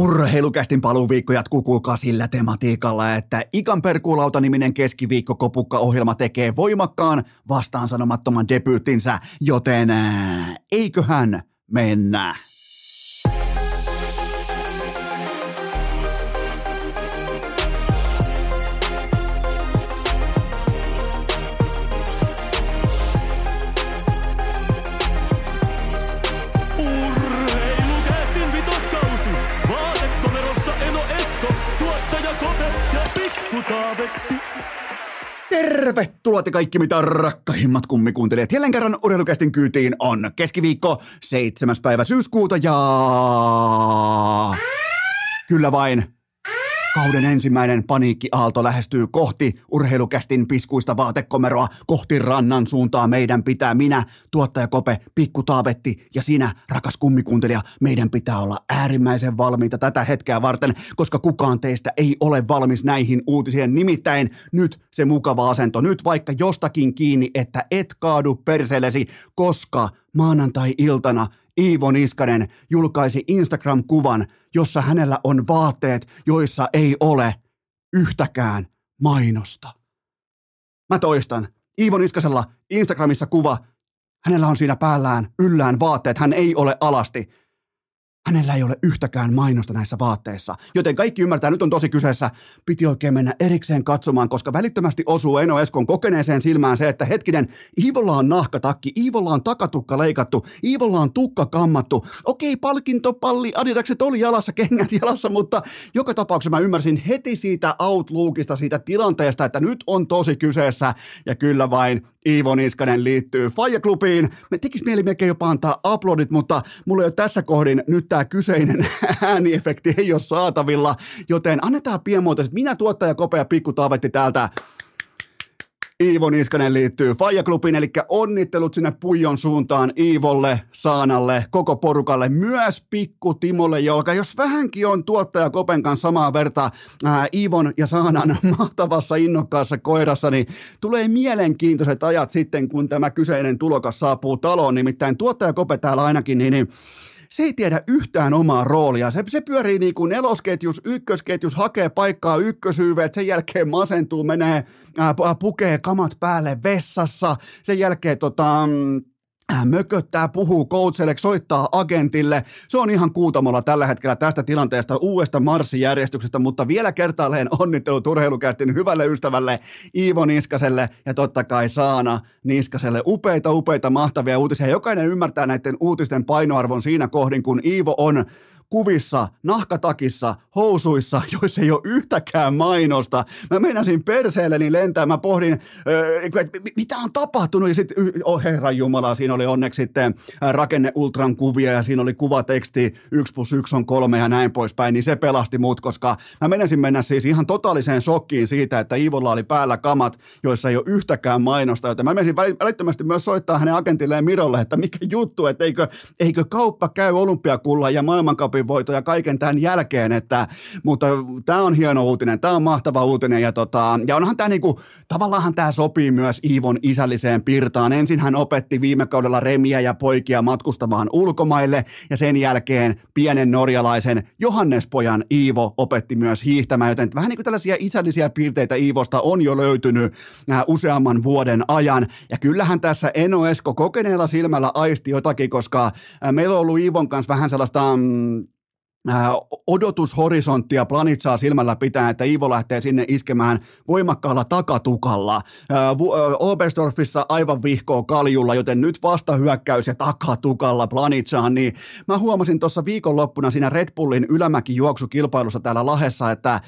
Urheilukästin paluuviikko jatkuu kuulkaa sillä tematiikalla, että Ikan Perkuulauta-niminen keskiviikko kopukka-ohjelma tekee voimakkaan vastaan sanomattoman debyyttinsä, joten eiköhän mennä. Pikku Taavetti. Tervetuloa te kaikki mitä rakkahimmat kummikuuntelijat. Jälleen kerran urheilukästin kyytiin on keskiviikko 7. päivä syyskuuta ja... Kyllä vain. Kauden ensimmäinen paniikkiaalto lähestyy kohti urheilukästin piskuista vaatekomeroa, kohti rannan suuntaa meidän pitää minä, tuottaja Kope, Pikku Taavetti ja sinä, rakas kummikuuntelija, meidän pitää olla äärimmäisen valmiita tätä hetkeä varten, koska kukaan teistä ei ole valmis näihin uutisiin. Nimittäin nyt se mukava asento, nyt vaikka jostakin kiinni, että et kaadu perseellesi, koska maanantai-iltana Iivo Niskanen julkaisi Instagram-kuvan, jossa hänellä on vaatteet, joissa ei ole yhtäkään mainosta. Mä toistan. Iivo Niskasella Instagramissa kuva. Hänellä on siinä päällään yllään vaatteet. Hän ei ole alasti. Hänellä ei ole yhtäkään mainosta näissä vaatteissa, joten kaikki ymmärtää, nyt on tosi kyseessä. Piti oikein mennä erikseen katsomaan, koska välittömästi osuu Eno Eskon kokeneeseen silmään se, että hetkinen, Iivolla on nahkatakki, Iivolla on takatukka leikattu, Iivolla on tukka kammattu. Okei, palkintopalli, adidakset oli jalassa, kengät jalassa, mutta joka tapauksessa mä ymmärsin heti siitä outlookista, siitä tilanteesta, että nyt on tosi kyseessä. Ja kyllä vain Iivo Niskanen liittyy Faija Klubiin. Me tekis mieli melkein jopa antaa aplodit, mutta mulla ei ole tässä kohdin nyt tämä kyseinen ääniefekti ei ole saatavilla, joten annetaan pienmuotoiset. Minä tuottaja Kopea Pikku Taavetti täältä Iivo Niskanen liittyy Faija Klubiin, eli onnittelut sinne Puijon suuntaan Iivolle, Saanalle, koko porukalle, myös Pikku Timolle, joka jos vähänkin on tuottaja Kopen kanssa samaa vertaa ää, Iivon ja Saanan mahtavassa innokkaassa koirassa, niin tulee mielenkiintoiset ajat sitten, kun tämä kyseinen tulokas saapuu taloon, nimittäin tuottaja Kope täällä ainakin, niin, niin se ei tiedä yhtään omaa roolia. Se, se pyörii niin kuin nelosketjus, ykkösketjus, hakee paikkaa ykkösyyveet, sen jälkeen masentuu, menee, ää, pukee kamat päälle vessassa, sen jälkeen tota, mm, mököttää, puhuu coachille, soittaa agentille. Se on ihan kuutamolla tällä hetkellä tästä tilanteesta uudesta marssijärjestyksestä, mutta vielä kertaalleen onnittelut urheilukästin hyvälle ystävälle Iivo Niskaselle ja totta kai Saana Niskaselle. Upeita, upeita, mahtavia uutisia. Jokainen ymmärtää näiden uutisten painoarvon siinä kohdin, kun Iivo on kuvissa, nahkatakissa, housuissa, joissa ei ole yhtäkään mainosta. Mä meinasin perseelleni lentää, mä pohdin, öö, mitä on tapahtunut, ja sitten, oh herran jumala, siinä oli onneksi sitten rakenne ultran kuvia, ja siinä oli kuvateksti, 1 plus 1 on kolme ja näin poispäin, niin se pelasti mut, koska mä meinasin mennä siis ihan totaaliseen shokkiin siitä, että Iivolla oli päällä kamat, joissa ei ole yhtäkään mainosta, joten mä menisin välittömästi myös soittaa hänen agentilleen Mirolle, että mikä juttu, että eikö, eikö kauppa käy olympiakulla ja maailmankapin voito ja kaiken tämän jälkeen, että, mutta tämä on hieno uutinen, tämä on mahtava uutinen ja, tota, ja onhan tämä niinku, tavallaan tämä sopii myös Iivon isälliseen pirtaan. Ensin hän opetti viime kaudella remiä ja poikia matkustamaan ulkomaille ja sen jälkeen pienen norjalaisen Johannespojan Iivo opetti myös hiihtämään, joten vähän niin kuin tällaisia isällisiä piirteitä Iivosta on jo löytynyt äh, useamman vuoden ajan ja kyllähän tässä Eno Esko kokeneella silmällä aisti jotakin, koska äh, meillä on ollut Iivon kanssa vähän sellaista mm, odotushorisonttia planitsaa silmällä pitää, että Ivo lähtee sinne iskemään voimakkaalla takatukalla. Äh, äh, Oberstdorfissa aivan vihkoa kaljulla, joten nyt vastahyökkäys ja takatukalla planitsaan, niin mä huomasin tuossa viikonloppuna siinä Red Bullin ylämäkijuoksukilpailussa täällä Lahessa, että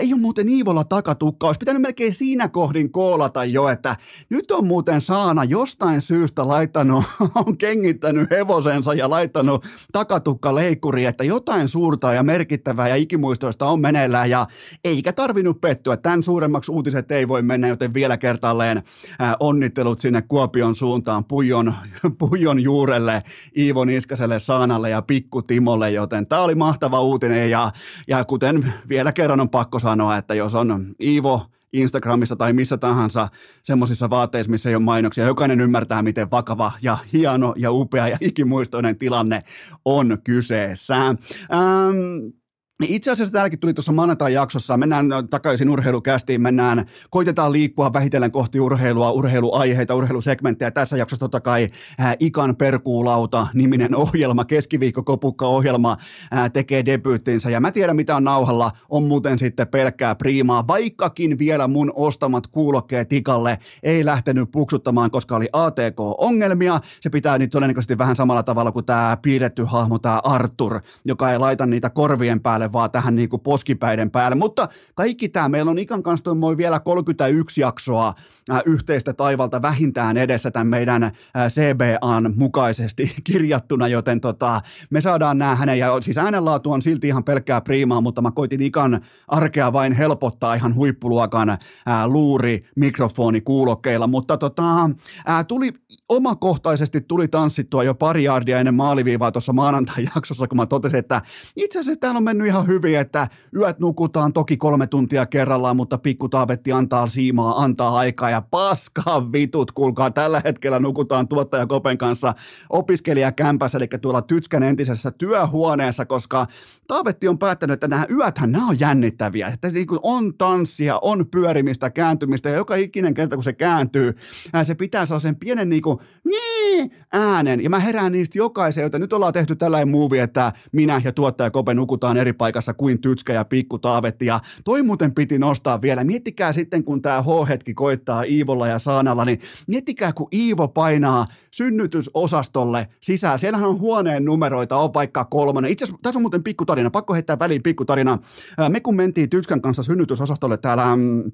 ei ole muuten Iivolla takatukka, olisi pitänyt melkein siinä kohdin koolata jo, että nyt on muuten Saana jostain syystä laittanut, on kengittänyt hevosensa ja laittanut takatukka leikkuri, että jotain suurta ja merkittävää ja ikimuistoista on meneillään ja eikä tarvinnut pettyä. Tämän suuremmaksi uutiset ei voi mennä, joten vielä kertaalleen äh, onnittelut sinne Kuopion suuntaan Pujon, Pujon juurelle, Iivo Niskaselle, Saanalle ja Pikku Timolle, joten tämä oli mahtava uutinen ja, ja kuten vielä kerran on pakko sanoa, että jos on Iivo Instagramissa tai missä tahansa semmoisissa vaatteissa, missä ei ole mainoksia. Jokainen ymmärtää, miten vakava ja hieno ja upea ja ikimuistoinen tilanne on kyseessä. Ähm, niin itse asiassa täälläkin tuli tuossa maanantai jaksossa, mennään takaisin urheilukästiin, mennään, koitetaan liikkua vähitellen kohti urheilua, urheiluaiheita, urheilusegmenttejä. Tässä jaksossa totta kai ää, Ikan Perkuulauta niminen ohjelma, keskiviikko kopukka ohjelma ää, tekee debyyttinsä. Ja mä tiedän mitä on nauhalla, on muuten sitten pelkkää priimaa, vaikkakin vielä mun ostamat kuulokkeet Ikalle ei lähtenyt puksuttamaan, koska oli ATK-ongelmia. Se pitää nyt todennäköisesti vähän samalla tavalla kuin tämä piirretty hahmo, tämä Arthur, joka ei laita niitä korvien päälle vaan tähän niin kuin poskipäiden päälle. Mutta kaikki tämä, meillä on Ikan kanssa toi vielä 31 jaksoa äh, yhteistä taivalta vähintään edessä tämän meidän äh, CBAn mukaisesti kirjattuna, joten tota, me saadaan nämä hänen, ja siis äänenlaatu on silti ihan pelkkää priimaa, mutta mä koitin Ikan arkea vain helpottaa ihan huippuluokan äh, luuri, mikrofoni, kuulokkeilla, mutta tota, äh, tuli omakohtaisesti tuli tanssittua jo pari ennen maaliviivaa tuossa maanantai-jaksossa, kun mä totesin, että itse asiassa täällä on mennyt ihan hyvin, että yöt nukutaan toki kolme tuntia kerrallaan, mutta pikku taavetti antaa siimaa, antaa aikaa ja paskaa vitut, kuulkaa, tällä hetkellä nukutaan tuottaja Kopen kanssa opiskelijakämpässä, eli tuolla Tytskän entisessä työhuoneessa, koska Taavetti on päättänyt, että nämä yöthän nämä on jännittäviä, että niin on tanssia, on pyörimistä, kääntymistä ja joka ikinen kerta kun se kääntyy, se pitää sellaisen pienen niin kuin, äänen. Ja mä herään niistä jokaisen, joten nyt ollaan tehty tällainen movie, että minä ja tuottaja Kope nukutaan eri paikassa kuin Tytskä ja Pikku Taavetti ja toi muuten piti nostaa vielä. Miettikää sitten, kun tämä H-hetki koittaa Iivolla ja Saanalla, niin miettikää, kun Iivo painaa synnytysosastolle sisään. Siellähän on huoneen numeroita, on vaikka kolmonen. Itse asiassa tässä on muuten pikku tarina, pakko heittää väliin pikku tarina. Me kun mentiin Tytskän kanssa synnytysosastolle täällä mm,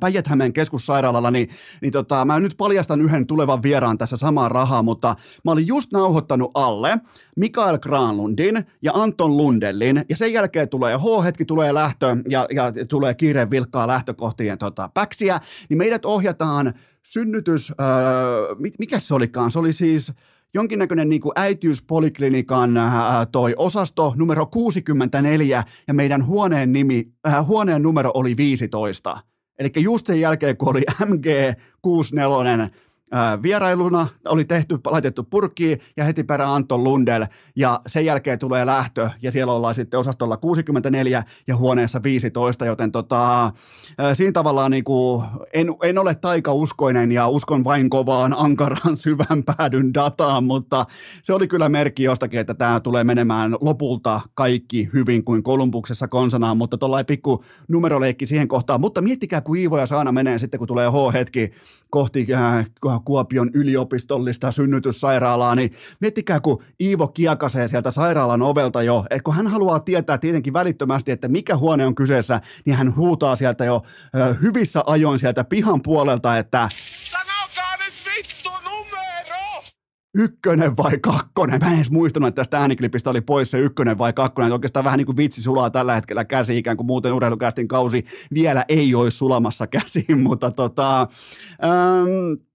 Päijät-Hämeen keskussairaalalla, niin, niin tota, mä nyt paljastan yhden tulevan vieraan tässä samaa rahaa, mutta mä olin just nauhoittanut alle Mikael Granlundin ja Anton Lundellin, ja sen jälkeen tulee H-hetki, tulee lähtö ja, ja tulee kiireen vilkkaa lähtökohtien tota, päksiä, niin meidät ohjataan synnytys, öö, mikä se olikaan, se oli siis jonkinnäköinen niin kuin äitiyspoliklinikan äh, toi osasto numero 64 ja meidän huoneen, nimi, äh, huoneen numero oli 15. Eli just sen jälkeen, kun oli MG64 vierailuna, oli tehty, laitettu purkkiin ja heti perään Anton Lundell ja sen jälkeen tulee lähtö ja siellä ollaan sitten osastolla 64 ja huoneessa 15, joten tota, siinä tavallaan niin kuin, en, en ole taikauskoinen ja uskon vain kovaan ankaraan syvän päädyn dataan, mutta se oli kyllä merkki jostakin, että tämä tulee menemään lopulta kaikki hyvin kuin Kolumbuksessa konsanaan, mutta tuolla pikku numeroleikki siihen kohtaan, mutta miettikää kun Iivo ja Saana menee sitten kun tulee H-hetki kohti äh, Kuopion yliopistollista synnytyssairaalaa, niin miettikää, kun Iivo kiekasee sieltä sairaalan ovelta jo, että kun hän haluaa tietää tietenkin välittömästi, että mikä huone on kyseessä, niin hän huutaa sieltä jo ö, hyvissä ajoin sieltä pihan puolelta, että Sanokaa nyt vittu numero! ykkönen vai kakkonen. Mä en edes muistanut, että tästä ääniklipistä oli pois se ykkönen vai kakkonen. Että oikeastaan vähän niin kuin vitsi sulaa tällä hetkellä käsi, ikään kuin muuten urheilukästin kausi vielä ei olisi sulamassa käsiin, mutta tota... Ähm, Äh,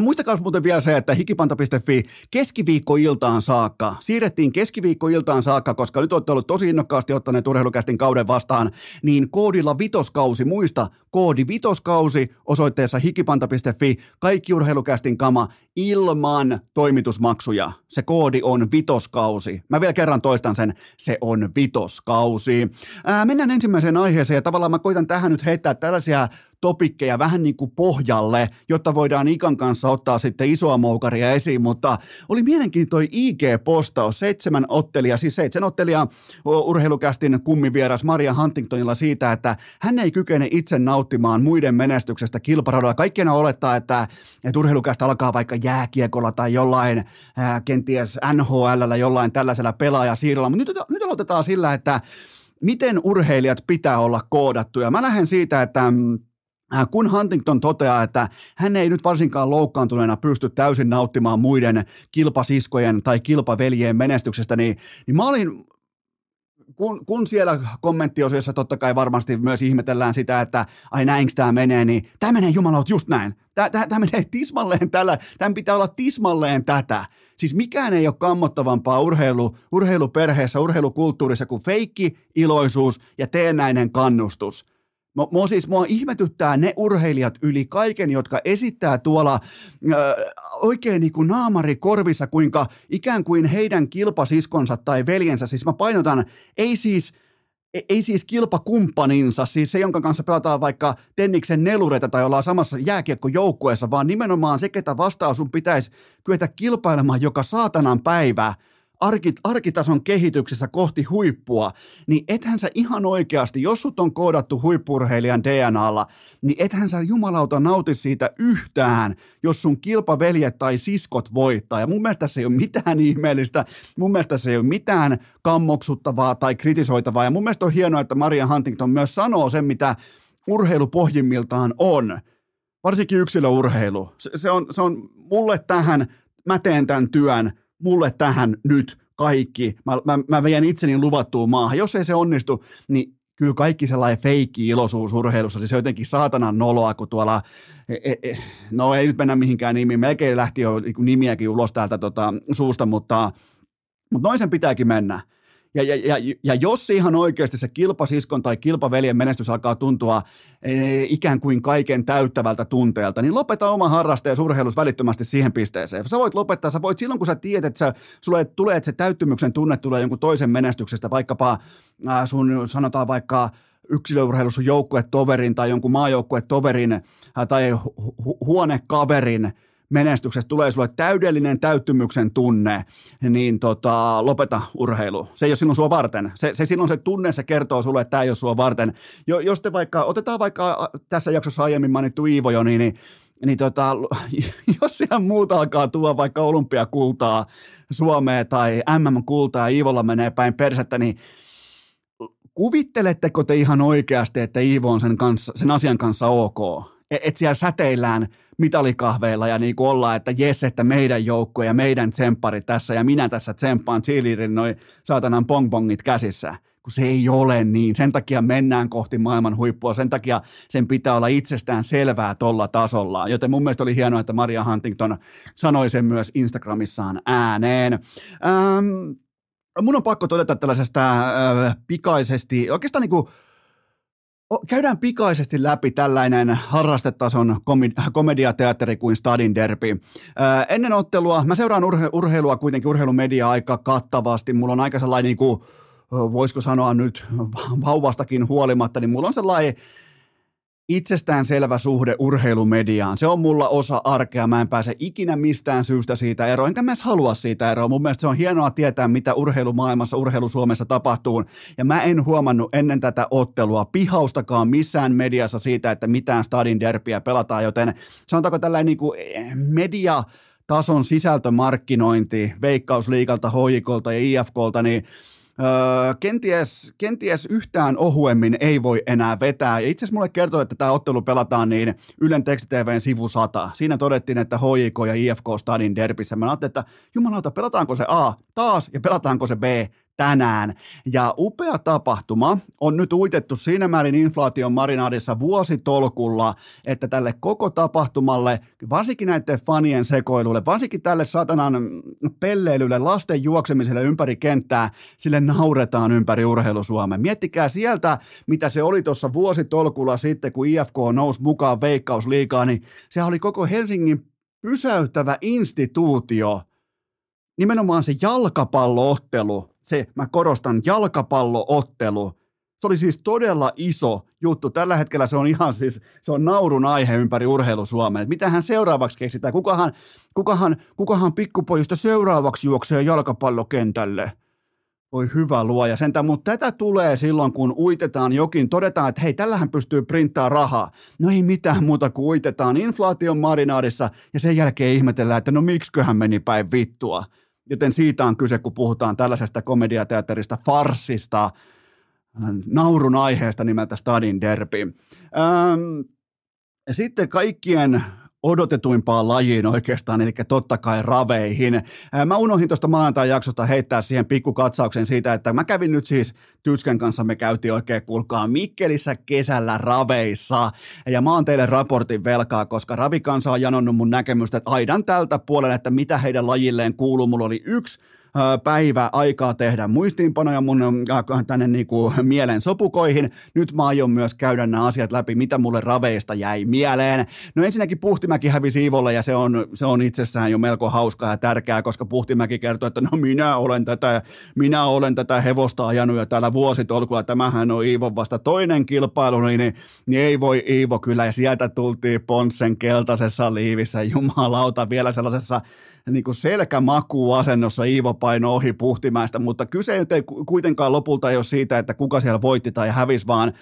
muistakaa muuten vielä se, että hikipanta.fi keskiviikkoiltaan saakka, siirrettiin keskiviikkoiltaan saakka, koska nyt olette ollut tosi innokkaasti ottaneet urheilukästin kauden vastaan, niin koodilla vitoskausi, muista, koodi vitoskausi osoitteessa hikipanta.fi, kaikki urheilukästin kama ilman toimitusmaksuja. Se koodi on vitoskausi. Mä vielä kerran toistan sen, se on vitoskausi. Ää, mennään ensimmäiseen aiheeseen ja tavallaan mä koitan tähän nyt heittää tällaisia topikkeja vähän niin kuin pohjalle, jotta voidaan Ikan kanssa ottaa sitten isoa moukaria esiin, mutta oli mielenkiintoinen IG-postaus, seitsemän ottelia, siis seitsemän ottelia urheilukästin kummivieras Maria Huntingtonilla siitä, että hän ei kykene itse nauttimaan muiden menestyksestä kilparadoilla. Kaikkien olettaa, että, että urheilukästä alkaa vaikka jääkiekolla tai jollain ää, kenties NHL jollain tällaisella pelaajasiirrolla, mutta nyt, nyt aloitetaan sillä, että miten urheilijat pitää olla koodattuja. Mä lähden siitä, että mm, kun Huntington toteaa, että hän ei nyt varsinkaan loukkaantuneena pysty täysin nauttimaan muiden kilpasiskojen tai kilpaveljien menestyksestä, niin, niin mä olin, kun, kun siellä kommenttiosiossa totta kai varmasti myös ihmetellään sitä, että ai näinkö tämä menee, niin tämä menee jumalauta just näin. Tämä menee tismalleen tällä, tämän pitää olla tismalleen tätä. Siis mikään ei ole kammottavampaa urheilu, urheiluperheessä, urheilukulttuurissa kuin feikki, iloisuus ja teennäinen kannustus. Mua siis mua ihmetyttää ne urheilijat yli kaiken, jotka esittää tuolla ö, oikein niin kuin naamari korvissa, kuinka ikään kuin heidän kilpasiskonsa tai veljensä, siis mä painotan, ei siis ei siis kilpakumppaninsa, siis se, jonka kanssa pelataan vaikka Tenniksen nelureita tai ollaan samassa jääkiekkojoukkueessa, vaan nimenomaan se, ketä vastaan sun pitäisi kyetä kilpailemaan joka saatanan päivä – arkit, arkitason kehityksessä kohti huippua, niin ethän sä ihan oikeasti, jos sut on koodattu huippurheilijan DNAlla, niin ethän sä jumalauta nauti siitä yhtään, jos sun kilpaveljet tai siskot voittaa. Ja mun mielestä se ei ole mitään ihmeellistä, mun mielestä se ei ole mitään kammoksuttavaa tai kritisoitavaa. Ja mun mielestä on hienoa, että Maria Huntington myös sanoo sen, mitä urheilu pohjimmiltaan on. Varsinkin yksilöurheilu. Se, se, on, se on mulle tähän, mä teen tämän työn, mulle tähän nyt kaikki. Mä, mä, mä vien itseni luvattuun maahan. Jos ei se onnistu, niin kyllä kaikki sellainen feikki iloisuus urheilussa, siis se on jotenkin saatanan noloa, kun tuolla, e, e, e, no ei nyt mennä mihinkään nimiin, melkein lähti jo niin nimiäkin ulos täältä tota, suusta, mutta, mutta noin sen pitääkin mennä. Ja, ja, ja, ja jos ihan oikeasti se kilpasiskon tai kilpaveljen menestys alkaa tuntua e, ikään kuin kaiken täyttävältä tunteelta, niin lopeta oma harraste ja surheilus välittömästi siihen pisteeseen. Sä voit lopettaa, sä voit silloin kun sä tiedät, että sä, sulle tulee, että se täyttymyksen tunne tulee jonkun toisen menestyksestä, vaikkapa äh, sun sanotaan vaikka yksilöurheilussa joukkuetoverin tai jonkun maajoukkuetoverin äh, tai hu- huonekaverin menestyksestä tulee sulle täydellinen täyttymyksen tunne, niin tota, lopeta urheilu. Se ei ole sinun sua varten. Se, se silloin se tunne, se kertoo sulle, että tämä ei ole sua varten. Jo, jos te vaikka, otetaan vaikka tässä jaksossa aiemmin mainittu Iivo jo, niin, niin niin tota, jos ihan muuta alkaa tuoda vaikka olympiakultaa Suomeen tai MM-kultaa ja Iivolla menee päin persettä, niin kuvitteletteko te ihan oikeasti, että Iivo on sen, kanssa, sen asian kanssa ok? Että et siellä säteillään mitalikahveilla ja niin kuin ollaan, että jes, että meidän joukko ja meidän tsemppari tässä ja minä tässä tsemppaan cheerleaderin noin saatanan pongpongit käsissä kun se ei ole niin. Sen takia mennään kohti maailman huippua, sen takia sen pitää olla itsestään selvää tuolla tasolla. Joten mun mielestä oli hienoa, että Maria Huntington sanoi sen myös Instagramissaan ääneen. Ähm, mun on pakko todeta tällaisesta äh, pikaisesti, oikeastaan niin kuin Käydään pikaisesti läpi tällainen harrastetason komediateatteri kuin Stadin Derby. ennen ottelua, mä seuraan urhe- urheilua kuitenkin urheilumedia aika kattavasti. Mulla on aika sellainen, niin kuin, voisiko sanoa nyt vauvastakin huolimatta, niin mulla on sellainen itsestään selvä suhde urheilumediaan. Se on mulla osa arkea, mä en pääse ikinä mistään syystä siitä eroon, enkä mä edes halua siitä eroa. Mun mielestä se on hienoa tietää, mitä urheilumaailmassa, urheilusuomessa tapahtuu. Ja mä en huomannut ennen tätä ottelua pihaustakaan missään mediassa siitä, että mitään stadin derpiä pelataan, joten sanotaanko tällainen niin kuin eh, media tason sisältömarkkinointi Veikkausliikalta, HJKlta ja IFKlta, niin Öö, kenties, kenties yhtään ohuemmin ei voi enää vetää. Ja itse asiassa mulle kertoo, että tämä ottelu pelataan niin Ylen TVn sivu 100. Siinä todettiin, että HJK ja IFK Stadin derbissä. Mä ajattelin, että jumalauta, pelataanko se A taas ja pelataanko se B tänään. Ja upea tapahtuma on nyt uitettu siinä määrin inflaation marinaadissa vuositolkulla, että tälle koko tapahtumalle, varsinkin näiden fanien sekoilulle, varsinkin tälle satanan pelleilylle, lasten juoksemiselle ympäri kenttää, sille nauretaan ympäri urheilusuomen. Miettikää sieltä, mitä se oli tuossa vuositolkulla sitten, kun IFK nousi mukaan veikkausliikaa, niin se oli koko Helsingin pysäyttävä instituutio, nimenomaan se jalkapalloottelu, se, mä korostan, jalkapalloottelu, se oli siis todella iso juttu. Tällä hetkellä se on ihan siis, se on naurun aihe ympäri urheilu Suomeen. Mitähän seuraavaksi keksitään? Kukahan, kukahan, kukahan pikkupojista seuraavaksi juoksee jalkapallokentälle? Voi hyvä luoja sentään, mutta tätä tulee silloin, kun uitetaan jokin, todetaan, että hei, tällähän pystyy printtaa rahaa. No ei mitään muuta kuin uitetaan inflaation marinaadissa ja sen jälkeen ihmetellään, että no miksiköhän meni päin vittua. Joten siitä on kyse, kun puhutaan tällaisesta komediateatterista, farsista, naurun aiheesta nimeltä Stadin Derby. Ähm, sitten kaikkien odotetuimpaan lajiin oikeastaan, eli totta kai raveihin. Mä unohdin tuosta maanantai-jaksosta heittää siihen pikkukatsauksen siitä, että mä kävin nyt siis Tysken kanssa, me käytiin oikein kuulkaa Mikkelissä kesällä raveissa, ja mä oon teille raportin velkaa, koska ravikansa on janonnut mun näkemystä, että aidan tältä puolella, että mitä heidän lajilleen kuuluu. Mulla oli yksi päivä aikaa tehdä muistiinpanoja mun tänne niinku mielen sopukoihin. Nyt mä aion myös käydä nämä asiat läpi, mitä mulle raveista jäi mieleen. No ensinnäkin Puhtimäki hävisi Ivolle ja se on, se on itsessään jo melko hauskaa ja tärkeää, koska Puhtimäki kertoo, että no minä olen tätä, minä olen tätä hevosta ajanut jo täällä vuositolkulla. Tämähän on Iivon vasta toinen kilpailu, niin, niin ei voi Iivo kyllä. Ja sieltä tultiin Ponssen keltaisessa liivissä, jumalauta, vielä sellaisessa niin kuin selkämakuasennossa Iivo paino ohi Puhtimäistä, mutta kyse ei kuitenkaan lopulta ei ole siitä, että kuka siellä voitti tai hävisi, vaan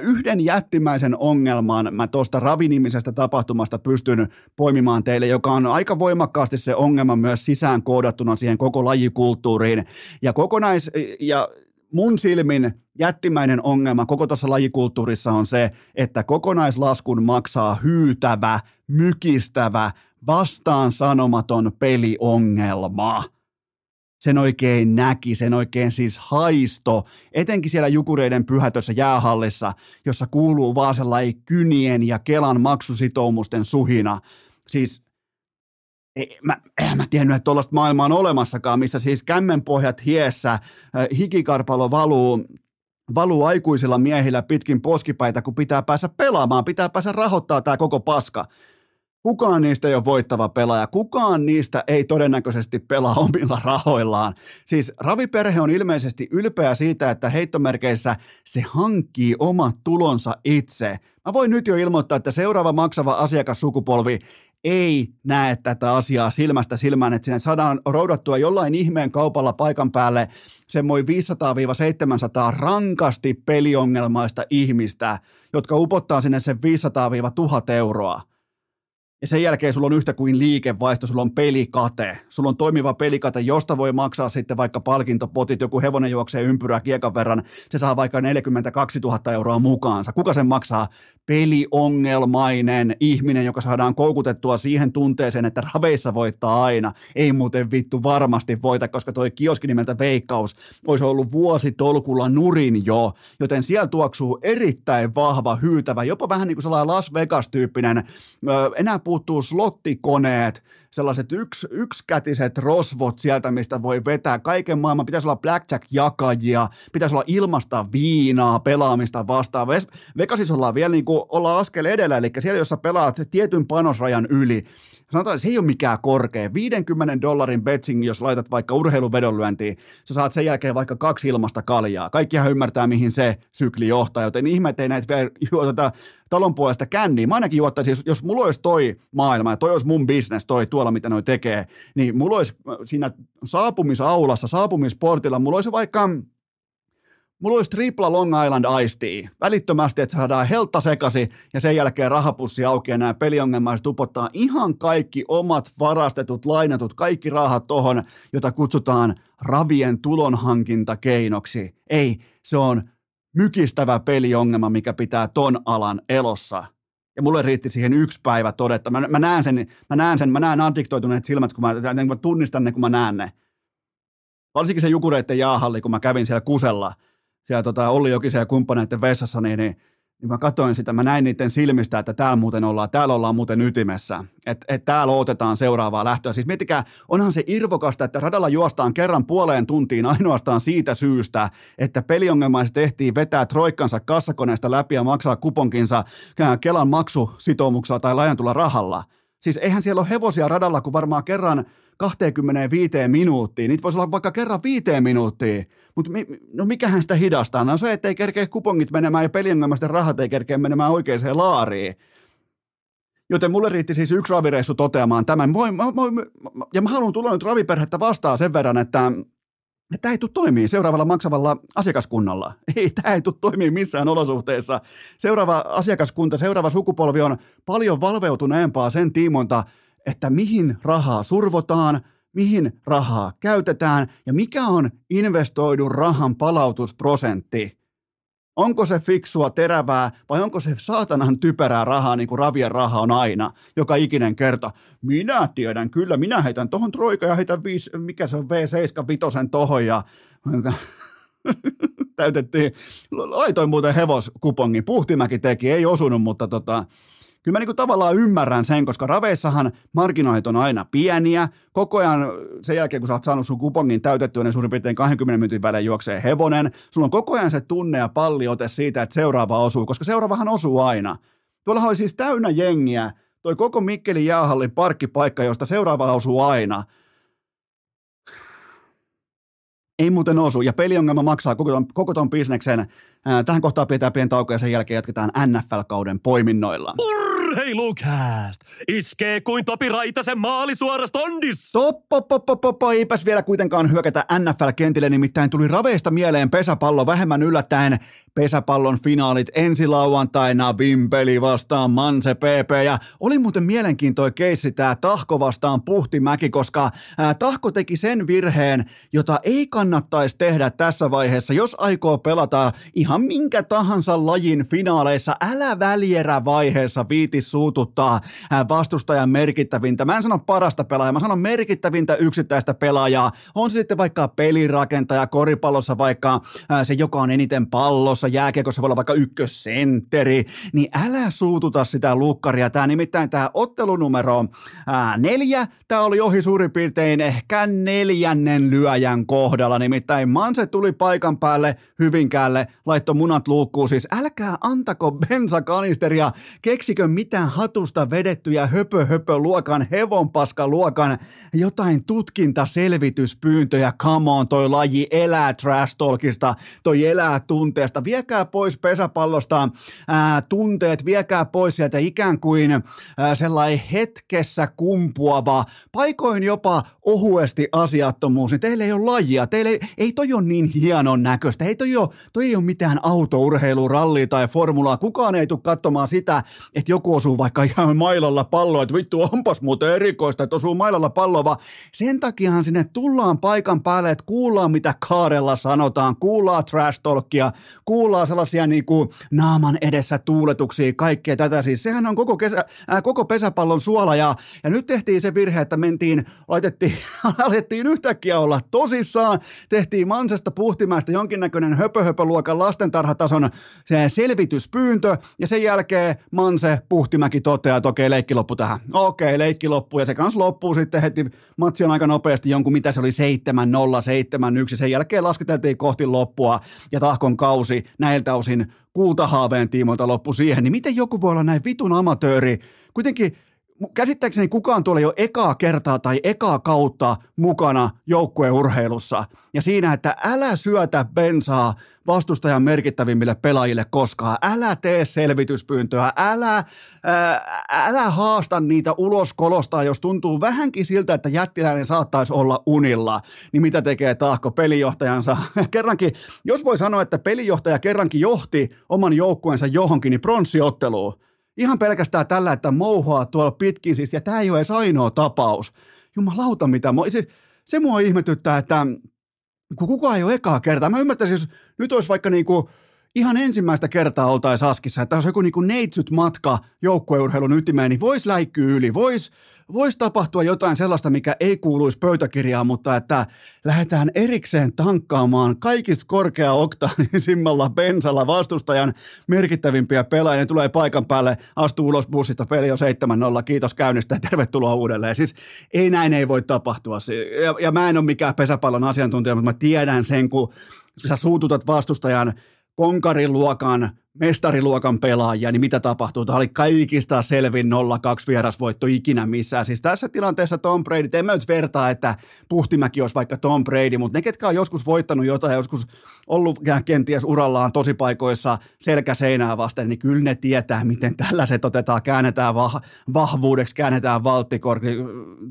yhden jättimäisen ongelman mä tuosta ravinimisestä tapahtumasta pystyn poimimaan teille, joka on aika voimakkaasti se ongelma myös sisään koodattuna siihen koko lajikulttuuriin. Ja kokonais, ja mun silmin jättimäinen ongelma koko tuossa lajikulttuurissa on se, että kokonaislaskun maksaa hyytävä, mykistävä, vastaan sanomaton peliongelma. Sen oikein näki, sen oikein siis haisto, etenkin siellä Jukureiden pyhätössä jäähallissa, jossa kuuluu vaan sellainen kynien ja Kelan maksusitoumusten suhina. Siis ei, mä, en mä tiennyt, että tuollaista maailmaa on olemassakaan, missä siis kämmenpohjat hiessä, hikikarpalo valuu valuu aikuisilla miehillä pitkin poskipäitä, kun pitää päästä pelaamaan, pitää päästä rahoittaa tämä koko paska. Kukaan niistä ei ole voittava pelaaja. Kukaan niistä ei todennäköisesti pelaa omilla rahoillaan. Siis raviperhe on ilmeisesti ylpeä siitä, että heittomerkeissä se hankkii omat tulonsa itse. Mä voin nyt jo ilmoittaa, että seuraava maksava asiakassukupolvi ei näe tätä asiaa silmästä silmään, että sinne saadaan roudattua jollain ihmeen kaupalla paikan päälle semmoin 500-700 rankasti peliongelmaista ihmistä, jotka upottaa sinne sen 500-1000 euroa ja sen jälkeen sulla on yhtä kuin liikevaihto, sulla on pelikate, sulla on toimiva pelikate, josta voi maksaa sitten vaikka palkintopotit, joku hevonen juoksee ympyrää kiekan verran, se saa vaikka 42 000 euroa mukaansa. Kuka sen maksaa? Peliongelmainen ihminen, joka saadaan koukutettua siihen tunteeseen, että raveissa voittaa aina. Ei muuten vittu varmasti voita, koska toi kioski nimeltä Veikkaus olisi ollut vuositolkulla nurin jo, joten siellä tuoksuu erittäin vahva, hyytävä, jopa vähän niin kuin sellainen Las Vegas-tyyppinen, enää puuttuu slottikoneet, sellaiset yks, yksikätiset rosvot sieltä, mistä voi vetää kaiken maailman. Pitäisi olla blackjack-jakajia, pitäisi olla ilmasta viinaa, pelaamista vastaan. Vegasissa ollaan vielä niin kuin, ollaan askel edellä, eli siellä, jossa pelaat tietyn panosrajan yli, sanotaan, se ei ole mikään korkea. 50 dollarin betsing, jos laitat vaikka urheiluvedonlyöntiin, sä saat sen jälkeen vaikka kaksi ilmasta kaljaa. Kaikkihan ymmärtää, mihin se sykli johtaa, joten ihme, ettei näitä vielä juoteta talon puolesta känniin. Mä ainakin juottaisin, jos, jos mulla olisi toi maailma ja toi olisi mun business, toi tuolla, mitä noi tekee, niin mulla olisi siinä saapumisaulassa, saapumisportilla, mulla olisi vaikka Mulla olisi tripla Long Island Ice Tea. Välittömästi, että saadaan heltta sekasi ja sen jälkeen rahapussi auki ja nämä peliongelmaiset upottaa ihan kaikki omat varastetut, lainatut, kaikki rahat tohon, jota kutsutaan ravien tulonhankintakeinoksi. Ei, se on mykistävä peliongelma, mikä pitää ton alan elossa. Ja mulle riitti siihen yksi päivä todetta. Mä, mä näen sen, mä näen sen, mä näen addiktoituneet silmät, kun mä, mä tunnistan ne, kun mä näen ne. Varsinkin se jukureiden jaahalli, kun mä kävin siellä kusella – siellä tota Olli Jokisen ja kumppaneiden vessassa, niin, niin, niin mä katsoin sitä, mä näin niiden silmistä, että täällä muuten ollaan, täällä ollaan muuten ytimessä, että et täällä otetaan seuraavaa lähtöä. Siis miettikää, onhan se irvokasta, että radalla juostaan kerran puoleen tuntiin ainoastaan siitä syystä, että peliongelmaiset tehtiin vetää troikkansa kassakoneesta läpi ja maksaa kuponkinsa Kelan maksusitoumuksella tai lajantulla rahalla. Siis eihän siellä ole hevosia radalla, kun varmaan kerran 25 minuuttiin. Niitä voisi olla vaikka kerran viiteen minuuttiin, mutta mi, no mikähän sitä hidastaa? No se, että ei kerkeä kupongit menemään ja peliongelmaisten rahat ei kerkeä menemään oikeaan laariin. Joten mulle riitti siis yksi ravireissu toteamaan tämän. Voin, mä, mä, ja mä haluan tulla nyt raviperhettä vastaan sen verran, että Tämä ei tule toimii seuraavalla maksavalla asiakaskunnalla. Ei, tämä ei tule toimii missään olosuhteessa. Seuraava asiakaskunta, seuraava sukupolvi on paljon valveutuneempaa sen tiimonta, että mihin rahaa survotaan, mihin rahaa käytetään ja mikä on investoidun rahan palautusprosentti. Onko se fiksua, terävää vai onko se saatanan typerää rahaa, niin kuin ravien raha on aina, joka ikinen kerta. Minä tiedän, kyllä, minä heitän tohon troika ja heitän viisi, mikä se on, V7 vitosen tohon ja täytettiin, laitoin muuten hevoskupongin, Puhtimäki teki, ei osunut, mutta tota, kyllä mä niin kuin tavallaan ymmärrän sen, koska raveissahan marginaalit on aina pieniä. Koko ajan sen jälkeen, kun sä oot saanut sun kupongin täytettyä, niin suurin piirtein 20 minuutin välein juoksee hevonen. Sulla on koko ajan se tunne ja palliote siitä, että seuraava osuu, koska seuraavahan osuu aina. Tuolla oli siis täynnä jengiä, toi koko Mikkelin jäähallin parkkipaikka, josta seuraava osuu aina. Ei muuten osu, ja peliongelma maksaa koko ton, koko ton bisneksen. Tähän kohtaan pitää pieni tauko ja sen jälkeen jatketaan NFL-kauden poiminnoilla. Urheilukääst! Iskee kuin Topi Raitasen maali suorasta ondis! Toppopopopoppo, eipäs vielä kuitenkaan hyökätä NFL-kentille, nimittäin tuli raveista mieleen pesäpallo vähemmän yllättäen. Pesäpallon finaalit ensi lauantaina, Vimpeli vastaan Manse PP, ja oli muuten mielenkiintoinen keissi tämä Tahko vastaan Puhtimäki, koska ää, Tahko teki sen virheen, jota ei kannattaisi tehdä tässä vaiheessa, jos aikoo pelata ihan minkä tahansa lajin finaaleissa, älä välierä vaiheessa viiti suututtaa vastustajan merkittävintä. Mä en sano parasta pelaajaa, mä sanon merkittävintä yksittäistä pelaajaa. On se sitten vaikka pelirakentaja, koripallossa vaikka se, joka on eniten pallossa, jääkiekossa voi olla vaikka ykkössentteri, niin älä suututa sitä lukkaria. Tämä nimittäin tämä ottelunumero ää, neljä, tämä oli ohi suurin piirtein ehkä neljännen lyöjän kohdalla, nimittäin Manse tuli paikan päälle Hyvinkäälle, laittoi munat luukkuun, siis älkää antako bensakanisteria, keksikö mitään hatusta vedettyjä höpö höpö luokan, hevonpaska luokan, jotain tutkintaselvityspyyntöjä, come on, toi laji elää trash talkista, toi elää tunteesta, viekää pois pesäpallosta ää, tunteet, viekää pois sieltä ikään kuin ää, sellainen hetkessä kumpuava, paikoin jopa ohuesti asiattomuus, niin teillä ei ole lajia, teillä ei, ei toi ole niin hienon näköistä, ei toi, ole, toi ei ole mitään autourheilu, ralli tai formulaa, kukaan ei tule katsomaan sitä, että joku osuu vaikka ihan mailalla palloa, että vittu onpas muuten erikoista, että osuu mailalla palloa, vaan sen takiahan sinne tullaan paikan päälle, että kuullaan mitä kaarella sanotaan, kuullaan trash talkia, kuullaan sellaisia niin kuin naaman edessä tuuletuksia, kaikkea tätä, siis sehän on koko, kesä, äh, koko pesäpallon suola ja, ja nyt tehtiin se virhe, että mentiin, laitettiin, alettiin yhtäkkiä olla tosissaan, tehtiin Mansesta Puhtimäistä jonkinnäköinen höpö-höpö-luokan lastentarhatason se selvityspyyntö ja sen jälkeen Manse Puhtimäki toteaa, että okei, leikki loppu tähän. Okei, leikki loppu ja se kanssa loppuu sitten heti matsi on aika nopeasti jonkun, mitä se oli, 7-0, 7-1. Sen jälkeen lasketeltiin kohti loppua ja tahkon kausi näiltä osin kultahaaveen tiimoilta loppu siihen. Niin miten joku voi olla näin vitun amatööri? Kuitenkin käsittääkseni kukaan tuolla jo ekaa kertaa tai ekaa kautta mukana joukkueurheilussa. Ja siinä, että älä syötä bensaa vastustajan merkittävimmille pelaajille koskaan. Älä tee selvityspyyntöä, älä, ää, älä haasta niitä ulos kolostaa, jos tuntuu vähänkin siltä, että jättiläinen saattaisi olla unilla. Niin mitä tekee Tahko pelijohtajansa? kerrankin, jos voi sanoa, että pelijohtaja kerrankin johti oman joukkueensa johonkin, niin pronssiotteluun Ihan pelkästään tällä, että mouhoaa tuolla pitkin siis, ja tämä ei ole edes ainoa tapaus. Jumalauta mitä, se, se mua ihmetyttää, että kun kukaan ei ole ekaa kertaa. Mä ymmärtäisin, jos nyt olisi vaikka niinku ihan ensimmäistä kertaa oltaisiin Askissa, että jos joku niinku neitsyt matka joukkueurheilun ytimeen, niin voisi läikkyä yli, voisi voisi tapahtua jotain sellaista, mikä ei kuuluisi pöytäkirjaan, mutta että lähdetään erikseen tankkaamaan kaikista korkea-oktaanisimmalla bensalla vastustajan merkittävimpiä pelaajia. Ne tulee paikan päälle, astuu ulos bussista, peli on 7-0, kiitos käynnistä ja tervetuloa uudelleen. Siis ei näin ei voi tapahtua. Ja, ja mä en ole mikään pesäpallon asiantuntija, mutta mä tiedän sen, kun sä suututat vastustajan konkariluokan mestariluokan pelaajia, niin mitä tapahtuu? Tämä oli kaikista selvin 0-2 vierasvoitto ikinä missään. Siis tässä tilanteessa Tom Brady, en mä nyt vertaa, että Puhtimäki olisi vaikka Tom Brady, mutta ne, ketkä on joskus voittanut jotain, joskus ollut kenties urallaan tosi paikoissa selkä seinää vasten, niin kyllä ne tietää, miten tällaiset otetaan, käännetään vah- vahvuudeksi, käännetään valttikorki.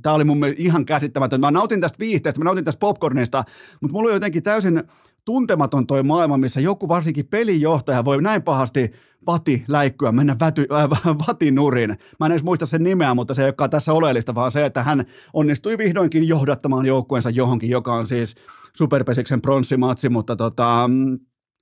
Tämä oli mun mielestä ihan käsittämätön. Mä nautin tästä viihteestä, mä nautin tästä popcornista, mutta mulla on jotenkin täysin tuntematon toi maailma, missä joku varsinkin pelijohtaja voi näin pahasti vati läikkyä, mennä väty, äh, vatinurin. Mä en edes muista sen nimeä, mutta se ei olekaan tässä oleellista, vaan se, että hän onnistui vihdoinkin johdattamaan joukkueensa johonkin, joka on siis Superpesiksen pronssimatsi, mutta tota,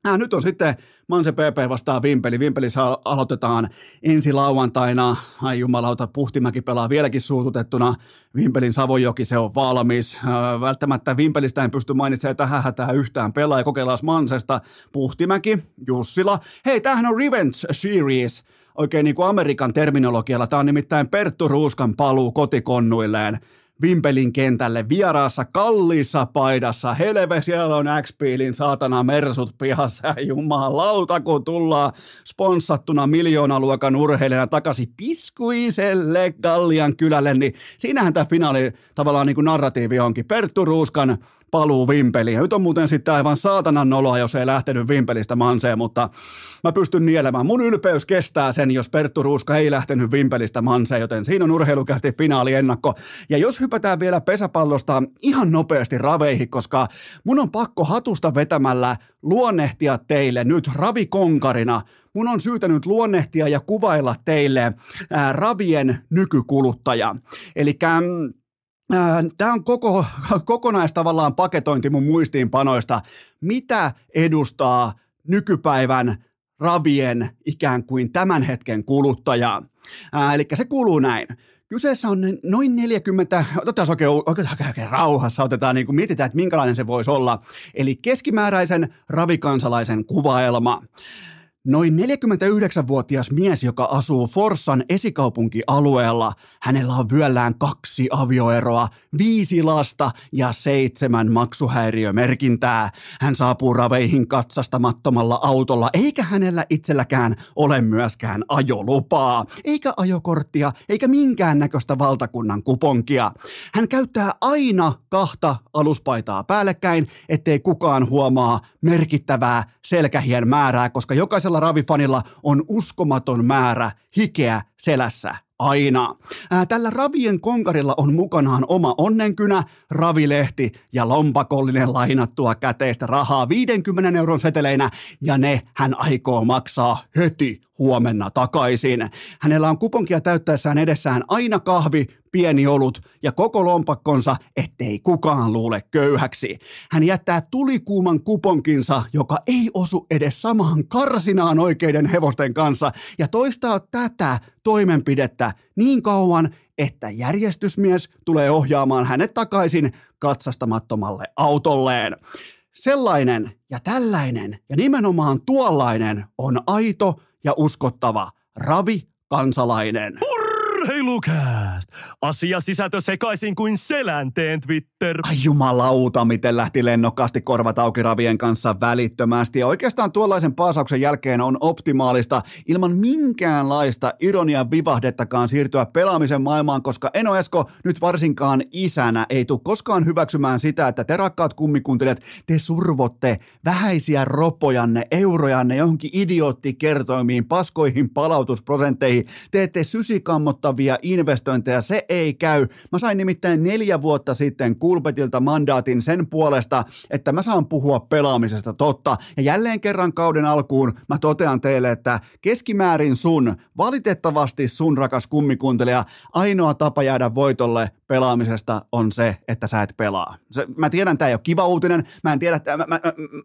Äh, nyt on sitten Manse PP vastaan Vimpeli. Vimpelissä aloitetaan ensi lauantaina. Ai jumalauta, Puhtimäki pelaa vieläkin suututettuna. Vimpelin Savojoki, se on valmis. Äh, välttämättä Vimpelistä en pysty mainitsemaan tähän hätään yhtään pelaa. Kokeillaan Mansesta. Puhtimäki, Jussila. Hei, tämähän on Revenge Series oikein niin kuin Amerikan terminologialla. Tämä on nimittäin Perttu Ruuskan paluu kotikonnuilleen. Vimpelin kentälle vieraassa kalliissa paidassa. Helve, siellä on x saatana mersut pihassa jumalauta, kun tullaan sponssattuna miljoonaluokan urheilijana takaisin piskuiselle Gallian kylälle, niin siinähän tämä finaali tavallaan niin kuin narratiivi onkin. Perttu Ruuskan paluu Vimpeliin. Nyt on muuten sitten aivan saatanan noloa, jos ei lähtenyt Vimpelistä manseen, mutta mä pystyn nielemään. Mun ylpeys kestää sen, jos Perttu Ruuska ei lähtenyt Vimpelistä manseen, joten siinä on urheilukästi finaaliennakko. Ja jos hypätään vielä pesäpallosta ihan nopeasti raveihin, koska mun on pakko hatusta vetämällä luonnehtia teille nyt ravikonkarina mun on syytä nyt luonnehtia ja kuvailla teille ää, ravien nykykuluttaja. Eli Tämä on koko, kokonais tavallaan paketointi mun muistiinpanoista. Mitä edustaa nykypäivän ravien ikään kuin tämän hetken kuluttaja? Eli se kuuluu näin. Kyseessä on noin 40, otetaan oikein, oikein, oikein rauhassa, otetaan niin kuin, mietitään, että minkälainen se voisi olla. Eli keskimääräisen ravikansalaisen kuvaelma. Noin 49-vuotias mies, joka asuu Forssan esikaupunkialueella. Hänellä on vyöllään kaksi avioeroa, viisi lasta ja seitsemän maksuhäiriömerkintää. Hän saapuu raveihin katsastamattomalla autolla, eikä hänellä itselläkään ole myöskään ajolupaa, eikä ajokorttia, eikä minkään näköistä valtakunnan kuponkia. Hän käyttää aina kahta aluspaitaa päällekkäin, ettei kukaan huomaa merkittävää selkähien määrää, koska jokaisella ravifanilla on uskomaton määrä hikeä selässä aina. Tällä ravien konkarilla on mukanaan oma onnenkynä, ravilehti ja lompakollinen lainattua käteistä rahaa 50 euron seteleinä ja ne hän aikoo maksaa heti huomenna takaisin. Hänellä on kuponkia täyttäessään edessään aina kahvi, pieni olut ja koko lompakkonsa, ettei kukaan luule köyhäksi. Hän jättää tulikuuman kuponkinsa, joka ei osu edes samaan karsinaan oikeiden hevosten kanssa ja toistaa tätä toimenpidettä niin kauan, että järjestysmies tulee ohjaamaan hänet takaisin katsastamattomalle autolleen. Sellainen ja tällainen ja nimenomaan tuollainen on aito ja uskottava ravi kansalainen. Urheilukääst! Asia sisältö sekaisin kuin selänteen Twitter. Ai jumalauta, miten lähti lennokkaasti korvat auki ravien kanssa välittömästi. Ja oikeastaan tuollaisen paasauksen jälkeen on optimaalista ilman minkäänlaista ironian vivahdettakaan siirtyä pelaamisen maailmaan, koska Eno Esko nyt varsinkaan isänä ei tule koskaan hyväksymään sitä, että te rakkaat kummikuntelijat, te survotte vähäisiä ropojanne, eurojanne johonkin idioottikertoimiin, paskoihin palautusprosentteihin, teette sysikammotta mittavia investointeja, se ei käy. Mä sain nimittäin neljä vuotta sitten Kulpetilta mandaatin sen puolesta, että mä saan puhua pelaamisesta totta. Ja jälleen kerran kauden alkuun mä totean teille, että keskimäärin sun, valitettavasti sun rakas kummikuntelija, ainoa tapa jäädä voitolle pelaamisesta on se, että sä et pelaa. Se, mä tiedän, tämä ei ole kiva uutinen, mä, en tiedä, mä, mä,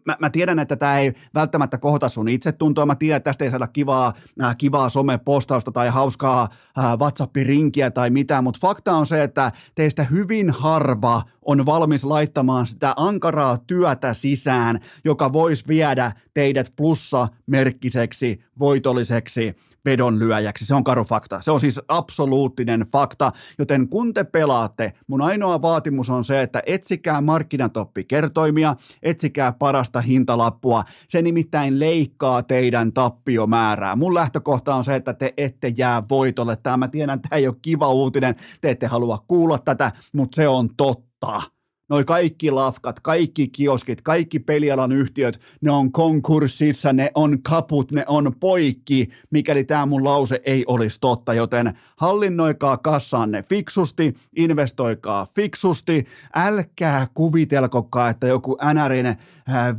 mä, mä tiedän, että tämä ei välttämättä kohta sun itsetuntoa, mä tiedän, että tästä ei saada kivaa, äh, kivaa somepostausta tai hauskaa äh, WhatsApp-rinkiä tai mitään, mutta fakta on se, että teistä hyvin harva on valmis laittamaan sitä ankaraa työtä sisään, joka voisi viedä teidät plussa-merkkiseksi, voitolliseksi vedonlyöjäksi. Se on karu fakta. Se on siis absoluuttinen fakta, joten kun te pelaatte, mun ainoa vaatimus on se, että etsikää markkinatoppi kertoimia, etsikää parasta hintalappua. Se nimittäin leikkaa teidän tappiomäärää. Mun lähtökohta on se, että te ette jää voitolle. Tämä mä tiedän, tämä ei ole kiva uutinen, te ette halua kuulla tätä, mutta se on totta noi kaikki lafkat, kaikki kioskit, kaikki pelialan yhtiöt, ne on konkurssissa, ne on kaput, ne on poikki, mikäli tämä mun lause ei olisi totta, joten hallinnoikaa kassanne fiksusti, investoikaa fiksusti, älkää kuvitelkokaa, että joku NRin äh,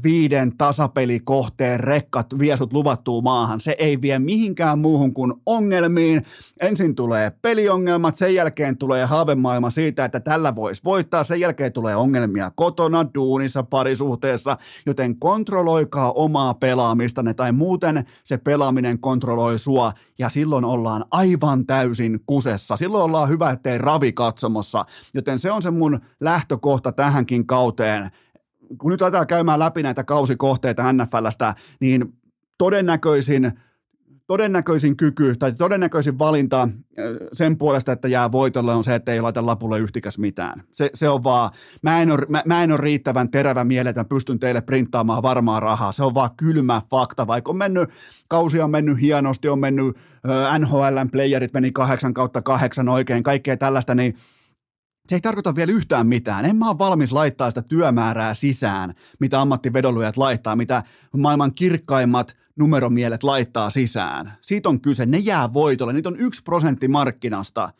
viiden tasapelikohteen rekkat vie sut luvattuun maahan. Se ei vie mihinkään muuhun kuin ongelmiin. Ensin tulee peliongelmat, sen jälkeen tulee haavemaailma siitä, että tällä voisi voittaa, sen jälkeen tulee tulee ongelmia kotona, duunissa, parisuhteessa, joten kontrolloikaa omaa pelaamistanne tai muuten se pelaaminen kontrolloi sua ja silloin ollaan aivan täysin kusessa. Silloin ollaan hyvä, ettei ravi katsomossa, joten se on se mun lähtökohta tähänkin kauteen. Kun nyt aletaan käymään läpi näitä kausikohteita NFLstä, niin todennäköisin todennäköisin kyky tai todennäköisin valinta äh, sen puolesta, että jää voitolle on se, että ei laita lapulle yhtikäs mitään. Se, se on vaan, mä en, ole, mä, mä en ole riittävän terävä miele, että pystyn teille printtaamaan varmaa rahaa. Se on vaan kylmä fakta, vaikka on mennyt, kausi on mennyt hienosti, on mennyt äh, NHLn playerit meni 8 kautta 8 oikein, kaikkea tällaista, niin se ei tarkoita vielä yhtään mitään. En mä ole valmis laittaa sitä työmäärää sisään, mitä ammattivedonlyöjät laittaa, mitä maailman kirkkaimmat numeromielet laittaa sisään. Siitä on kyse. Ne jää voitolle. Niitä on yksi prosentti markkinasta.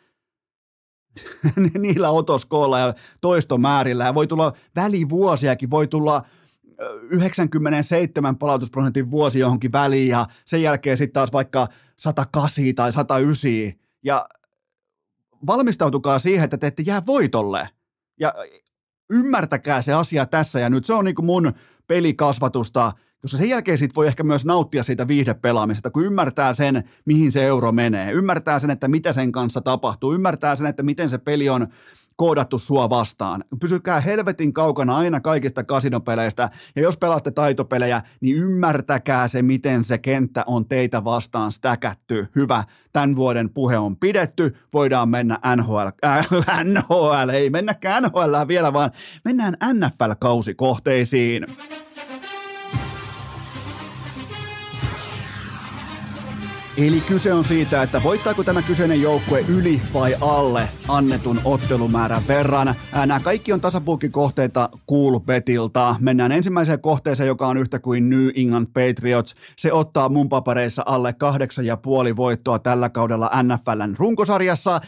Niillä otoskoolla ja toistomäärillä. Ja voi tulla välivuosiakin. Voi tulla 97 palautusprosentin vuosi johonkin väliin ja sen jälkeen sitten taas vaikka 108 tai 109. Ja valmistautukaa siihen, että te ette jää voitolle. Ja ymmärtäkää se asia tässä ja nyt. Se on niin kuin mun pelikasvatusta, koska sen jälkeen sit voi ehkä myös nauttia siitä viihdepelaamisesta, kun ymmärtää sen, mihin se euro menee. Ymmärtää sen, että mitä sen kanssa tapahtuu. Ymmärtää sen, että miten se peli on koodattu sua vastaan. Pysykää helvetin kaukana aina kaikista kasinopeleistä, ja jos pelaatte taitopelejä, niin ymmärtäkää se, miten se kenttä on teitä vastaan stäkätty. Hyvä, tämän vuoden puhe on pidetty, voidaan mennä NHL, äh, NHL, ei mennäkään NHL vielä, vaan mennään NFL-kausikohteisiin. Eli kyse on siitä, että voittaako tämä kyseinen joukkue yli vai alle annetun ottelumäärän verran. Nämä kaikki on tasapuukikohteita Coolbetilta. Mennään ensimmäiseen kohteeseen, joka on yhtä kuin New England Patriots. Se ottaa mun papereissa alle kahdeksan ja puoli voittoa tällä kaudella NFLn runkosarjassa.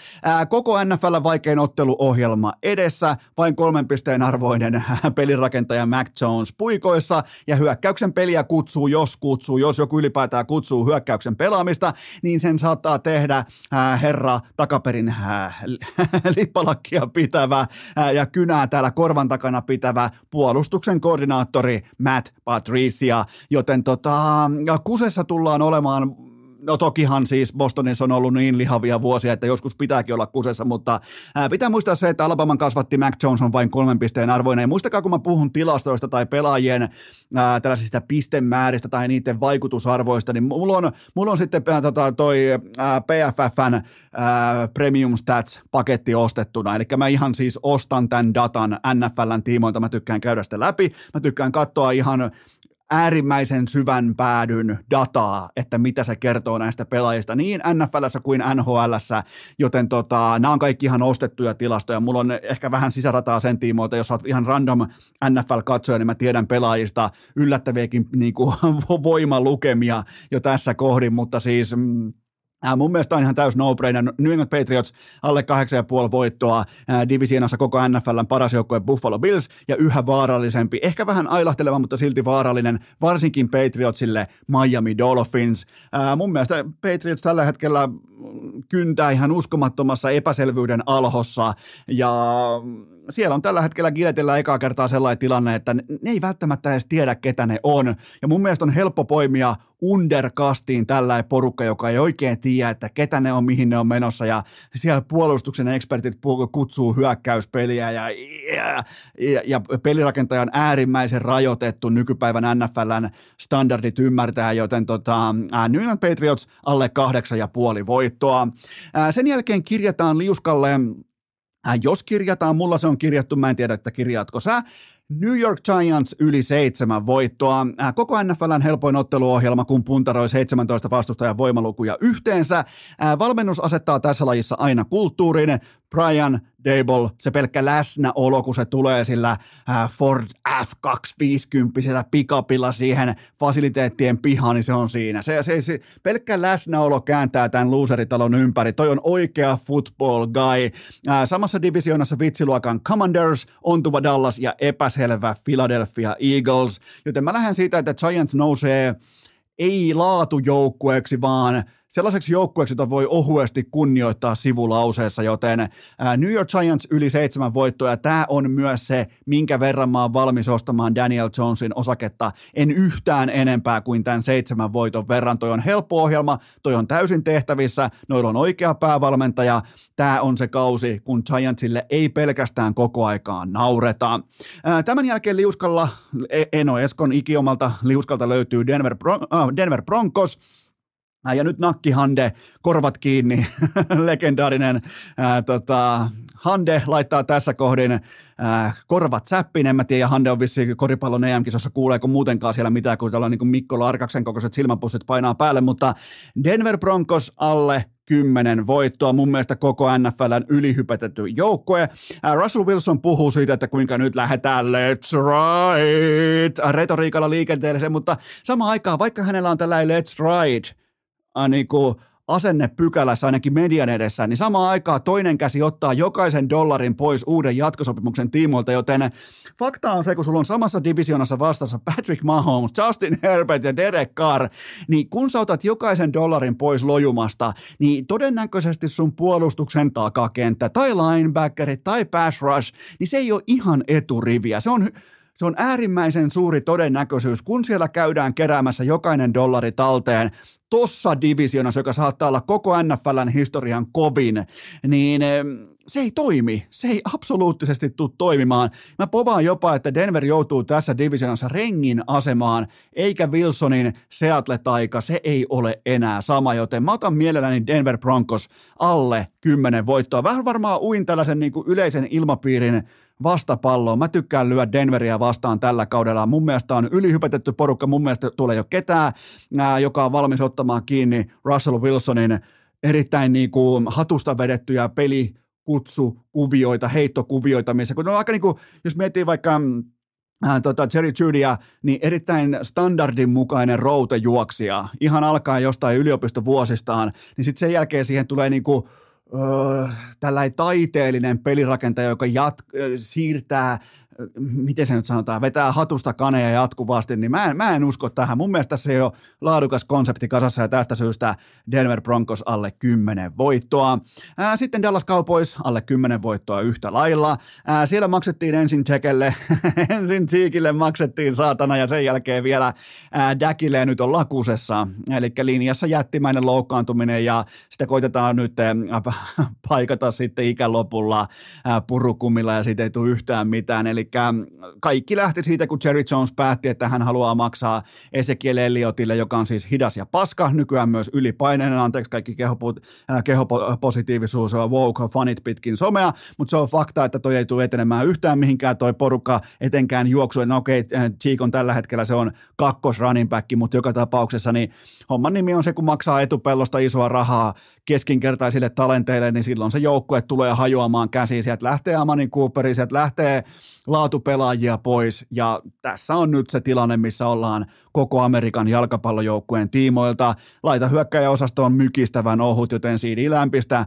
Koko NFLn vaikein otteluohjelma edessä, vain kolmen pisteen arvoinen pelirakentaja Mac Jones puikoissa ja hyökkäyksen peliä kutsuu, jos kutsuu, jos joku ylipäätään kutsuu hyökkäyksen pelaamista pelaamista, niin sen saattaa tehdä äh, herra takaperin ää, lippalakkia pitävä äh, ja kynää täällä korvan takana pitävä puolustuksen koordinaattori Matt Patricia, joten tota, kusessa tullaan olemaan no tokihan siis Bostonissa on ollut niin lihavia vuosia, että joskus pitääkin olla kusessa, mutta ää, pitää muistaa se, että Alabaman kasvatti Mac Jones on vain kolmen pisteen arvoinen. Ja muistakaa, kun mä puhun tilastoista tai pelaajien ää, tällaisista pistemääristä tai niiden vaikutusarvoista, niin mulla on, mulla on sitten ää, tota, toi ää, PFFn ää, Premium Stats-paketti ostettuna. Eli mä ihan siis ostan tämän datan NFLn tiimoilta, mä tykkään käydä sitä läpi, mä tykkään katsoa ihan äärimmäisen syvän päädyn dataa, että mitä se kertoo näistä pelaajista niin NFLssä kuin NHLssä, joten tota, nämä on kaikki ihan ostettuja tilastoja. Mulla on ehkä vähän sisärataa sen tiimoilta, jos olet ihan random NFL-katsoja, niin mä tiedän pelaajista yllättäviäkin niin kuin, voimalukemia jo tässä kohdin, mutta siis mm, Äh, mun mielestä on ihan täys no-brainer. New England Patriots alle 8,5 voittoa. Äh, divisioonassa koko NFLn paras joukkue Buffalo Bills ja yhä vaarallisempi. Ehkä vähän ailahteleva, mutta silti vaarallinen, varsinkin Patriotsille Miami Dolphins. Äh, mun mielestä Patriots tällä hetkellä kyntää ihan uskomattomassa epäselvyyden alhossa ja siellä on tällä hetkellä Giletillä ekaa kertaa sellainen tilanne, että ne ei välttämättä edes tiedä, ketä ne on. Ja mun mielestä on helppo poimia underkastiin tällä porukka, joka ei oikein tiedä, että ketä ne on, mihin ne on menossa. Ja siellä puolustuksen ekspertit kutsuu hyökkäyspeliä ja, ja, ja, ja pelirakentaja on äärimmäisen rajoitettu nykypäivän NFLn standardit ymmärtää, joten tota, New England Patriots alle kahdeksan ja puoli voittoa. Sen jälkeen kirjataan liuskalle jos kirjataan, mulla se on kirjattu, mä en tiedä, että kirjaatko sä. New York Giants yli seitsemän voittoa. Äh, koko NFLn helpoin otteluohjelma, kun puntaroi 17 vastustajan voimalukuja yhteensä. Äh, valmennus asettaa tässä lajissa aina kulttuurin. Brian Dable, se pelkkä läsnäolo, kun se tulee sillä äh, Ford F250 pikapilla siihen fasiliteettien pihaan, niin se on siinä. Se, se, se pelkkä läsnäolo kääntää tämän loseritalon ympäri. Toi on oikea football guy. Äh, samassa divisioonassa vitsiluokan Commanders, ontuva Dallas ja epäselvä Philadelphia Eagles. Joten mä lähden siitä, että Giants nousee ei laatujoukkueeksi, vaan sellaiseksi joukkueeksi, jota voi ohuesti kunnioittaa sivulauseessa, joten New York Giants yli seitsemän voittoa, ja tämä on myös se, minkä verran mä oon valmis ostamaan Daniel Jonesin osaketta. En yhtään enempää kuin tämän seitsemän voiton verran. Toi on helppo ohjelma, toi on täysin tehtävissä, noilla on oikea päävalmentaja. Tämä on se kausi, kun Giantsille ei pelkästään koko aikaan naureta. Tämän jälkeen liuskalla, e- Eno Eskon ikiomalta liuskalta löytyy Denver, Bron- Denver Broncos, ja nyt nakki Hande, korvat kiinni, legendaarinen ää, tota, Hande laittaa tässä kohdin äh, korvat säppiin, en mä tiedä, Hande on vissiin koripallon EM-kisossa, kuuleeko muutenkaan siellä mitään, kun tällä niin Mikko Larkaksen kokoiset silmäpussit painaa päälle, mutta Denver Broncos alle 10 voittoa. Mun mielestä koko NFLn ylihypetetty joukkue. Russell Wilson puhuu siitä, että kuinka nyt lähdetään let's ride retoriikalla liikenteelle, mutta samaan aikaan, vaikka hänellä on tällainen let's ride, äh, niin kuin asenne pykälässä ainakin median edessä, niin samaan aikaan toinen käsi ottaa jokaisen dollarin pois uuden jatkosopimuksen tiimoilta, joten fakta on se, kun sulla on samassa divisionassa vastassa Patrick Mahomes, Justin Herbert ja Derek Carr, niin kun sä otat jokaisen dollarin pois lojumasta, niin todennäköisesti sun puolustuksen takakenttä tai linebackeri tai pass rush, niin se ei ole ihan eturiviä. Se on se on äärimmäisen suuri todennäköisyys, kun siellä käydään keräämässä jokainen dollari talteen tossa divisionassa, joka saattaa olla koko NFLn historian kovin, niin se ei toimi. Se ei absoluuttisesti tule toimimaan. Mä povaan jopa, että Denver joutuu tässä divisionassa rengin asemaan, eikä Wilsonin Seattle-taika, se ei ole enää sama, joten mä otan mielelläni Denver Broncos alle 10 voittoa. Vähän varmaan uin tällaisen niin kuin yleisen ilmapiirin vastapalloon. Mä tykkään lyödä Denveria vastaan tällä kaudella. Mun mielestä on ylihypetetty porukka. Mun mielestä tulee jo ketään, ää, joka on valmis ottamaan kiinni Russell Wilsonin erittäin niin kuin hatusta vedettyjä peli kutsukuvioita, heittokuvioita, missä kun on aika niin kuin, jos miettii vaikka äh, tota Jerry Judya, niin erittäin standardin mukainen routejuoksija, ihan alkaa jostain yliopistovuosistaan, niin sitten sen jälkeen siihen tulee niin kuin, öö, tällainen taiteellinen pelirakentaja, joka jat- siirtää miten se nyt sanotaan, vetää hatusta kaneja jatkuvasti, niin mä en, mä en usko tähän. Mun mielestä tässä ei ole laadukas konsepti kasassa ja tästä syystä Denver Broncos alle 10 voittoa. Ää, sitten Dallas Cowboys alle 10 voittoa yhtä lailla. Ää, siellä maksettiin ensin Tsekelle, ensin Cheekille maksettiin saatana ja sen jälkeen vielä ää, Dakille nyt on lakusessa. Eli linjassa jättimäinen loukkaantuminen ja sitä koitetaan nyt ää, paikata sitten ikälopulla ää, purukumilla ja siitä ei tule yhtään mitään. Eli kaikki lähti siitä, kun Jerry Jones päätti, että hän haluaa maksaa Ezekiel Elliotille, joka on siis hidas ja paska, nykyään myös ylipainoinen, anteeksi kaikki kehopo, äh, kehopositiivisuus, woke, fanit pitkin somea, mutta se on fakta, että toi ei tule etenemään yhtään mihinkään. Toi porukka, etenkään juoksu, no okei, okay, Cheek on tällä hetkellä se on kakkos running back, mutta joka tapauksessa niin homman nimi on se, kun maksaa etupellosta isoa rahaa keskinkertaisille talenteille, niin silloin se joukkue tulee hajoamaan käsiin. Sieltä lähtee Amani Cooperi, sieltä lähtee laatupelaajia pois ja tässä on nyt se tilanne, missä ollaan koko Amerikan jalkapallojoukkueen tiimoilta. Laita hyökkäjäosasto on mykistävän ohut, joten CD lämpistä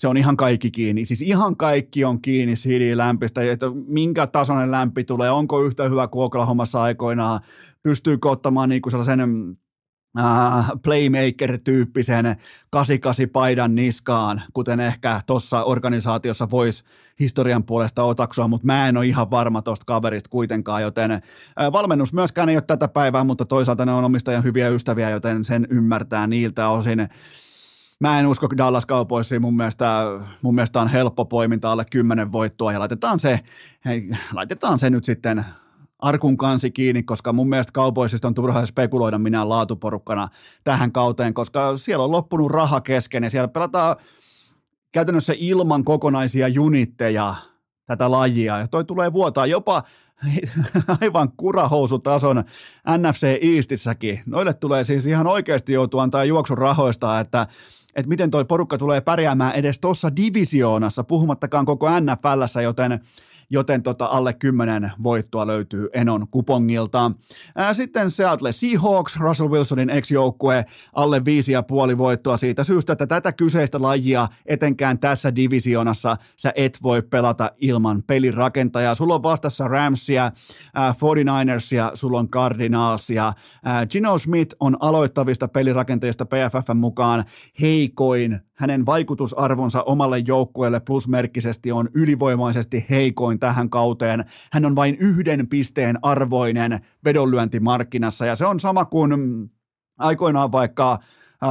se on ihan kaikki kiinni. Siis ihan kaikki on kiinni CD-lämpistä, että minkä tasoinen lämpi tulee, onko yhtä hyvä kuin Oklahomassa aikoinaan, pystyykö ottamaan niinku sellaisen äh, playmaker-tyyppisen 88 paidan niskaan, kuten ehkä tuossa organisaatiossa voisi historian puolesta otaksua, mutta mä en ole ihan varma tuosta kaverista kuitenkaan, joten äh, valmennus myöskään ei ole tätä päivää, mutta toisaalta ne on omistajan hyviä ystäviä, joten sen ymmärtää niiltä osin. Mä en usko Dallas Cowboysiin, mun mielestä, mun mielestä on helppo poiminta alle 10 voittoa ja laitetaan se, hei, laitetaan se nyt sitten arkun kansi kiinni, koska mun mielestä kaupoisista on turha spekuloida minä laatuporukkana tähän kauteen, koska siellä on loppunut raha kesken ja siellä pelataan käytännössä ilman kokonaisia junitteja tätä lajia. Ja toi tulee vuotaa jopa aivan kurahousutason NFC Eastissäkin. Noille tulee siis ihan oikeasti joutua antaa juoksun rahoista, että, että miten toi porukka tulee pärjäämään edes tuossa divisioonassa, puhumattakaan koko NFLssä, joten joten tota alle 10 voittoa löytyy Enon kupongilta. Ää, sitten Seattle Seahawks, Russell Wilsonin ex-joukkue, alle viisi ja puoli voittoa siitä syystä, että tätä kyseistä lajia etenkään tässä divisionassa sä et voi pelata ilman pelirakentajaa. Sulla on vastassa Ramsia, ää, 49ersia, sulla on Cardinalsia. Ää, Gino Smith on aloittavista pelirakenteista PFFn mukaan heikoin hänen vaikutusarvonsa omalle joukkueelle plusmerkkisesti on ylivoimaisesti heikoin tähän kauteen. Hän on vain yhden pisteen arvoinen vedonlyöntimarkkinassa ja se on sama kuin aikoinaan vaikka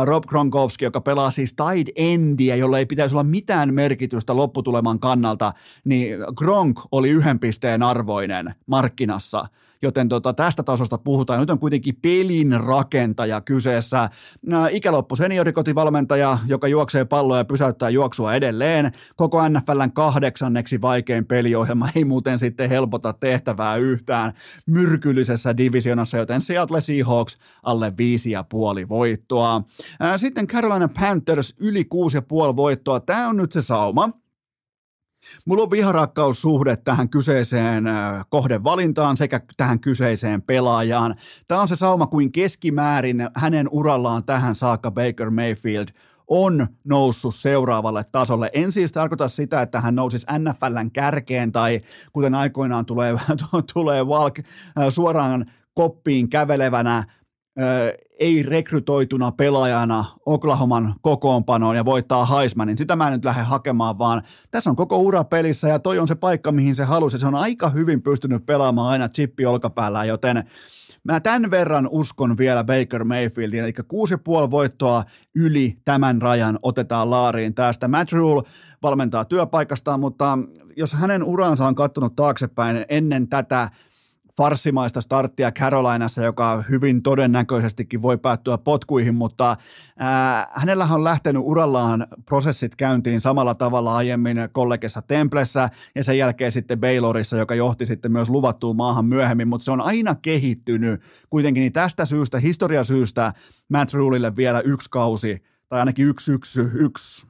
Rob Gronkowski, joka pelaa siis tight endiä, jolla ei pitäisi olla mitään merkitystä lopputuleman kannalta, niin Gronk oli yhden pisteen arvoinen markkinassa – joten tota, tästä tasosta puhutaan. Nyt on kuitenkin pelin rakentaja kyseessä. Ikäloppu seniorikotivalmentaja, joka juoksee palloa ja pysäyttää juoksua edelleen. Koko NFLn kahdeksanneksi vaikein peliohjelma ei muuten sitten helpota tehtävää yhtään myrkyllisessä divisionassa, joten Seattle Seahawks alle viisi ja puoli voittoa. Sitten Carolina Panthers yli kuusi ja puoli voittoa. Tämä on nyt se sauma Mulla on viharakkaussuhde tähän kyseiseen äh, kohdevalintaan sekä tähän kyseiseen pelaajaan. Tämä on se sauma kuin keskimäärin hänen urallaan tähän saakka Baker Mayfield on noussut seuraavalle tasolle. En siis tarkoita sitä, että hän nousisi NFLn kärkeen tai kuten aikoinaan tulee, tulee Valk äh, suoraan koppiin kävelevänä ei rekrytoituna pelaajana Oklahoman kokoonpanoon ja voittaa Heismanin. Sitä mä en nyt lähde hakemaan, vaan tässä on koko ura pelissä ja toi on se paikka, mihin se halusi. Se on aika hyvin pystynyt pelaamaan aina chippi olkapäällä, joten mä tämän verran uskon vielä Baker Mayfieldin, eli 6,5 voittoa yli tämän rajan otetaan laariin tästä. Matt Rule valmentaa työpaikastaan, mutta jos hänen uransa on kattonut taaksepäin ennen tätä farssimaista starttia Carolinassa, joka hyvin todennäköisestikin voi päättyä potkuihin, mutta ää, hänellä on lähtenyt urallaan prosessit käyntiin samalla tavalla aiemmin kollegessa Templessä ja sen jälkeen sitten Baylorissa, joka johti sitten myös luvattuun maahan myöhemmin, mutta se on aina kehittynyt. Kuitenkin niin tästä syystä, historiasyystä Matt Rulille vielä yksi kausi tai ainakin yksi syksy, yksi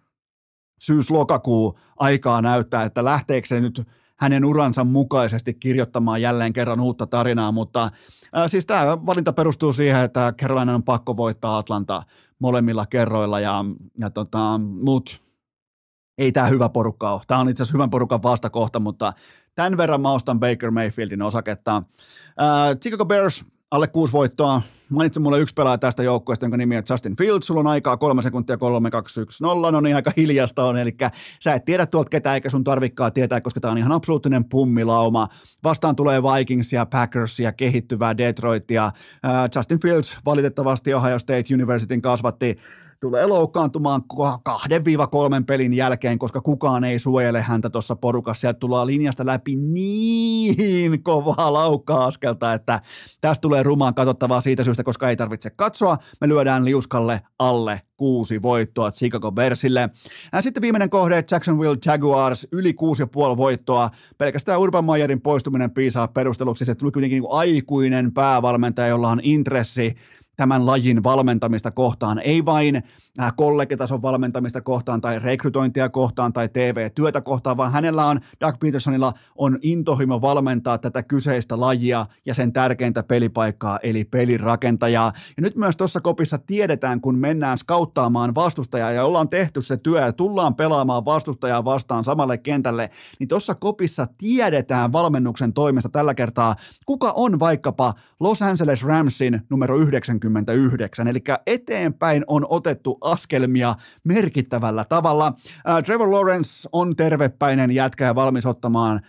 syys-lokakuu aikaa näyttää, että lähteekö se nyt hänen uransa mukaisesti kirjoittamaan jälleen kerran uutta tarinaa, mutta ää, siis tämä valinta perustuu siihen, että Carolina on pakko voittaa Atlanta molemmilla kerroilla ja, ja tota, mut ei tämä hyvä porukka ole. Tämä on itse asiassa hyvän porukan vastakohta, mutta tämän verran mä ostan Baker Mayfieldin osaketta. Ää, Chicago Bears alle kuusi voittoa. Mainitsin mulle yksi pelaaja tästä joukkueesta, jonka nimi on Justin Fields. Sulla on aikaa kolme sekuntia, kolme, kaksi, yksi, nolla. No niin, aika hiljasta on. Eli sä et tiedä tuolta ketään, eikä sun tarvikkaa tietää, koska tämä on ihan absoluuttinen pummilauma. Vastaan tulee Vikingsia, Packersia, kehittyvää Detroitia. Justin Fields valitettavasti Ohio State Universityn kasvatti tulee loukkaantumaan 2-3 pelin jälkeen, koska kukaan ei suojele häntä tuossa porukassa. Sieltä tullaan linjasta läpi niin kovaa laukka-askelta, että tästä tulee rumaan katsottavaa siitä syystä, koska ei tarvitse katsoa. Me lyödään liuskalle alle kuusi voittoa Chicago Bearsille. Sitten viimeinen kohde, Jacksonville Jaguars, yli kuusi ja puoli voittoa. Pelkästään Urban Meyerin poistuminen piisaa perusteluksi. Se tuli kuitenkin aikuinen päävalmentaja, jolla on intressi tämän lajin valmentamista kohtaan, ei vain äh, kollegitason valmentamista kohtaan tai rekrytointia kohtaan tai TV-työtä kohtaan, vaan hänellä on, Doug Petersonilla on intohimo valmentaa tätä kyseistä lajia ja sen tärkeintä pelipaikkaa, eli pelirakentajaa. Ja nyt myös tuossa kopissa tiedetään, kun mennään skauttaamaan vastustajaa ja ollaan tehty se työ ja tullaan pelaamaan vastustajaa vastaan samalle kentälle, niin tuossa kopissa tiedetään valmennuksen toimesta tällä kertaa, kuka on vaikkapa Los Angeles Ramsin numero 90 29, eli eteenpäin on otettu askelmia merkittävällä tavalla. Äh, Trevor Lawrence on tervepäinen jätkä ja valmis ottamaan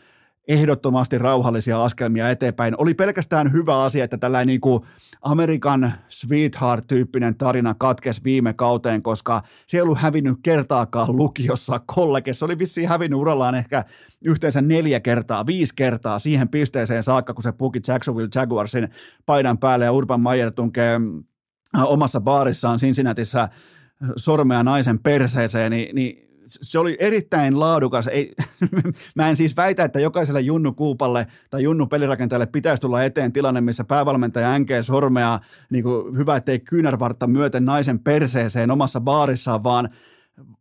ehdottomasti rauhallisia askelmia eteenpäin. Oli pelkästään hyvä asia, että tällainen niin kuin Amerikan Sweetheart-tyyppinen tarina katkes viime kauteen, koska se ei ollut hävinnyt kertaakaan lukiossa kollegessa. Oli vissiin hävinnyt urallaan ehkä yhteensä neljä kertaa, viisi kertaa siihen pisteeseen saakka, kun se puki Jacksonville Jaguarsin paidan päälle ja Urban Meyer tunkee äh, omassa baarissaan Cincinnatissa sormea naisen perseeseen, niin, niin se oli erittäin laadukas. Ei, mä en siis väitä, että jokaiselle Junnu Kuupalle tai Junnu pelirakentajalle pitäisi tulla eteen tilanne, missä päävalmentaja änkee sormea, niin kuin hyvä, ettei kyynärvartta myöten naisen perseeseen omassa baarissaan, vaan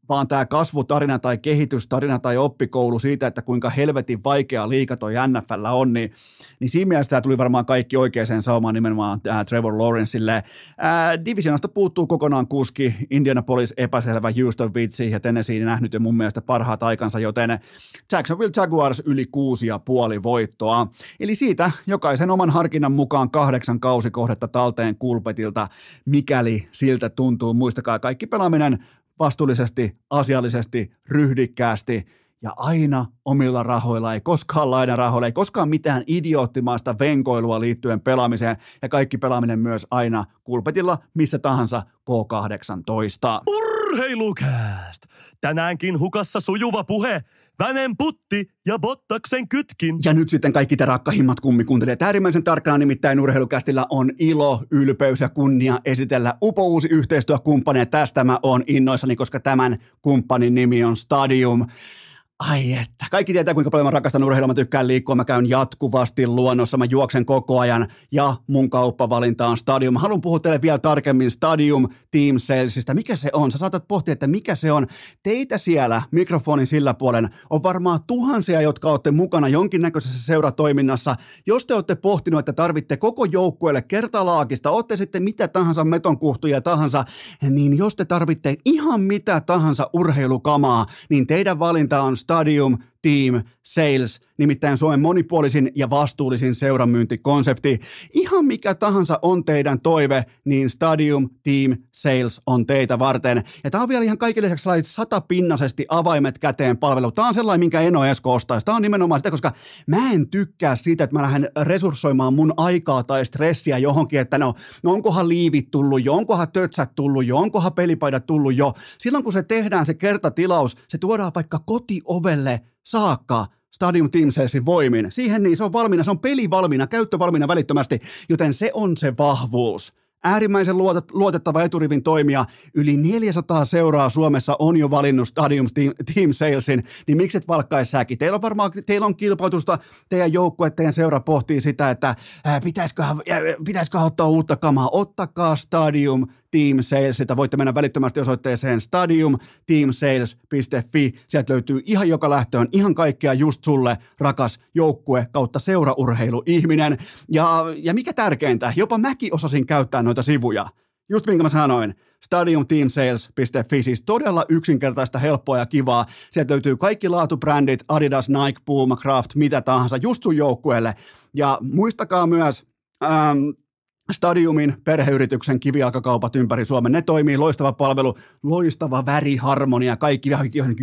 vaan tämä kasvutarina tai kehitystarina tai oppikoulu siitä, että kuinka helvetin vaikea liika toi NFL on, niin, niin siinä mielessä tämä tuli varmaan kaikki oikeaan saumaan nimenomaan äh, Trevor Lawrenceille. Äh, divisionasta puuttuu kokonaan kuski, Indianapolis epäselvä, Houston vitsi ja Tennessee nähnyt jo mun mielestä parhaat aikansa, joten Jacksonville Jaguars yli kuusi ja puoli voittoa. Eli siitä jokaisen oman harkinnan mukaan kahdeksan kausikohdetta talteen kulpetilta, mikäli siltä tuntuu. Muistakaa kaikki pelaaminen vastuullisesti, asiallisesti, ryhdikkäästi ja aina omilla rahoilla, ei koskaan lainarahoilla, ei koskaan mitään idioottimaista venkoilua liittyen pelaamiseen ja kaikki pelaaminen myös aina kulpetilla missä tahansa K18. Urheilukääst! Tänäänkin hukassa sujuva puhe, vänen putti ja Bottaksen kytkin. Ja nyt sitten kaikki te rakkahimmat kummikuuntelijat. Äärimmäisen tarkkana nimittäin urheilukästillä on ilo, ylpeys ja kunnia esitellä upouusi yhteistyökumppani. Ja tästä mä oon innoissani, koska tämän kumppanin nimi on Stadium. Ai että. Kaikki tietää, kuinka paljon mä rakastan urheilua, mä tykkään liikkua, mä käyn jatkuvasti luonnossa, mä juoksen koko ajan ja mun kauppavalinta on Stadium. Haluan puhua teille vielä tarkemmin Stadium Team Salesista. Mikä se on? Sä saatat pohtia, että mikä se on. Teitä siellä mikrofonin sillä puolen on varmaan tuhansia, jotka olette mukana jonkinnäköisessä seuratoiminnassa. Jos te olette pohtinut, että tarvitte koko joukkueelle kertalaakista, olette sitten mitä tahansa metonkuhtuja tahansa, niin jos te tarvitte ihan mitä tahansa urheilukamaa, niin teidän valinta on Stadium Team Sales, nimittäin Suomen monipuolisin ja vastuullisin seuramyyntikonsepti. Ihan mikä tahansa on teidän toive, niin Stadium Team Sales on teitä varten. Ja tämä on vielä ihan kaikille lisäksi satapinnaisesti avaimet käteen palvelu. Tämä on sellainen, minkä Eno Esko ostaisi. Tämä on nimenomaan sitä, koska mä en tykkää siitä, että mä lähden resurssoimaan mun aikaa tai stressiä johonkin, että no, no onkohan liivit tullut jo, onkohan tötsät tullut jo, onkohan pelipaidat tullut jo. Silloin kun se tehdään se kertatilaus, se tuodaan vaikka kotiovelle saakka Stadium Team Salesin voimin. Siihen niin se on valmiina, se on pelivalmiina, käyttövalmiina välittömästi, joten se on se vahvuus. Äärimmäisen luotet, luotettava eturivin toimija, yli 400 seuraa Suomessa on jo valinnut Stadium Team, Team Salesin, niin miksi et valkkaisi säkin? Teillä on varmaan, teillä on kilpailutusta, teidän joukkue, teidän seura pohtii sitä, että ää, pitäisiköhän, pitäisiköhän ottaa uutta kamaa, ottakaa Stadium Team Salesilta. Voitte mennä välittömästi osoitteeseen stadiumteamsales.fi. Sieltä löytyy ihan joka lähtöön ihan kaikkea just sulle, rakas joukkue kautta seuraurheiluihminen. Ja, ja mikä tärkeintä, jopa mäkin osasin käyttää noita sivuja. Just minkä mä sanoin, stadiumteamsales.fi, siis todella yksinkertaista, helppoa ja kivaa. Sieltä löytyy kaikki laatubrändit, Adidas, Nike, Puma, Craft, mitä tahansa, just sun joukkueelle. Ja muistakaa myös, ähm, Stadiumin perheyrityksen kivijalkakaupat ympäri Suomen. Ne toimii, loistava palvelu, loistava väriharmonia, kaikki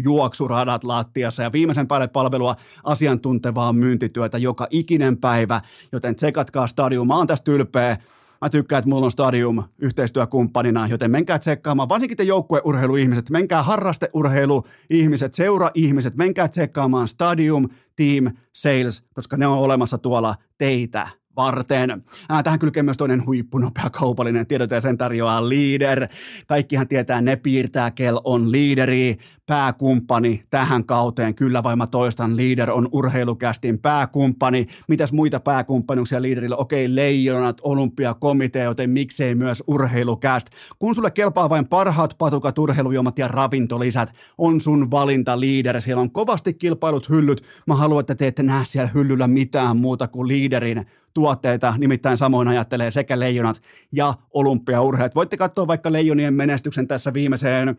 juoksuradat lattiassa ja viimeisen päälle palvelua asiantuntevaa myyntityötä joka ikinen päivä, joten tsekatkaa Stadium. Mä oon tästä ylpeä. Mä tykkään, että mulla on Stadium yhteistyökumppanina, joten menkää tsekkaamaan, varsinkin te joukkueurheiluihmiset, menkää harrasteurheiluihmiset, seura-ihmiset, menkää tsekkaamaan Stadium Team Sales, koska ne on olemassa tuolla teitä varten. Ää, tähän kylkee myös toinen huippunopea kaupallinen tiedot ja sen tarjoaa Leader. Kaikkihan tietää, ne piirtää, kel on liideri, pääkumppani tähän kauteen. Kyllä vai mä toistan, Leader on urheilukästin pääkumppani. Mitäs muita pääkumppanuuksia Leaderilla? Okei, Leijonat, Olympiakomitea, joten miksei myös urheilukäst. Kun sulle kelpaa vain parhaat patukat, urheilujuomat ja ravintolisät, on sun valinta Leader. Siellä on kovasti kilpailut hyllyt. Mä haluan, että te ette näe siellä hyllyllä mitään muuta kuin Leaderin tuotteita, nimittäin samoin ajattelee sekä leijonat ja olympiaurheet. Voitte katsoa vaikka leijonien menestyksen tässä viimeiseen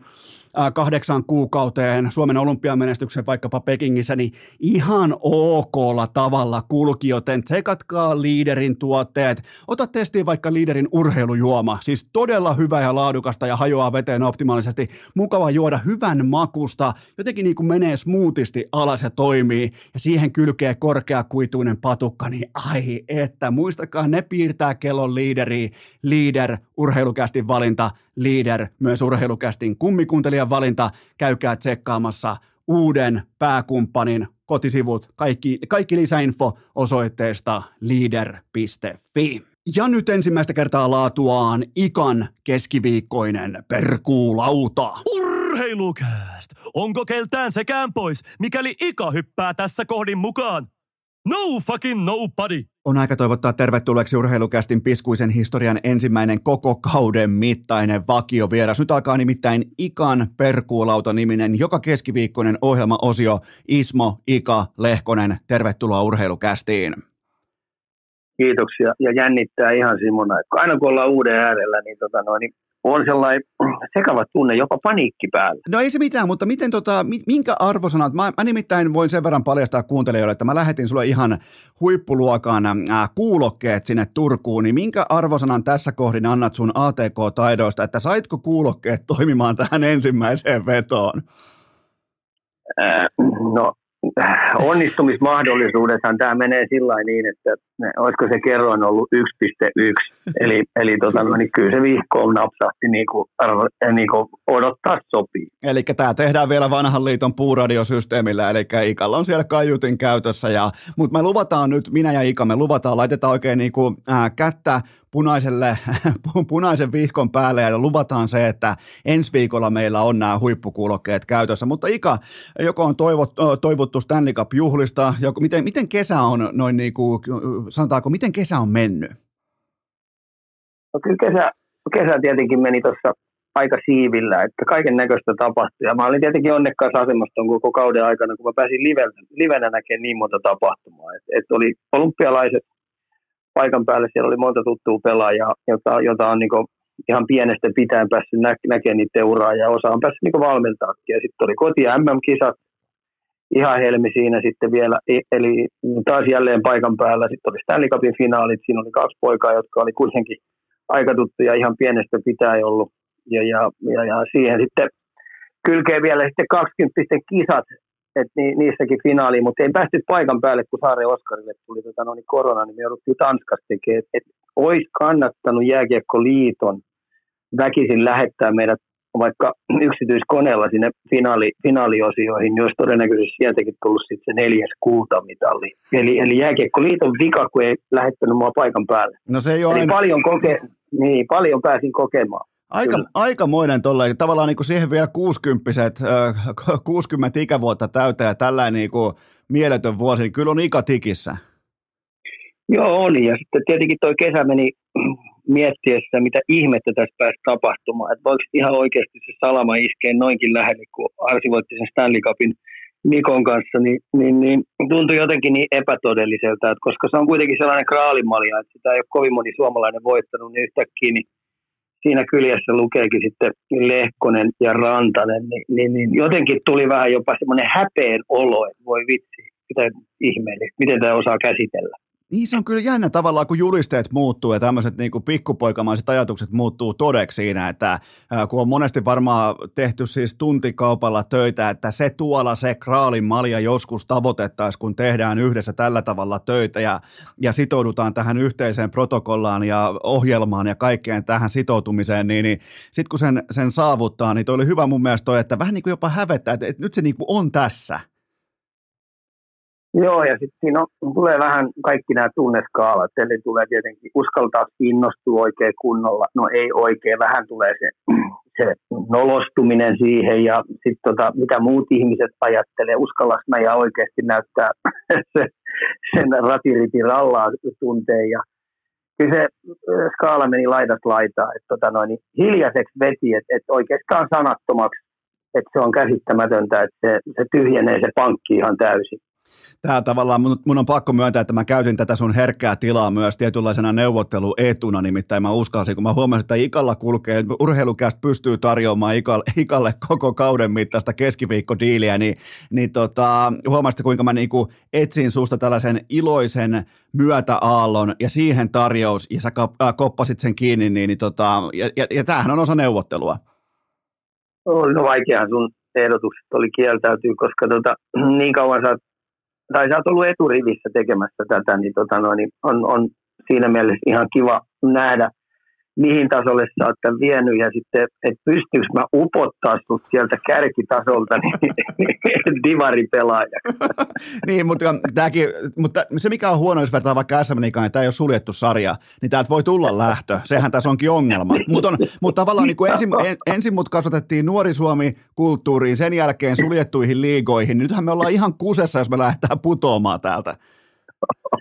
kahdeksan kuukauteen Suomen olympiamenestyksen vaikkapa Pekingissä, niin ihan okolla tavalla kulki, joten tsekatkaa liiderin tuotteet. Ota testiin vaikka liiderin urheilujuoma, siis todella hyvä ja laadukasta ja hajoaa veteen optimaalisesti. Mukava juoda hyvän makusta, jotenkin niin kuin menee smoothisti alas ja toimii, ja siihen kylkee korkeakuituinen patukka, niin ai että, muistakaa, ne piirtää kellon liideri, liider, urheilukästin valinta, Leader, myös urheilukästin kummikuuntelijan valinta. Käykää tsekkaamassa uuden pääkumppanin kotisivut, kaikki, kaikki lisäinfo osoitteesta leader.fi. Ja nyt ensimmäistä kertaa laatuaan Ikan keskiviikkoinen perkuulauta. Urheilukääst! Onko keltään sekään pois, mikäli Ika hyppää tässä kohdin mukaan? No fucking nobody! On aika toivottaa tervetulleeksi urheilukästin piskuisen historian ensimmäinen koko kauden mittainen vakiovieras. Nyt alkaa nimittäin Ikan Perkuulauta-niminen joka keskiviikkoinen ohjelmaosio Ismo Ika Lehkonen. Tervetuloa urheilukästiin. Kiitoksia ja jännittää ihan Simona. Aina kun ollaan uuden äärellä, niin, tota noin, niin on sellainen sekava tunne, jopa paniikki päällä. No ei se mitään, mutta miten tota, minkä arvosanat, mä, mä nimittäin voin sen verran paljastaa kuuntelijoille, että mä lähetin sulle ihan huippuluokan äh, kuulokkeet sinne Turkuun, niin minkä arvosanan tässä kohdin annat sun ATK-taidoista, että saitko kuulokkeet toimimaan tähän ensimmäiseen vetoon? Äh, no onnistumismahdollisuudethan tämä menee sillä niin, että olisiko se kerroin ollut 1.1, eli, eli tota, no, niin kyllä se vihkoon napsahti niin kuin, niin kuin odottaa sopii. Eli tämä tehdään vielä vanhan liiton puuradiosysteemillä, eli Ikalla on siellä kaiutin käytössä, ja, mutta me luvataan nyt, minä ja Ika, me luvataan, laitetaan oikein niin kuin, äh, kättä punaiselle, punaisen vihkon päälle ja luvataan se, että ensi viikolla meillä on nämä huippukuulokkeet käytössä. Mutta Ika, joko on toivot, toivottu Stanley Cup-juhlista, joko, miten, miten kesä on noin niin kuin, sanotaanko, miten kesä on mennyt? No kyllä kesä, kesä tietenkin meni tuossa aika siivillä, että kaiken näköistä tapahtui. Ja mä olin tietenkin onnekkaassa asemassa koko kauden aikana, kun mä pääsin livenä, livenä näkemään niin monta tapahtumaa. Et, et oli olympialaiset paikan päällä, siellä oli monta tuttua pelaajaa, jota, jota on niin ihan pienestä pitäen päässyt nä- näkemään niitä uraa ja osa on päässyt niin valmentaakin. Ja sitten oli koti- ja MM-kisat, ihan helmi siinä sitten vielä, e, eli taas jälleen paikan päällä. Sitten oli Stanley Cupin finaalit, siinä oli kaksi poikaa, jotka oli kuitenkin aika tuttuja ihan pienestä pitäen ollut. Ja, ja, ja, ja siihen sitten kylkee vielä sitten 20 kisat, että ni, niissäkin finaaliin, mutta ei päästy paikan päälle, kun Saare Oskarille tuli tota, no, niin korona, niin me jouduttiin Tanskassa tekemään, että et olisi kannattanut Jääkiekkoliiton väkisin lähettää meidät vaikka yksityiskoneella sinne finaali, finaaliosioihin, niin olisi todennäköisesti sieltäkin tullut sitten se neljäs kultamitali. Eli, eli Jääkiekkoliiton vika, kun ei lähettänyt mua paikan päälle. No se ei ole Eli aina... paljon, koke, niin, paljon pääsin kokemaan. Aika, aikamoinen tuolla, tavallaan niin kuin siihen vielä 60 60 ikävuotta täyteen ja tällainen niin kuin mieletön vuosi, niin kyllä on ikä tikissä. Joo, on. Ja sitten tietenkin tuo kesä meni miettiessä, mitä ihmettä tässä pääsi tapahtumaan. Että voiko ihan oikeasti se salama iskee noinkin lähelle, kun Arsi voitti sen Stanley Cupin Nikon kanssa, niin, niin, niin tuntui jotenkin niin epätodelliselta, että koska se on kuitenkin sellainen kraalimalja, että sitä ei ole kovin moni suomalainen voittanut, niin yhtäkkiä niin siinä kyljessä lukeekin sitten Lehkonen ja Rantanen, niin, niin, niin jotenkin tuli vähän jopa semmoinen häpeen olo, että voi vitsi, miten ihmeellistä, miten tämä osaa käsitellä. Niin se on kyllä jännä tavallaan, kun julisteet muuttuu ja tämmöiset niin kuin pikkupoikamaiset ajatukset muuttuu todeksi siinä, että kun on monesti varmaan tehty siis tuntikaupalla töitä, että se tuolla se kraalin malja joskus tavoitettaisiin, kun tehdään yhdessä tällä tavalla töitä ja, ja sitoudutaan tähän yhteiseen protokollaan ja ohjelmaan ja kaikkeen tähän sitoutumiseen, niin, niin sitten kun sen, sen saavuttaa, niin toi oli hyvä mun mielestä toi, että vähän niin kuin jopa hävettää, että, että nyt se niin kuin on tässä – Joo, ja sitten siinä on, tulee vähän kaikki nämä tunneskaalat, eli tulee tietenkin uskaltaa innostua oikein kunnolla, no ei oikein, vähän tulee se, se nolostuminen siihen, ja sitten tota, mitä muut ihmiset ajattelee, uskallas mä ja oikeasti näyttää se, sen ratiriti rallaa tunteen, ja kyllä se skaala meni laidasta laitaa, että tota noin, niin hiljaiseksi veti, että et oikeastaan sanattomaksi, että se on käsittämätöntä, että se, se tyhjenee se pankki ihan täysin. Tämä tavallaan, mun, mun on pakko myöntää, että mä käytin tätä sun herkkää tilaa myös tietynlaisena neuvotteluetuna, nimittäin mä uskalsin, kun mä huomasin, että Ikalla kulkee, urheilukästä pystyy tarjoamaan Ikalle, Ikalle koko kauden mittaista keskiviikkodiiliä, niin, niin tota, huomasit, kuinka mä niinku etsin susta tällaisen iloisen myötäaallon ja siihen tarjous, ja sä äh, koppasit sen kiinni, niin, niin tota, ja, ja, ja tämähän on osa neuvottelua. No vaikeahan sun ehdotukset oli kieltäytyy, koska tota, niin kauan sä oot tai sä oot ollut eturivissä tekemässä tätä, niin, tota noin, niin on, on siinä mielessä ihan kiva nähdä, mihin tasolle sä oot tämän vienyt ja sitten, että pystyykö mä upottaa sut sieltä kärkitasolta niin, divaripelaaja. niin, mutta, tämäkin, mutta se mikä on huono, jos vertaa vaikka SM niin tämä ei ole suljettu sarja, niin täältä voi tulla lähtö. Sehän tässä onkin ongelma. Mutta mut tavallaan niin kuin ensin, en, ensin mut kasvatettiin nuori Suomi-kulttuuriin, sen jälkeen suljettuihin liigoihin. Nythän me ollaan ihan kusessa, jos me lähdetään putoamaan täältä.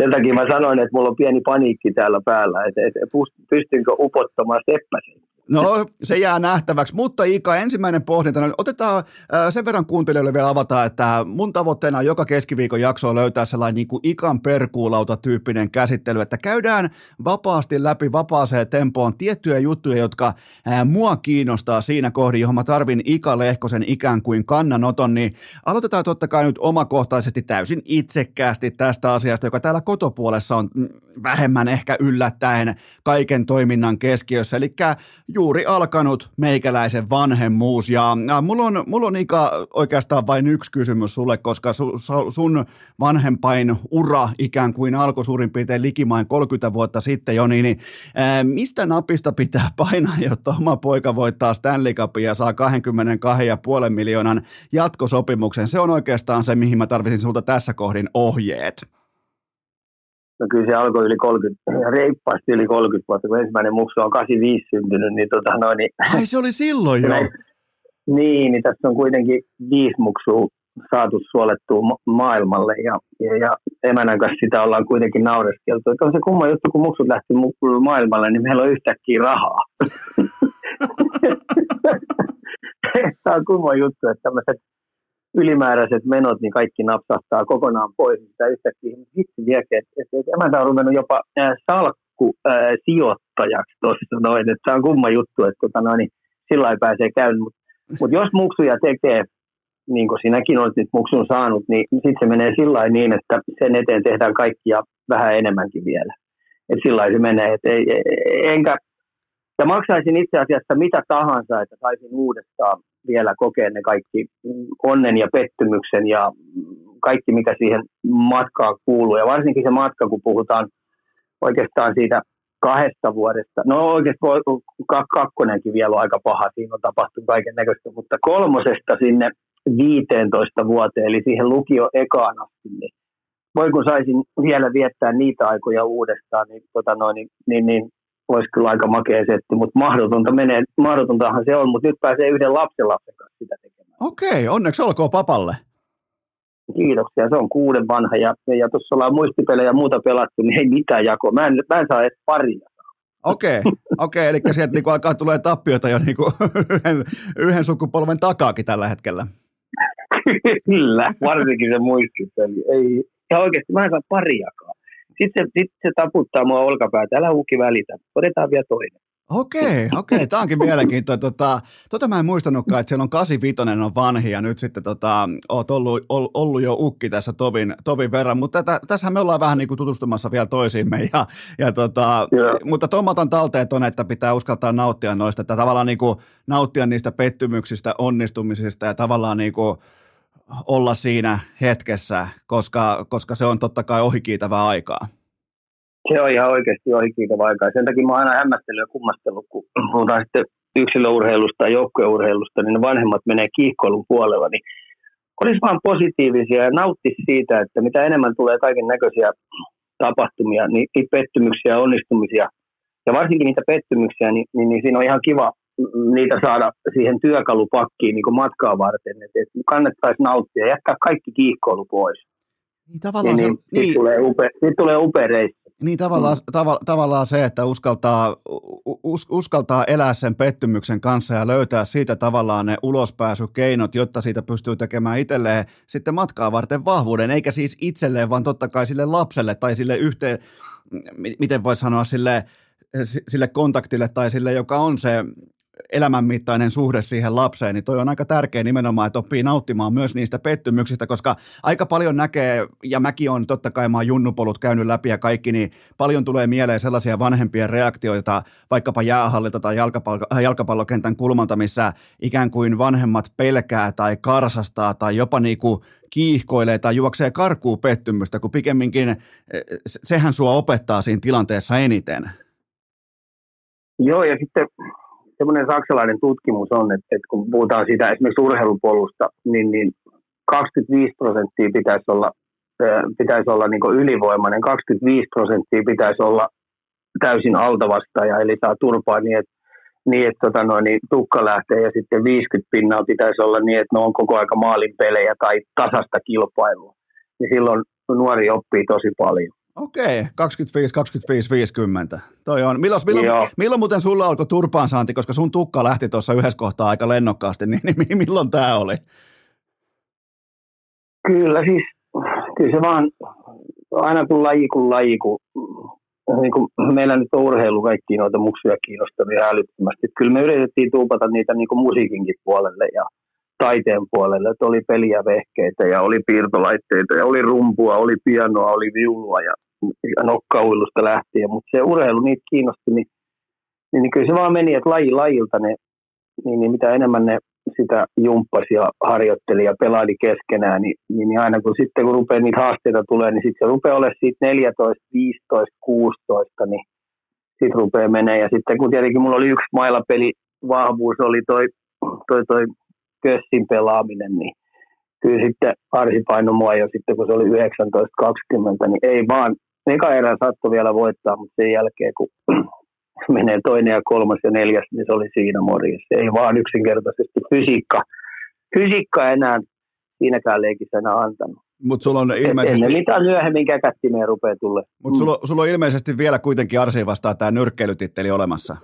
Sen takia mä sanoin, että mulla on pieni paniikki täällä päällä, että, pystynkö upottamaan Seppäsen. No, se jää nähtäväksi, mutta Ika, ensimmäinen pohdinta. No, otetaan sen verran kuuntelijoille vielä avata, että mun tavoitteena on joka keskiviikon jaksoa löytää sellainen niin kuin Ikan perkuulauta-tyyppinen käsittely, että käydään vapaasti läpi vapaaseen tempoon tiettyjä juttuja, jotka ää, mua kiinnostaa siinä kohdin, johon mä tarvin Ika Lehkosen ikään kuin kannanoton, niin aloitetaan totta kai nyt omakohtaisesti täysin itsekkäästi tästä asiasta, joka täällä kotopuolessa on. Mm, vähemmän ehkä yllättäen kaiken toiminnan keskiössä, eli juuri alkanut meikäläisen vanhemmuus ja, mulla, on, mulla on Ika oikeastaan vain yksi kysymys sulle, koska su, sun vanhempain ura ikään kuin alkoi suurin piirtein likimain 30 vuotta sitten jo, niin, niin ää, mistä napista pitää painaa, jotta oma poika voittaa Stanley Cupia ja saa 22,5 miljoonan jatkosopimuksen? Se on oikeastaan se, mihin mä tarvitsin sulta tässä kohdin ohjeet. No kyllä se alkoi yli 30, reippaasti yli 30 vuotta, kun ensimmäinen muksu on 85 syntynyt, niin tota noin. Niin, Ai se oli silloin jo? Niin, niin tässä on kuitenkin viisi muksua saatu suolettua ma- maailmalle ja, ja, ja emänän kanssa sitä ollaan kuitenkin naureskeltu. Että on se kumma juttu, kun muksut lähti maailmalle, niin meillä on yhtäkkiä rahaa. Tämä on kumma juttu, että tämmöiset ylimääräiset menot, niin kaikki napsahtaa kokonaan pois. Sitä yhtäkkiä hitsi viekin, että, että, emäntä on ruvennut jopa äh, salkku äh, sijoittajaksi tuossa noin. Että tämä on kumma juttu, että tota noin, niin sillä ei pääsee käymään. Mutta mut jos muksuja tekee, niin kuin sinäkin olet nyt muksun saanut, niin sitten se menee sillä niin, että sen eteen tehdään kaikkia vähän enemmänkin vielä. Että sillä se menee. Et ei, enkä, ja maksaisin itse asiassa mitä tahansa, että saisin uudestaan vielä kokea ne kaikki onnen ja pettymyksen ja kaikki, mikä siihen matkaan kuuluu. Ja varsinkin se matka, kun puhutaan oikeastaan siitä kahdesta vuodesta. No oikeastaan kakkonenkin vielä on aika paha, siinä on tapahtunut kaiken näköistä, mutta kolmosesta sinne 15 vuoteen, eli siihen lukio ekaan asti, niin voi kun saisin vielä viettää niitä aikoja uudestaan, niin, tota noin, niin, niin, niin olisi kyllä aika makea setti, mutta mahdotonta menee, mahdotontahan se on, mutta nyt pääsee yhden lapsen lapsen kanssa sitä tekemään. Okei, onneksi olkoon papalle. Kiitoksia, se on kuuden vanha ja, ja tuossa ollaan muistipelejä ja muuta pelattu, niin ei mitään jakoa. Mä en, mä en saa edes paria. Okei, okay, okei, okay, eli sieltä niinku alkaa tulee tappioita jo niinku yhden, yhden sukupolven takaakin tällä hetkellä. Kyllä, varsinkin se muistipeli. Ei, ja oikeasti mä en saa pariakaan. Sitten se, sit se taputtaa mua olkapäätä, älä uukki välitä, otetaan vielä toinen. Okei, okei, tämä onkin mielenkiintoista. Tota, tota mä en muistanutkaan, että siellä on 85 on vanhi ja nyt sitten tota, oot ollut, ollut jo ukki tässä tovin, tovin verran, mutta tässä me ollaan vähän niin kuin tutustumassa vielä toisiimme. Ja, ja tota, mutta tuon talteet on, että pitää uskaltaa nauttia noista, että tavallaan niin kuin nauttia niistä pettymyksistä, onnistumisista ja tavallaan niin kuin olla siinä hetkessä, koska, koska se on totta kai ohikiitävää aikaa. Se on ihan oikeasti ohikiitävää aikaa. Sen takia mä oon aina hämmästellyt ja kummastellut, kun puhutaan sitten yksilöurheilusta ja joukkueurheilusta, niin ne vanhemmat menee kiihkoilun puolella, niin olisi vaan positiivisia ja nauttisi siitä, että mitä enemmän tulee kaiken näköisiä tapahtumia, niin pettymyksiä ja onnistumisia, ja varsinkin niitä pettymyksiä, niin, niin, niin siinä on ihan kiva niitä saada siihen työkalupakkiin niin matkaa varten, että, että kannattaisi nauttia ja jättää kaikki kiihkoilu pois. Niin, tavallaan niin, se, niin, niin, tulee upea, tulee upea reissu. Niin tavallaan, mm. tav- tavallaan se, että uskaltaa, us, uskaltaa elää sen pettymyksen kanssa ja löytää siitä tavallaan ne ulospääsykeinot, jotta siitä pystyy tekemään itselleen sitten matkaa varten vahvuuden, eikä siis itselleen, vaan totta kai sille lapselle tai sille yhteen, miten voisi sanoa, sille, sille kontaktille tai sille, joka on se elämänmittainen suhde siihen lapseen, niin toi on aika tärkeä nimenomaan, että oppii nauttimaan myös niistä pettymyksistä, koska aika paljon näkee, ja mäkin on totta kai mä oon junnupolut käynyt läpi ja kaikki, niin paljon tulee mieleen sellaisia vanhempien reaktioita vaikkapa jäähallilta tai jalkapallo, jalkapallokentän kulmalta, missä ikään kuin vanhemmat pelkää tai karsastaa tai jopa niinku kiihkoilee tai juoksee karkuun pettymystä, kun pikemminkin eh, sehän sua opettaa siinä tilanteessa eniten. Joo, ja sitten semmoinen saksalainen tutkimus on, että, että kun puhutaan siitä esimerkiksi urheilupolusta, niin, niin 25 prosenttia pitäisi olla, pitäisi olla niin ylivoimainen, 25 prosenttia pitäisi olla täysin altavastaja, eli saa turpaa niin, että, niin, että tota noin, niin tukka lähtee ja sitten 50 pinnaa pitäisi olla niin, että ne on koko aika maalin pelejä tai tasasta kilpailua. Niin silloin nuori oppii tosi paljon. Okei, 25, 25, 50. Toi on. Milloin, milloin, Joo. milloin muuten sulla alkoi turpaansaanti, koska sun tukka lähti tuossa yhdessä kohtaa aika lennokkaasti, niin, niin milloin tämä oli? Kyllä siis, kyllä se vaan, aina kun laji kun laji, kun, niin kuin meillä nyt on urheilu kaikki noita muksuja kiinnostavia älyttömästi. Kyllä me yritettiin tuupata niitä niin kuin musiikinkin puolelle ja taiteen puolelle, että oli peliä vehkeitä ja oli piirtolaitteita ja oli rumpua, oli pianoa, oli viulua ja nokkauilusta lähtien, mutta se urheilu niitä kiinnosti, niin, niin, niin kyllä se vaan meni, että laji lajilta ne, niin, niin mitä enemmän ne sitä jumppasi ja harjoitteli ja pelaili keskenään, niin, niin, niin aina kun sitten kun rupeaa niitä haasteita tulee, niin sitten se rupeaa olemaan siitä 14, 15, 16, niin sitten rupeaa menee. Ja sitten kun tietenkin mulla oli yksi mailapeli vahvuus, oli toi, toi, toi kössin pelaaminen, niin kyllä sitten Arsi painoi mua jo sitten, kun se oli 19-20, niin ei vaan, eka erä saattoi vielä voittaa, mutta sen jälkeen, kun menee toinen ja kolmas ja neljäs, niin se oli siinä morjessa. Ei vaan yksinkertaisesti fysiikka, fysiikka enää siinäkään leikissä enää antanut. Mutta sulla on Ilmeisesti... Ennen mitä myöhemmin kättimeen rupeaa tulle. Mutta sulla, sulla on ilmeisesti vielä kuitenkin Arsiin vastaan tämä nyrkkeilytitteli olemassa.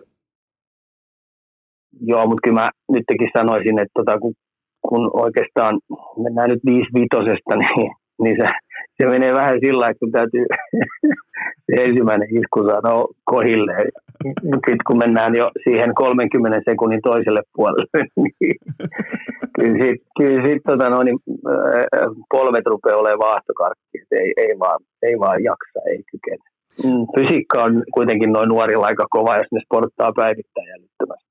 Joo, mutta kyllä mä nytkin sanoisin, että tota, kun, kun oikeastaan mennään nyt viisi vitosesta, niin, niin se, se menee vähän sillä että kun täytyy se ensimmäinen isku saada kohille. Sitten kun mennään jo siihen 30 sekunnin toiselle puolelle, niin kyllä sitten kyllä sit, tota, no, niin, polvet rupeaa olemaan vaahtokarkki. Ei, ei, vaan, ei vaan jaksa, ei kykene. Mm, fysiikka on kuitenkin noin nuorilla aika kova, jos ne sporttaa päivittäin jäljittömästi.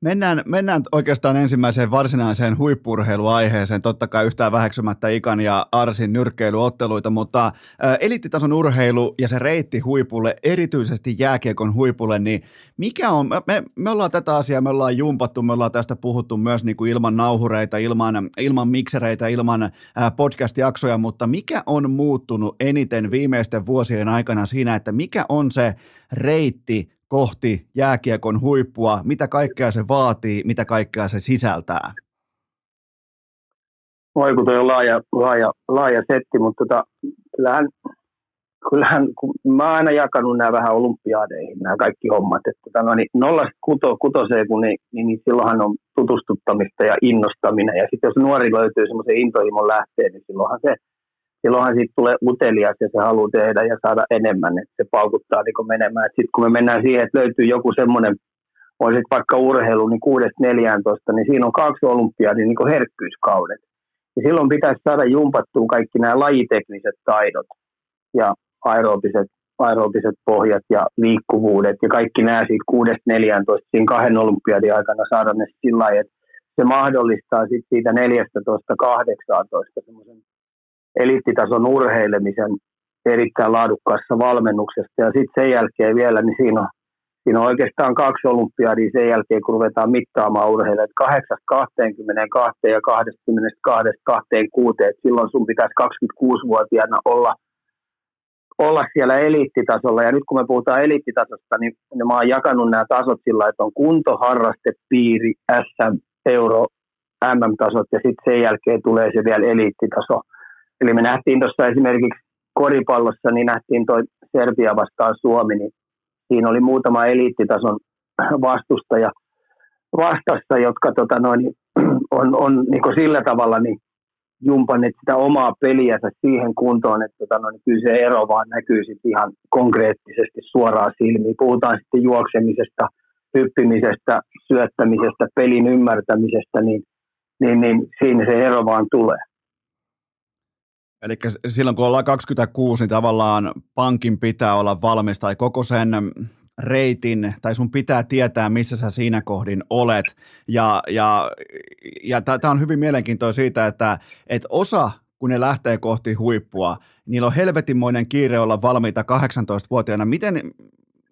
Mennään, mennään oikeastaan ensimmäiseen varsinaiseen huippurheiluaiheeseen, totta kai yhtään väheksymättä Ikan ja Arsin nyrkkeilyotteluita, mutta ä, eliittitason urheilu ja se reitti huipulle, erityisesti jääkiekon huipulle, niin mikä on, me, me ollaan tätä asiaa, me ollaan jumpattu, me ollaan tästä puhuttu myös niin kuin ilman nauhureita, ilman, ilman miksereitä, ilman podcast-jaksoja, mutta mikä on muuttunut eniten viimeisten vuosien aikana siinä, että mikä on se reitti kohti jääkiekon huippua, mitä kaikkea se vaatii, mitä kaikkea se sisältää? Voi kun toi on laaja, laaja, laaja setti, mutta tota, kyllähän, kyllähän kun mä oon aina jakanut nämä vähän olympiaadeihin, nämä kaikki hommat, että tota, no, niin nollasta kuto, kutoseen, kun niin, niin, niin silloinhan on tutustuttamista ja innostaminen, ja sitten jos nuori löytyy semmoisen intohimon lähteen, niin silloinhan se silloinhan siitä tulee utelias ja se haluaa tehdä ja saada enemmän, että se paukuttaa niin menemään. Sitten kun me mennään siihen, että löytyy joku semmoinen, on sitten vaikka urheilu, niin 6-14, niin siinä on kaksi olympiadin niin herkkyyskaudet. Ja silloin pitäisi saada jumpattua kaikki nämä lajitekniset taidot ja aerobiset, aerobiset pohjat ja liikkuvuudet ja kaikki nämä siitä 6-14 siinä kahden olympiadin aikana saada ne sillä lailla, että se mahdollistaa sitten siitä 14-18 semmoisen eliittitason urheilemisen erittäin laadukkaassa valmennuksesta. Ja sitten sen jälkeen vielä, niin siinä on, siinä on oikeastaan kaksi olympiadia sen jälkeen, kun ruvetaan mittaamaan urheilijoita. 8 22 ja 22 26. Silloin sun pitäisi 26-vuotiaana olla, olla siellä eliittitasolla. Ja nyt kun me puhutaan eliittitasosta, niin, niin mä oon jakanut nämä tasot sillä, että on kunto, harraste, piiri, SM, euro, MM-tasot ja sitten sen jälkeen tulee se vielä eliittitaso – Eli me nähtiin tuossa esimerkiksi koripallossa, niin nähtiin toi Serbia vastaan Suomi, niin siinä oli muutama eliittitason vastustaja vastassa, jotka tota noin, on, on niin sillä tavalla niin jumpanneet sitä omaa peliänsä siihen kuntoon, että tota noin, kyllä se ero vaan näkyy sitten ihan konkreettisesti suoraan silmiin. Puhutaan sitten juoksemisesta, hyppimisestä, syöttämisestä, pelin ymmärtämisestä, niin, niin, niin siinä se ero vaan tulee. Eli silloin kun ollaan 26, niin tavallaan pankin pitää olla valmis tai koko sen reitin, tai sun pitää tietää, missä sä siinä kohdin olet. Ja, ja, ja tämä on hyvin mielenkiintoista siitä, että, että osa, kun ne lähtee kohti huippua, niillä on helvetinmoinen kiire olla valmiita 18-vuotiaana. Miten,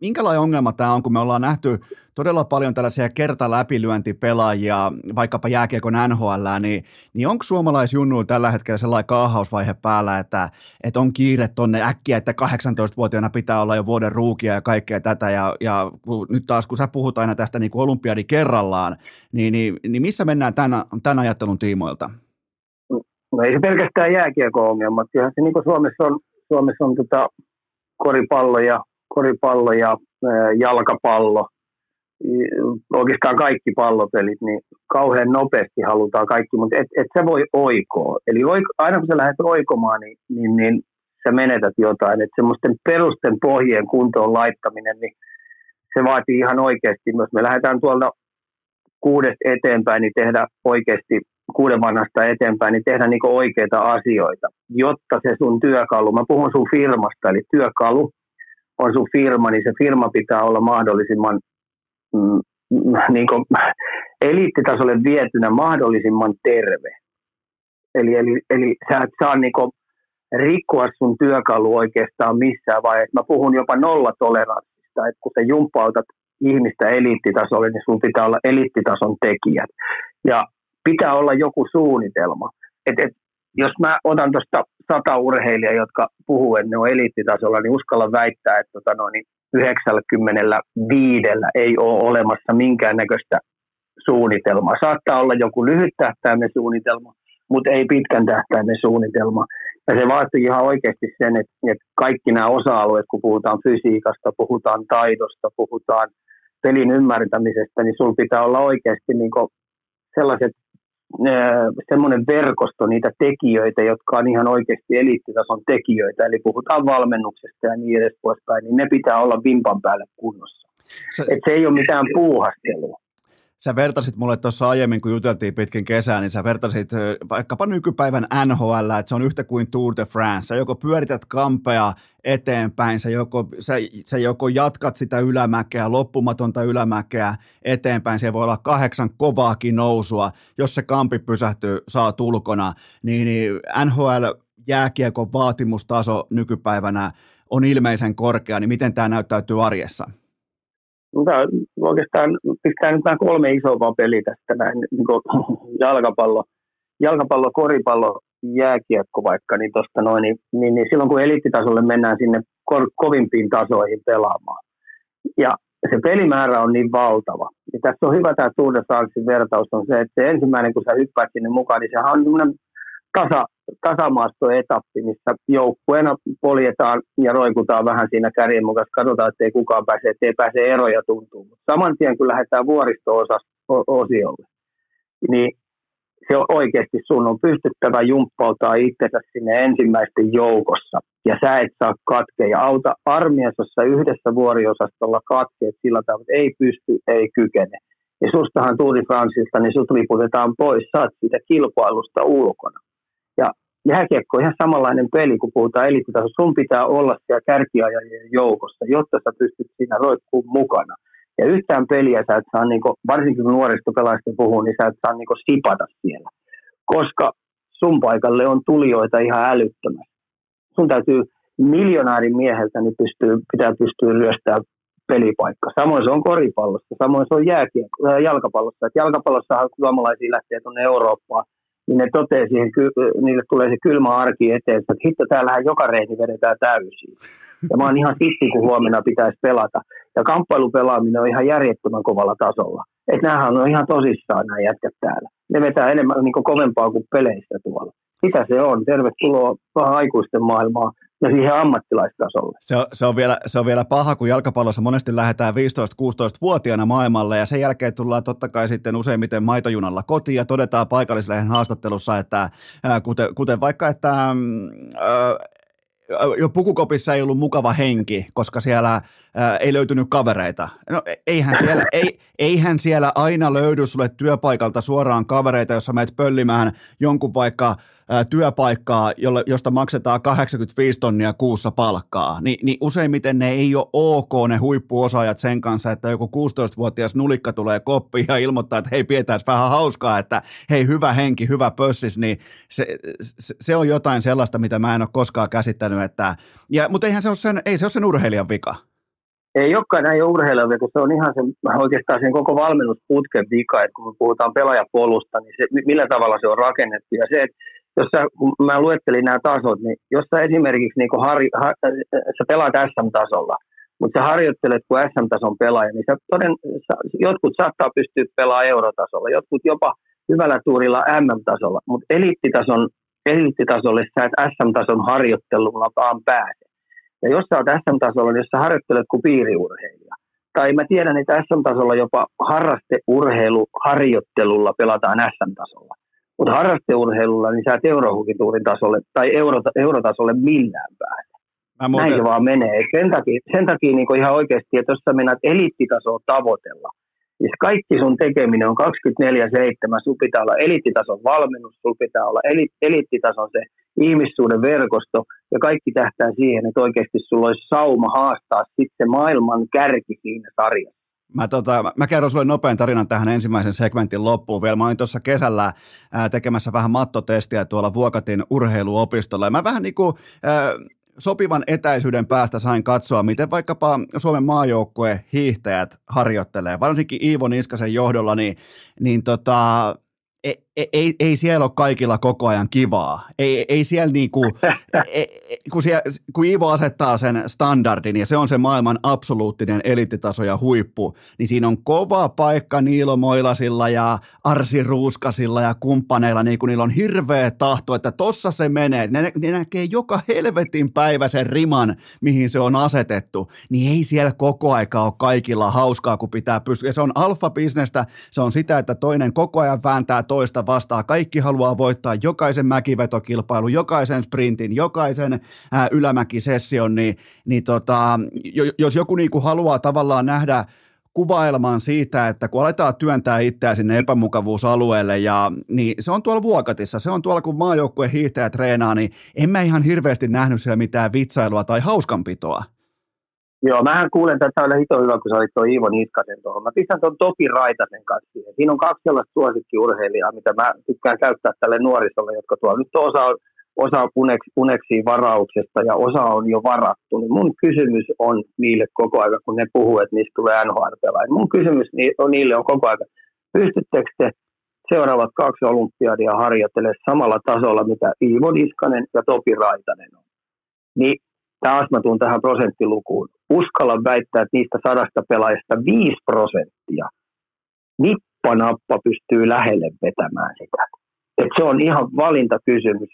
minkälainen ongelma tämä on, kun me ollaan nähty todella paljon tällaisia kertaläpilyöntipelaajia, vaikkapa jääkiekon NHL, niin, niin onko suomalaisjunnuilla tällä hetkellä sellainen kaahausvaihe päällä, että, että on kiire tonne äkkiä, että 18-vuotiaana pitää olla jo vuoden ruukia ja kaikkea tätä, ja, ja nyt taas kun sä puhut aina tästä niin kuin olympiadi kerrallaan, niin, niin, niin missä mennään tämän, tämän ajattelun tiimoilta? No ei se pelkästään jääkiekko-ongelma. Kyllähän se niin kuin Suomessa on, Suomessa on tota koripallo ja, koripallo ja jalkapallo. Oikeastaan kaikki pallopelit, niin kauhean nopeasti halutaan kaikki, mutta et, et sä voi oikoa. Eli aina kun sä lähdet oikomaan, niin, niin, niin sä menetät jotain. Että semmoisten perusten pohjien kuntoon laittaminen, niin se vaatii ihan oikeasti, jos me lähdetään tuolta kuudesta eteenpäin, niin tehdä oikeasti kuuden vanhasta eteenpäin, niin tehdä niin oikeita asioita, jotta se sun työkalu, mä puhun sun firmasta, eli työkalu on sun firma, niin se firma pitää olla mahdollisimman mm, niin kuin, eliittitasolle vietynä mahdollisimman terve. Eli, eli, eli sä et saa niin kuin, rikkoa sun työkalu oikeastaan missään vaiheessa. Mä puhun jopa nollatoleranssista, että kun sä jumppautat ihmistä eliittitasolle, niin sun pitää olla eliittitason tekijät. Ja pitää olla joku suunnitelma. Et, et, jos mä otan tuosta sata urheilijaa, jotka puhuu, että ne on eliittitasolla, niin uskalla väittää, että tota noin, 95 ei ole olemassa minkäännäköistä suunnitelmaa. Saattaa olla joku lyhyt tähtäimen suunnitelma, mutta ei pitkän tähtäimen suunnitelma. Ja se vaatii ihan oikeasti sen, että, että kaikki nämä osa-alueet, kun puhutaan fysiikasta, puhutaan taidosta, puhutaan pelin ymmärtämisestä, niin sulla pitää olla oikeasti niin sellaiset semmoinen verkosto niitä tekijöitä, jotka on ihan oikeasti eliittitason tekijöitä, eli puhutaan valmennuksesta ja niin edes poispäin, niin ne pitää olla vimpan päälle kunnossa. Se, Et se ei ole mitään puuhastelua sä vertasit mulle tuossa aiemmin, kun juteltiin pitkin kesää, niin sä vertasit vaikkapa nykypäivän NHL, että se on yhtä kuin Tour de France. Sä joko pyörität kampea eteenpäin, sä joko, sä, sä joko jatkat sitä ylämäkeä, loppumatonta ylämäkeä eteenpäin, siellä voi olla kahdeksan kovaakin nousua, jos se kampi pysähtyy, saa tulkona, niin, niin NHL jääkiekon vaatimustaso nykypäivänä on ilmeisen korkea, niin miten tämä näyttäytyy arjessa? Mutta oikeastaan pistää nyt nämä kolme isoa peliä tästä näin, niin jalkapallo, jalkapallo, koripallo, jääkiekko vaikka, niin, tosta noin, niin, niin, niin silloin kun eliittitasolle mennään sinne ko- kovimpiin tasoihin pelaamaan. Ja se pelimäärä on niin valtava. Ja tässä on hyvä tämä Tour de vertaus on se, että se ensimmäinen, kun sä hyppäät sinne mukaan, niin sehän on tasa, tasamaastoetappi, missä joukkueena poljetaan ja roikutaan vähän siinä kärjen mukaan, katsotaan, että ei kukaan pääse, ettei pääse eroja tuntuu. Mutta saman tien, kun lähdetään vuoristo-osiolle, niin se on oikeasti sun on pystyttävä jumppauttaa itsensä sinne ensimmäisten joukossa. Ja sä et saa katkea. Ja auta armiassa yhdessä vuoriosastolla katkeet sillä tavalla, että ei pysty, ei kykene. Ja sustahan Tuuri Fransista, niin sut liputetaan pois, saat siitä kilpailusta ulkona. Jääkiekko on ihan samanlainen peli, kun puhutaan eliittitasossa. Sun pitää olla siellä kärkiajajien joukossa, jotta sä pystyt siinä roikkuun mukana. Ja yhtään peliä sä et saa, niin kuin, varsinkin kun nuorista pelaajista puhuu, niin sä et saa niin kuin, sipata siellä. Koska sun paikalle on tulijoita ihan älyttömästi. Sun täytyy miljonäärin mieheltä niin pystyy, pitää pystyä ryöstämään pelipaikka. Samoin se on koripallossa, samoin se on jääkiekko, äh, jalkapallossa. Et jalkapallossa suomalaisia lähtee tuonne Eurooppaan niin ne toteaa siihen, niille tulee se kylmä arki eteen, että hitto, täällähän joka reiti vedetään täysin. Ja mä oon ihan sitti, kun huomenna pitäisi pelata. Ja kamppailupelaaminen on ihan järjettömän kovalla tasolla. Että näähän on ihan tosissaan nämä jätkät täällä. Ne vetää enemmän niin kovempaa kuin peleissä tuolla. Mitä se on? Tervetuloa vähän aikuisten maailmaan ja siihen ammattilaistasolle. Se on, se, on vielä, se on vielä paha, kun jalkapallossa monesti lähdetään 15-16-vuotiaana maailmalle ja sen jälkeen tullaan totta kai sitten useimmiten maitojunalla kotiin ja todetaan paikallislehen haastattelussa, että kuten, kuten vaikka, että jo pukukopissa ei ollut mukava henki, koska siellä ää, ei löytynyt kavereita. No e, eihän siellä, ei, eihän siellä aina löydy sulle työpaikalta suoraan kavereita, jossa menet pöllimään jonkun vaikka ää, työpaikkaa, jolle, josta maksetaan 85 tonnia kuussa palkkaa. Ni, niin useimmiten ne ei ole ok ne huippuosaajat sen kanssa, että joku 16-vuotias nulikka tulee koppiin ja ilmoittaa, että hei pidetään vähän hauskaa, että hei hyvä henki, hyvä pössis, niin se, se, se on jotain sellaista, mitä mä en ole koskaan käsittänyt. Että, ja, mutta eihän se ole sen, ei se ole sen urheilijan vika ei olekaan näin urheilija, kun se on ihan se, oikeastaan sen koko valmennusputken vika, että kun me puhutaan pelaajapolusta, niin se, millä tavalla se on rakennettu. Ja se, että jos sä, kun mä luettelin nämä tasot, niin jos sä esimerkiksi niin kun har, har, sä pelaat SM-tasolla, mutta sä harjoittelet kuin SM-tason pelaaja, niin sä toden, sä, jotkut saattaa pystyä pelaamaan eurotasolla, jotkut jopa hyvällä tuurilla MM-tasolla, mutta eliittitason eliittitasolle sä et SM-tason harjoittelullakaan pääse. Ja jos sä oot SM-tasolla, niin jos sä harjoittelet kuin piiriurheilija, tai mä tiedän, että SM-tasolla jopa harrasteurheilu harjoittelulla pelataan SM-tasolla. Mutta harrasteurheilulla niin sä et eurohukituurin tasolle tai euro, eurotasolle millään pääse. Muuten... Näin se vaan menee. Et sen takia, sen takia niin ihan oikeasti, että jos sä mennät eliittitasoa tavoitella, niin kaikki sun tekeminen on 24-7. Sun pitää olla eliittitason valmennus, sun pitää olla eli, eliittitason se ihmissuuden verkosto, ja kaikki tähtää siihen, että oikeasti sulla olisi sauma haastaa sitten maailman kärki siinä sarjassa. Mä, tota, mä kerron sulle nopean tarinan tähän ensimmäisen segmentin loppuun vielä. Mä olin tuossa kesällä ää, tekemässä vähän mattotestiä tuolla Vuokatin urheiluopistolla. Ja mä vähän niin kuin, ää, sopivan etäisyyden päästä sain katsoa, miten vaikkapa Suomen maajoukkue hiihtäjät harjoittelee. Varsinkin Iivo Niskasen johdolla, niin, niin tota, ei, ei, ei siellä ole kaikilla koko ajan kivaa. Ei, ei siellä niinku, ei, kun, siellä, kun Ivo asettaa sen standardin ja se on se maailman absoluuttinen eliittitaso ja huippu, niin siinä on kova paikka Niilo Moilasilla ja Arsi Ruuskasilla ja kumppaneilla, niin kun niillä on hirveä tahto, että tossa se menee. Ne, ne näkee joka helvetin päivä sen riman, mihin se on asetettu, niin ei siellä koko aika ole kaikilla hauskaa, kun pitää pystyä. Ja se on alfa-bisnestä, se on sitä, että toinen koko ajan vääntää toista vastaan. Kaikki haluaa voittaa jokaisen mäkivetokilpailun, jokaisen sprintin, jokaisen ää, ylämäkisession, niin, niin tota, jos joku niinku haluaa tavallaan nähdä kuvailman siitä, että kun aletaan työntää itseä sinne epämukavuusalueelle, ja, niin se on tuolla Vuokatissa, se on tuolla kun maajoukkue hiihtäjä treenaa, niin en mä ihan hirveästi nähnyt siellä mitään vitsailua tai hauskanpitoa. Joo, mähän kuulen, että tämä oli hito hyvä, kun sä olit tuo Iivo Niskasen tuohon. Mä pistän tuon Topi Raitasen kanssa siihen. Siinä on kaksi sellaista suosikkiurheilijaa, mitä mä tykkään käyttää tälle nuorisolle, jotka tuolla nyt osa, osa uneks, uneksii varauksesta ja osa on jo varattu. Niin mun kysymys on niille koko ajan, kun ne puhuu, että niistä tulee nhl Mun kysymys on, niille on koko ajan, pystyttekö te seuraavat kaksi olympiadia harjoittelemaan samalla tasolla, mitä Iivo Niskanen ja Topi Raitanen on? Niin taas mä tuun tähän prosenttilukuun. Uskallan väittää, että niistä sadasta pelaajasta 5 prosenttia nippanappa pystyy lähelle vetämään sitä. Et se on ihan valintakysymys.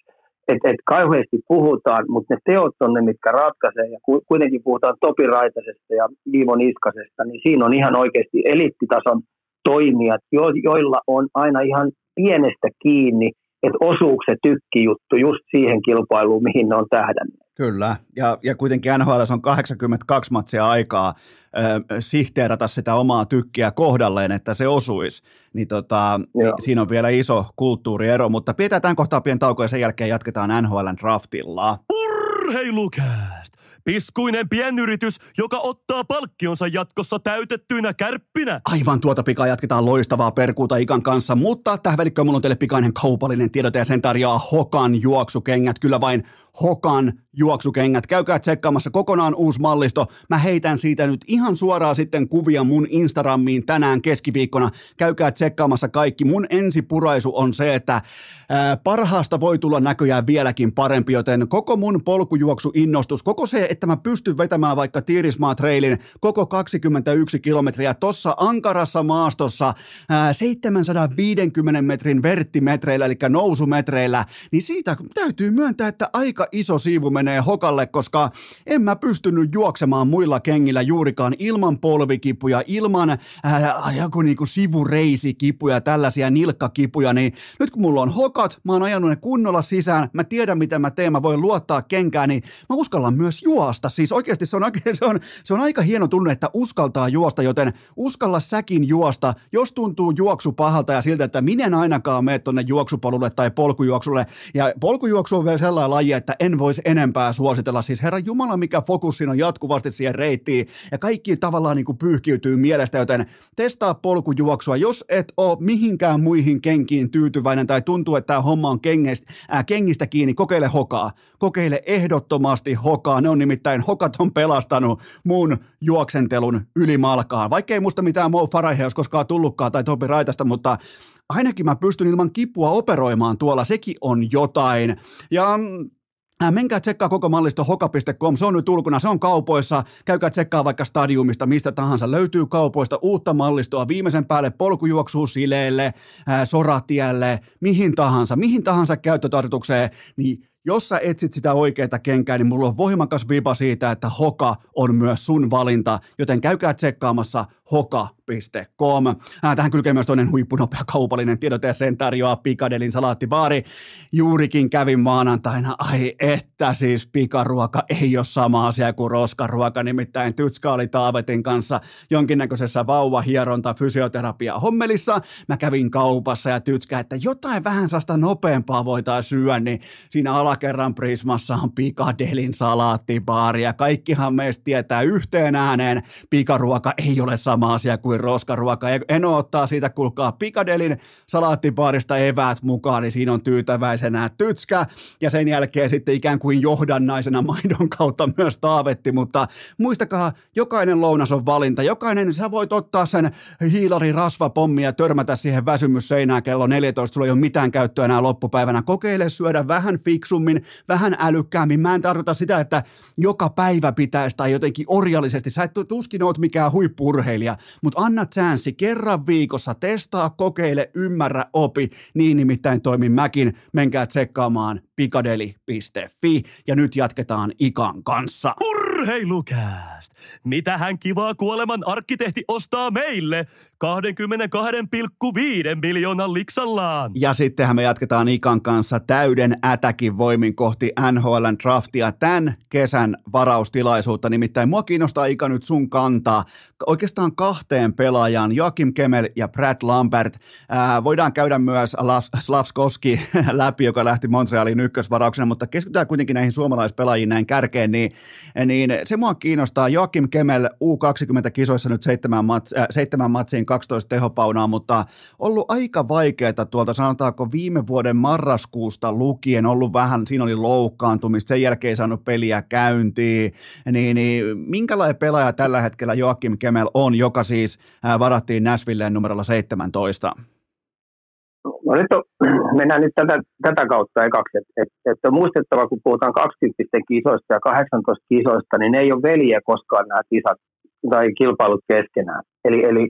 Et, et kauheasti puhutaan, mutta ne teot on ne, mitkä ratkaisee. Ja kuitenkin puhutaan Topi Raitasesta ja Iivo Niskasesta, niin siinä on ihan oikeasti eliittitason toimijat, jo, joilla on aina ihan pienestä kiinni, että osuuko se tykkijuttu just siihen kilpailuun, mihin ne on tähdänneet. Kyllä, ja, ja kuitenkin NHL on 82 matsia aikaa äh, sihteerata sitä omaa tykkiä kohdalleen, että se osuisi. Niin tota, siinä on vielä iso kulttuuriero, mutta pidetään tämän kohtaa pieni tauko ja sen jälkeen jatketaan NHLn draftilla. Urheilukääst! Piskuinen pienyritys, joka ottaa palkkionsa jatkossa täytettyinä kärppinä. Aivan tuota pikaa jatketaan loistavaa perkuuta Ikan kanssa, mutta tähän välikköön mulla on teille pikainen kaupallinen tiedote ja sen tarjoaa Hokan juoksukengät. Kyllä vain Hokan juoksukengät. Käykää tsekkaamassa kokonaan uusi mallisto. Mä heitän siitä nyt ihan suoraan sitten kuvia mun Instagramiin tänään keskiviikkona. Käykää tsekkaamassa kaikki. Mun ensipuraisu on se, että ää, parhaasta voi tulla näköjään vieläkin parempi, joten koko mun polkujuoksuinnostus, koko se, että mä pystyn vetämään vaikka Tiirismaa Trailin koko 21 kilometriä tossa ankarassa maastossa ää, 750 metrin verttimetreillä, eli nousumetreillä, niin siitä täytyy myöntää, että aika iso siivu menee hokalle, koska en mä pystynyt juoksemaan muilla kengillä juurikaan ilman polvikipuja, ilman ää, joku niinku sivureisikipuja, tällaisia nilkkakipuja, niin nyt kun mulla on hokat, mä oon ajanut ne kunnolla sisään, mä tiedän mitä mä teen, mä voin luottaa kenkään, niin mä uskallan myös juosta. Siis oikeasti se on, se on, se on aika hieno tunne, että uskaltaa juosta, joten uskalla säkin juosta, jos tuntuu juoksu pahalta ja siltä, että minä en ainakaan mene tonne juoksupolulle tai polkujuoksulle. Ja polkujuoksu on vielä sellainen laji, että en voisi enempää suositella. Siis herra Jumala, mikä fokus siinä on jatkuvasti siihen reittiin ja kaikki tavallaan niin kuin pyyhkiytyy mielestä, joten testaa polkujuoksua. Jos et ole mihinkään muihin kenkiin tyytyväinen tai tuntuu, että tämä homma on kengistä, ää, kengistä kiinni, kokeile hokaa. Kokeile ehdottomasti hokaa. Ne on nimittäin, hokat on pelastanut mun juoksentelun ylimalkaan. Vaikka ei musta mitään Mo Farahia koskaan tullutkaan tai Topi Raitasta, mutta ainakin mä pystyn ilman kipua operoimaan tuolla, sekin on jotain. Ja Ää, menkää tsekkaa koko mallisto hoka.com, se on nyt ulkona, se on kaupoissa, käykää tsekkaa vaikka stadiumista, mistä tahansa, löytyy kaupoista uutta mallistoa, viimeisen päälle ää, soratielle, mihin tahansa, mihin tahansa käyttötarkoitukseen, niin jos sä etsit sitä oikeaa kenkää, niin mulla on voimakas vipa siitä, että Hoka on myös sun valinta, joten käykää tsekkaamassa hoka.com. Tähän kylkee myös toinen huippunopea kaupallinen tiedote ja sen tarjoaa Pikadelin salaattibaari. Juurikin kävin maanantaina, ai että siis pikaruoka ei ole sama asia kuin roskaruoka, nimittäin Tytska oli Taavetin kanssa jonkinnäköisessä vauvahieronta fysioterapia hommelissa. Mä kävin kaupassa ja Tytskä, että jotain vähän saasta nopeampaa voitaisiin syödä, niin siinä alakerran Prismassa on Pikadelin salaattibaari ja kaikkihan meistä tietää yhteen ääneen, pikaruoka ei ole sama asia kuin roskaruoka. Eno ottaa siitä, kulkaa Pikadelin salaattibaarista eväät mukaan, niin siinä on tyytäväisenä tytskä. Ja sen jälkeen sitten ikään kuin johdannaisena maidon kautta myös taavetti, mutta muistakaa, jokainen lounas on valinta, jokainen, sä voit ottaa sen hiilari rasvapommi ja törmätä siihen väsymysseinään kello 14, sulla ei ole mitään käyttöä enää loppupäivänä, kokeile syödä vähän fiksummin, vähän älykkäämmin, mä en tarkoita sitä, että joka päivä pitäisi tai jotenkin orjallisesti, sä et tuskin oot mikään huippurheilija, mutta anna chanssi kerran viikossa, testaa, kokeile, ymmärrä, opi, niin nimittäin toimin mäkin, menkää tsekkaamaan pikadeli.fi ja nyt jatketaan Ikan kanssa. Urheilukääst! Mitähän kivaa kuoleman arkkitehti ostaa meille 22,5 miljoonan liksallaan? Ja sittenhän me jatketaan Ikan kanssa täyden ätäkin voimin kohti NHLn draftia tämän kesän varaustilaisuutta. Nimittäin mua kiinnostaa Ika nyt sun kantaa oikeastaan kahteen pelaajaan, Joakim Kemel ja Brad Lambert. Ää, voidaan käydä myös Slavskoski läpi, joka lähti Montrealin ykkösvarauksena, mutta keskitytään kuitenkin näihin suomalaispelaajiin näin kärkeen, niin, niin se mua kiinnostaa. Joakim Kemel U20-kisoissa nyt seitsemän, mats, äh, seitsemän matsiin 12 tehopaunaa, mutta ollut aika vaikeaa tuolta sanotaanko viime vuoden marraskuusta lukien, ollut vähän, siinä oli loukkaantumista, sen jälkeen ei saanut peliä käyntiin, niin, niin minkälainen pelaaja tällä hetkellä Joakim Kemel on, joka siis äh, varattiin Nashvilleen numerolla 17? No nyt on, mennään nyt tätä, tätä kautta ekaksi, että et, et on muistettava, kun puhutaan 20 kisoista ja 18 kisoista, niin ne ei ole veliä koskaan nämä kisat tai kilpailut keskenään. Eli, eli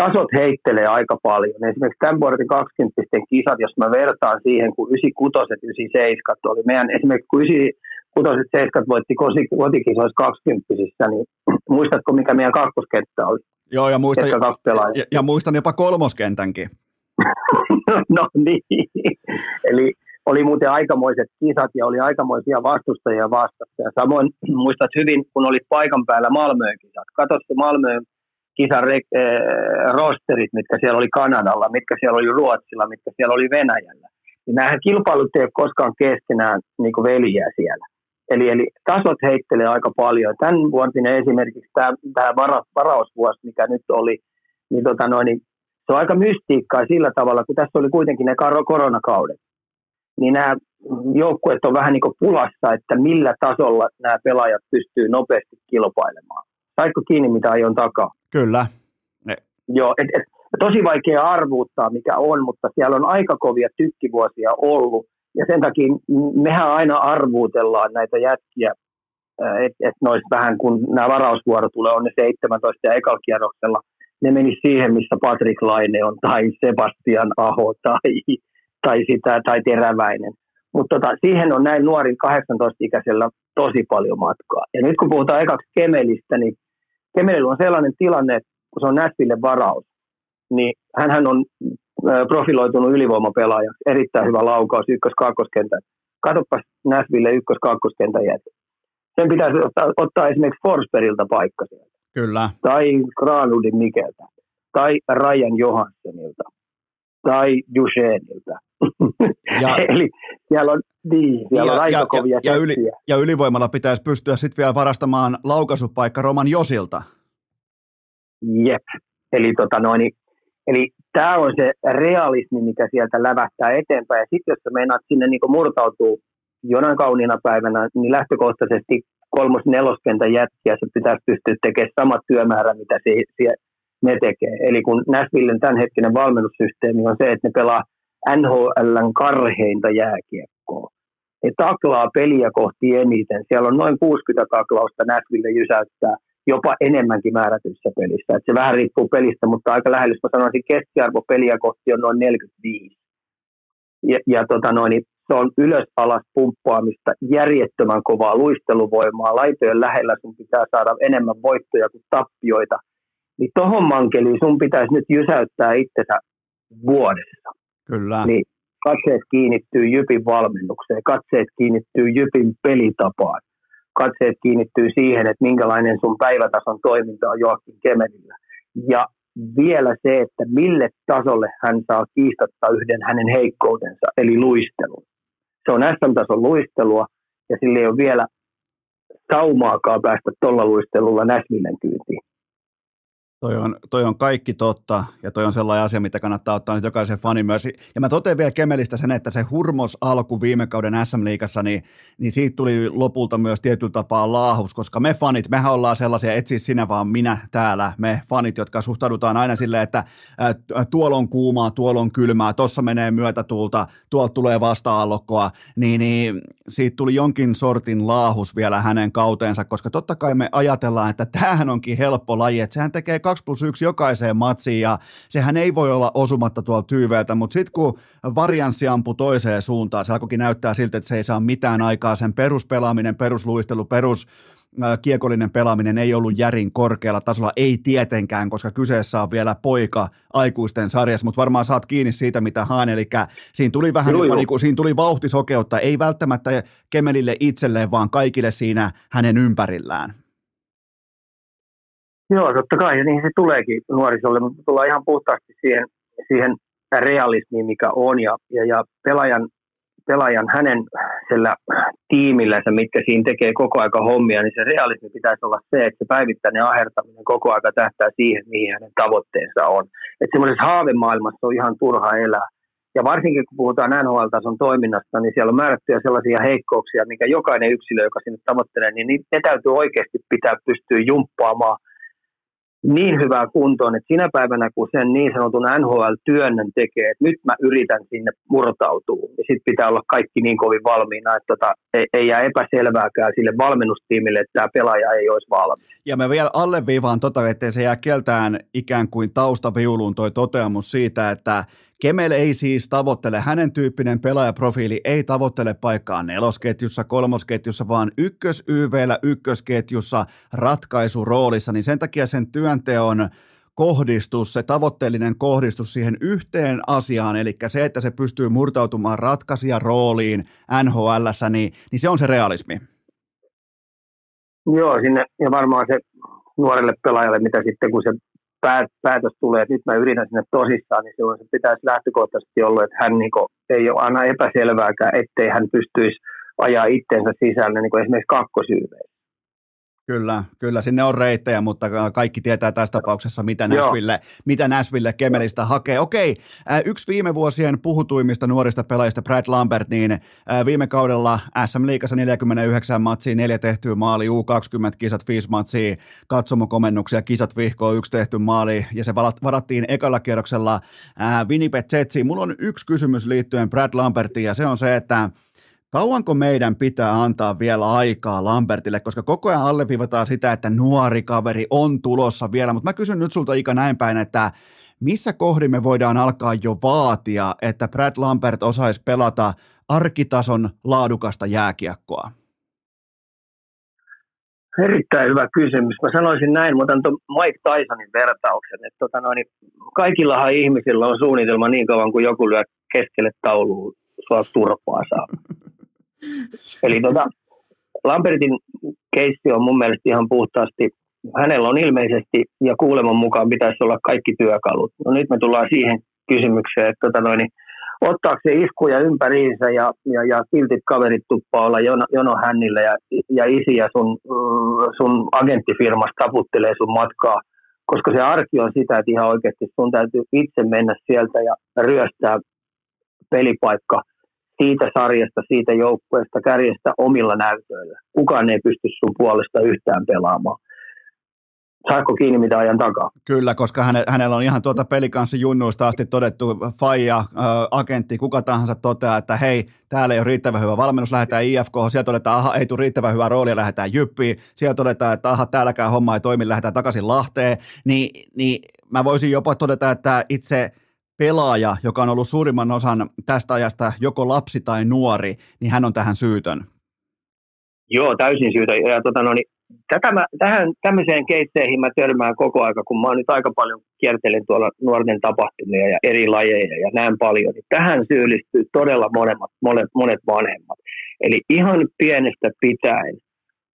tasot heittelee aika paljon. Esimerkiksi tämän vuoden 20 kisat, jos mä vertaan siihen, kun 96 97 oli meidän, esimerkiksi kun 96 7 voitti kotikisoissa 20 niin muistatko mikä meidän kakkoskenttä oli? Joo, ja muistan, ja, ja muistan jopa kolmoskentänkin. no niin. Eli oli muuten aikamoiset kisat ja oli aikamoisia vastustajia vastassa. Ja samoin muistat hyvin, kun oli paikan päällä Malmöön kisat. Katso se Malmöön kisan re- äh, rosterit, mitkä siellä oli Kanadalla, mitkä siellä oli Ruotsilla, mitkä siellä oli Venäjällä. Niin nämähän kilpailut ei ole koskaan keskenään niin veljiä siellä. Eli, eli tasot heittelee aika paljon. Tämän vuotinen esimerkiksi tämä, tämä vara, varausvuosi, mikä nyt oli, niin, tota noin, niin se on aika mystiikkaa sillä tavalla, kun tässä oli kuitenkin ne koronakaudet. Niin nämä joukkueet on vähän niin kuin pulassa, että millä tasolla nämä pelaajat pystyy nopeasti kilpailemaan. Saitko kiinni, mitä aion takaa? Kyllä. Ne. Joo, et, et, tosi vaikea arvuuttaa, mikä on, mutta siellä on aika kovia tykkivuosia ollut. Ja sen takia mehän aina arvuutellaan näitä jätkiä, että et noista vähän, kun nämä varausvuorot tulee, on ne 17 ja ekalla kierroksella – ne meni siihen, missä Patrick Laine on, tai Sebastian Aho, tai, tai, sitä, tai Teräväinen. Mutta tota, siihen on näin nuorin 18-ikäisellä tosi paljon matkaa. Ja nyt kun puhutaan ekaksi Kemelistä, niin Kemelillä on sellainen tilanne, että kun se on Näsville varaus, niin hän on profiloitunut ylivoimapelaajaksi. Erittäin hyvä laukaus ykkös-kakkoskentän. Katsopas Näsville ykkös-kakkoskentän jätä. Sen pitäisi ottaa, ottaa esimerkiksi Forsbergilta paikka sieltä. Kyllä. Tai Granlundin Mikeltä. Tai Ryan Johanssonilta. Tai Duchenilta. Ja, Eli siellä on, niin, siellä ja, on aika ja, kovia ja, ja, yli, ja ylivoimalla pitäisi pystyä sitten vielä varastamaan laukaisupaikka Roman Josilta. Jep. Eli, tota noin, eli tämä on se realismi, mikä sieltä lävähtää eteenpäin. Ja sitten jos sä meinaat sinne niin murtautuu jonain kauniina päivänä, niin lähtökohtaisesti kolmos neloskentän jätkiä, se pitäisi pystyä tekemään sama työmäärä, mitä se, se, ne tekee. Eli kun Nashvillen tämänhetkinen valmennussysteemi on se, että ne pelaa NHLn karheinta jääkiekkoa. ne taklaa peliä kohti eniten. Siellä on noin 60 taklausta Nashville jysäyttää jopa enemmänkin määrätyssä pelissä. Et se vähän riippuu pelistä, mutta aika lähellä, jos mä sanoisin, keskiarvo peliä kohti on noin 45. Ja, ja tota noin, niin se on ylös-alas pumppaamista, järjettömän kovaa luisteluvoimaa, laitojen lähellä sun pitää saada enemmän voittoja kuin tappioita. Niin tohon mankeliin sun pitäisi nyt jysäyttää itsensä vuodessa. Kyllä. Niin katseet kiinnittyy Jypin valmennukseen, katseet kiinnittyy Jypin pelitapaan, katseet kiinnittyy siihen, että minkälainen sun päivätason toiminta on Joakin Kemelillä. Ja vielä se, että mille tasolle hän saa kiistatta yhden hänen heikkoutensa, eli luistelun. Se on SM-tason luistelua, ja sillä ei ole vielä saumaakaan päästä tuolla luistelulla Näsvillen kyytiin. Toi on, toi on kaikki totta ja toi on sellainen asia, mitä kannattaa ottaa nyt jokaisen fanin myös. Ja mä totean vielä Kemelistä sen, että se hurmos alku viime kauden SM-liigassa, niin, niin siitä tuli lopulta myös tietyllä tapaa laahus, koska me fanit, mehän ollaan sellaisia, et siis sinä vaan minä täällä, me fanit, jotka suhtaudutaan aina silleen, että äh, tuolla on kuumaa, tuolla on kylmää, tossa menee myötätuulta, tuolta tulee vasta-allokkoa, niin, niin siitä tuli jonkin sortin laahus vielä hänen kauteensa, koska totta kai me ajatellaan, että tämähän onkin helppo laji, että sehän tekee 2 plus 1 jokaiseen matsiin ja sehän ei voi olla osumatta tuolla tyyveeltä, mutta sitten kun varianssi ampui toiseen suuntaan, se alkoikin näyttää siltä, että se ei saa mitään aikaa, sen peruspelaaminen, perusluistelu, perus kiekollinen pelaaminen ei ollut järin korkealla tasolla, ei tietenkään, koska kyseessä on vielä poika aikuisten sarjassa, mutta varmaan saat kiinni siitä, mitä haan, eli siinä tuli vähän joo, jopa, niin kuin, siinä tuli vauhtisokeutta, ei välttämättä Kemelille itselleen, vaan kaikille siinä hänen ympärillään. Joo, totta kai, ja niin se tuleekin nuorisolle, mutta tullaan ihan puhtaasti siihen, siihen realismiin, mikä on, ja, ja, ja pelaajan, pelaajan hänen sillä tiimillänsä, mitkä siinä tekee koko aika hommia, niin se realismi pitäisi olla se, että se päivittäinen ahertaminen koko aika tähtää siihen, mihin hänen tavoitteensa on. Että semmoisessa haavemaailmassa on ihan turha elää. Ja varsinkin kun puhutaan NHL-tason toiminnasta, niin siellä on määrättyjä sellaisia heikkouksia, mikä jokainen yksilö, joka sinne tavoittelee, niin ne täytyy oikeasti pitää pystyä jumppaamaan niin hyvää kuntoon, että sinä päivänä, kun sen niin sanotun NHL-työnnön tekee, että nyt mä yritän sinne murtautua, niin sitten pitää olla kaikki niin kovin valmiina, että tota, ei, ei jää epäselvääkään sille valmennustiimille, että tämä pelaaja ei olisi valmis. Ja mä vielä alleviivaan tota, ettei se jää keltään ikään kuin taustaviuluun toi toteamus siitä, että Kemel ei siis tavoittele, hänen tyyppinen pelaajaprofiili ei tavoittele paikkaa nelosketjussa, kolmosketjussa, vaan ykkös YVllä ykkösketjussa ratkaisuroolissa, niin sen takia sen työnteon kohdistus, se tavoitteellinen kohdistus siihen yhteen asiaan, eli se, että se pystyy murtautumaan ratkaisija rooliin NHL, niin, niin se on se realismi. Joo, sinne, ja varmaan se nuorelle pelaajalle, mitä sitten kun se päätös tulee, että nyt mä yritän sinne tosissaan, niin silloin se pitäisi lähtökohtaisesti olla, että hän niin kuin, ei ole aina epäselvääkään, ettei hän pystyisi ajaa itsensä sisälle niin kuin esimerkiksi kakkosyyveissä. Kyllä, kyllä, sinne on reittejä, mutta kaikki tietää tässä tapauksessa, mitä Nashville, mitä Nashville Kemelistä hakee. Okei, yksi viime vuosien puhutuimmista nuorista pelaajista, Brad Lambert, niin viime kaudella SM Liikassa 49 matsia, neljä tehtyä maali, U20-kisat, viisi matsia, katsomokomennuksia, kisat vihkoon, yksi tehty maali, ja se varattiin ekalla kierroksella Winnipeg Jetsiin. Mulla on yksi kysymys liittyen Brad Lambertiin, ja se on se, että Kauanko meidän pitää antaa vielä aikaa Lambertille, koska koko ajan alleviivataan sitä, että nuori kaveri on tulossa vielä, mutta mä kysyn nyt sulta Ika näin päin, että missä kohdin me voidaan alkaa jo vaatia, että Brad Lambert osaisi pelata arkitason laadukasta jääkiekkoa? Erittäin hyvä kysymys. Mä sanoisin näin, mä otan tuon Mike Tysonin vertauksen, että tota noin, kaikillahan ihmisillä on suunnitelma niin kauan kuin joku lyö keskelle tauluun sua turpaa saa. Eli tota, Lambertin keissi on mun mielestä ihan puhtaasti, hänellä on ilmeisesti ja kuuleman mukaan pitäisi olla kaikki työkalut. No nyt me tullaan siihen kysymykseen, että tota noin, ottaako se iskuja ympäriinsä ja, ja, ja silti kaverit tuppaa olla jono, jono hännillä ja, ja isi ja sun, sun agenttifirmasta taputtelee sun matkaa, koska se arki on sitä, että ihan oikeasti sun täytyy itse mennä sieltä ja ryöstää pelipaikka – siitä sarjasta, siitä joukkueesta, kärjestä omilla näytöillä. Kukaan ei pysty sun puolesta yhtään pelaamaan. saako kiinni mitä ajan takaa. Kyllä, koska häne, hänellä on ihan tuota pelikanssi junnuista asti todettu faija, agentti, kuka tahansa toteaa, että hei, täällä ei ole riittävän hyvä valmennus, lähdetään IFK, sieltä todetaan, aha, ei tule riittävän hyvää roolia, lähdetään Jyppiin, sieltä todetaan, että aha, täälläkään homma ei toimi, lähdetään takaisin Lahteen, niin, niin mä voisin jopa todeta, että itse pelaaja, joka on ollut suurimman osan tästä ajasta joko lapsi tai nuori, niin hän on tähän syytön. Joo, täysin syytä. Ja tota, no, niin, tätä mä, tähän, tämmöiseen keisseihin mä törmään koko aika, kun mä oon nyt aika paljon kiertelen tuolla nuorten tapahtumia ja eri lajeja ja näin paljon, niin tähän syyllistyy todella monet, monet, monet vanhemmat. Eli ihan pienestä pitäen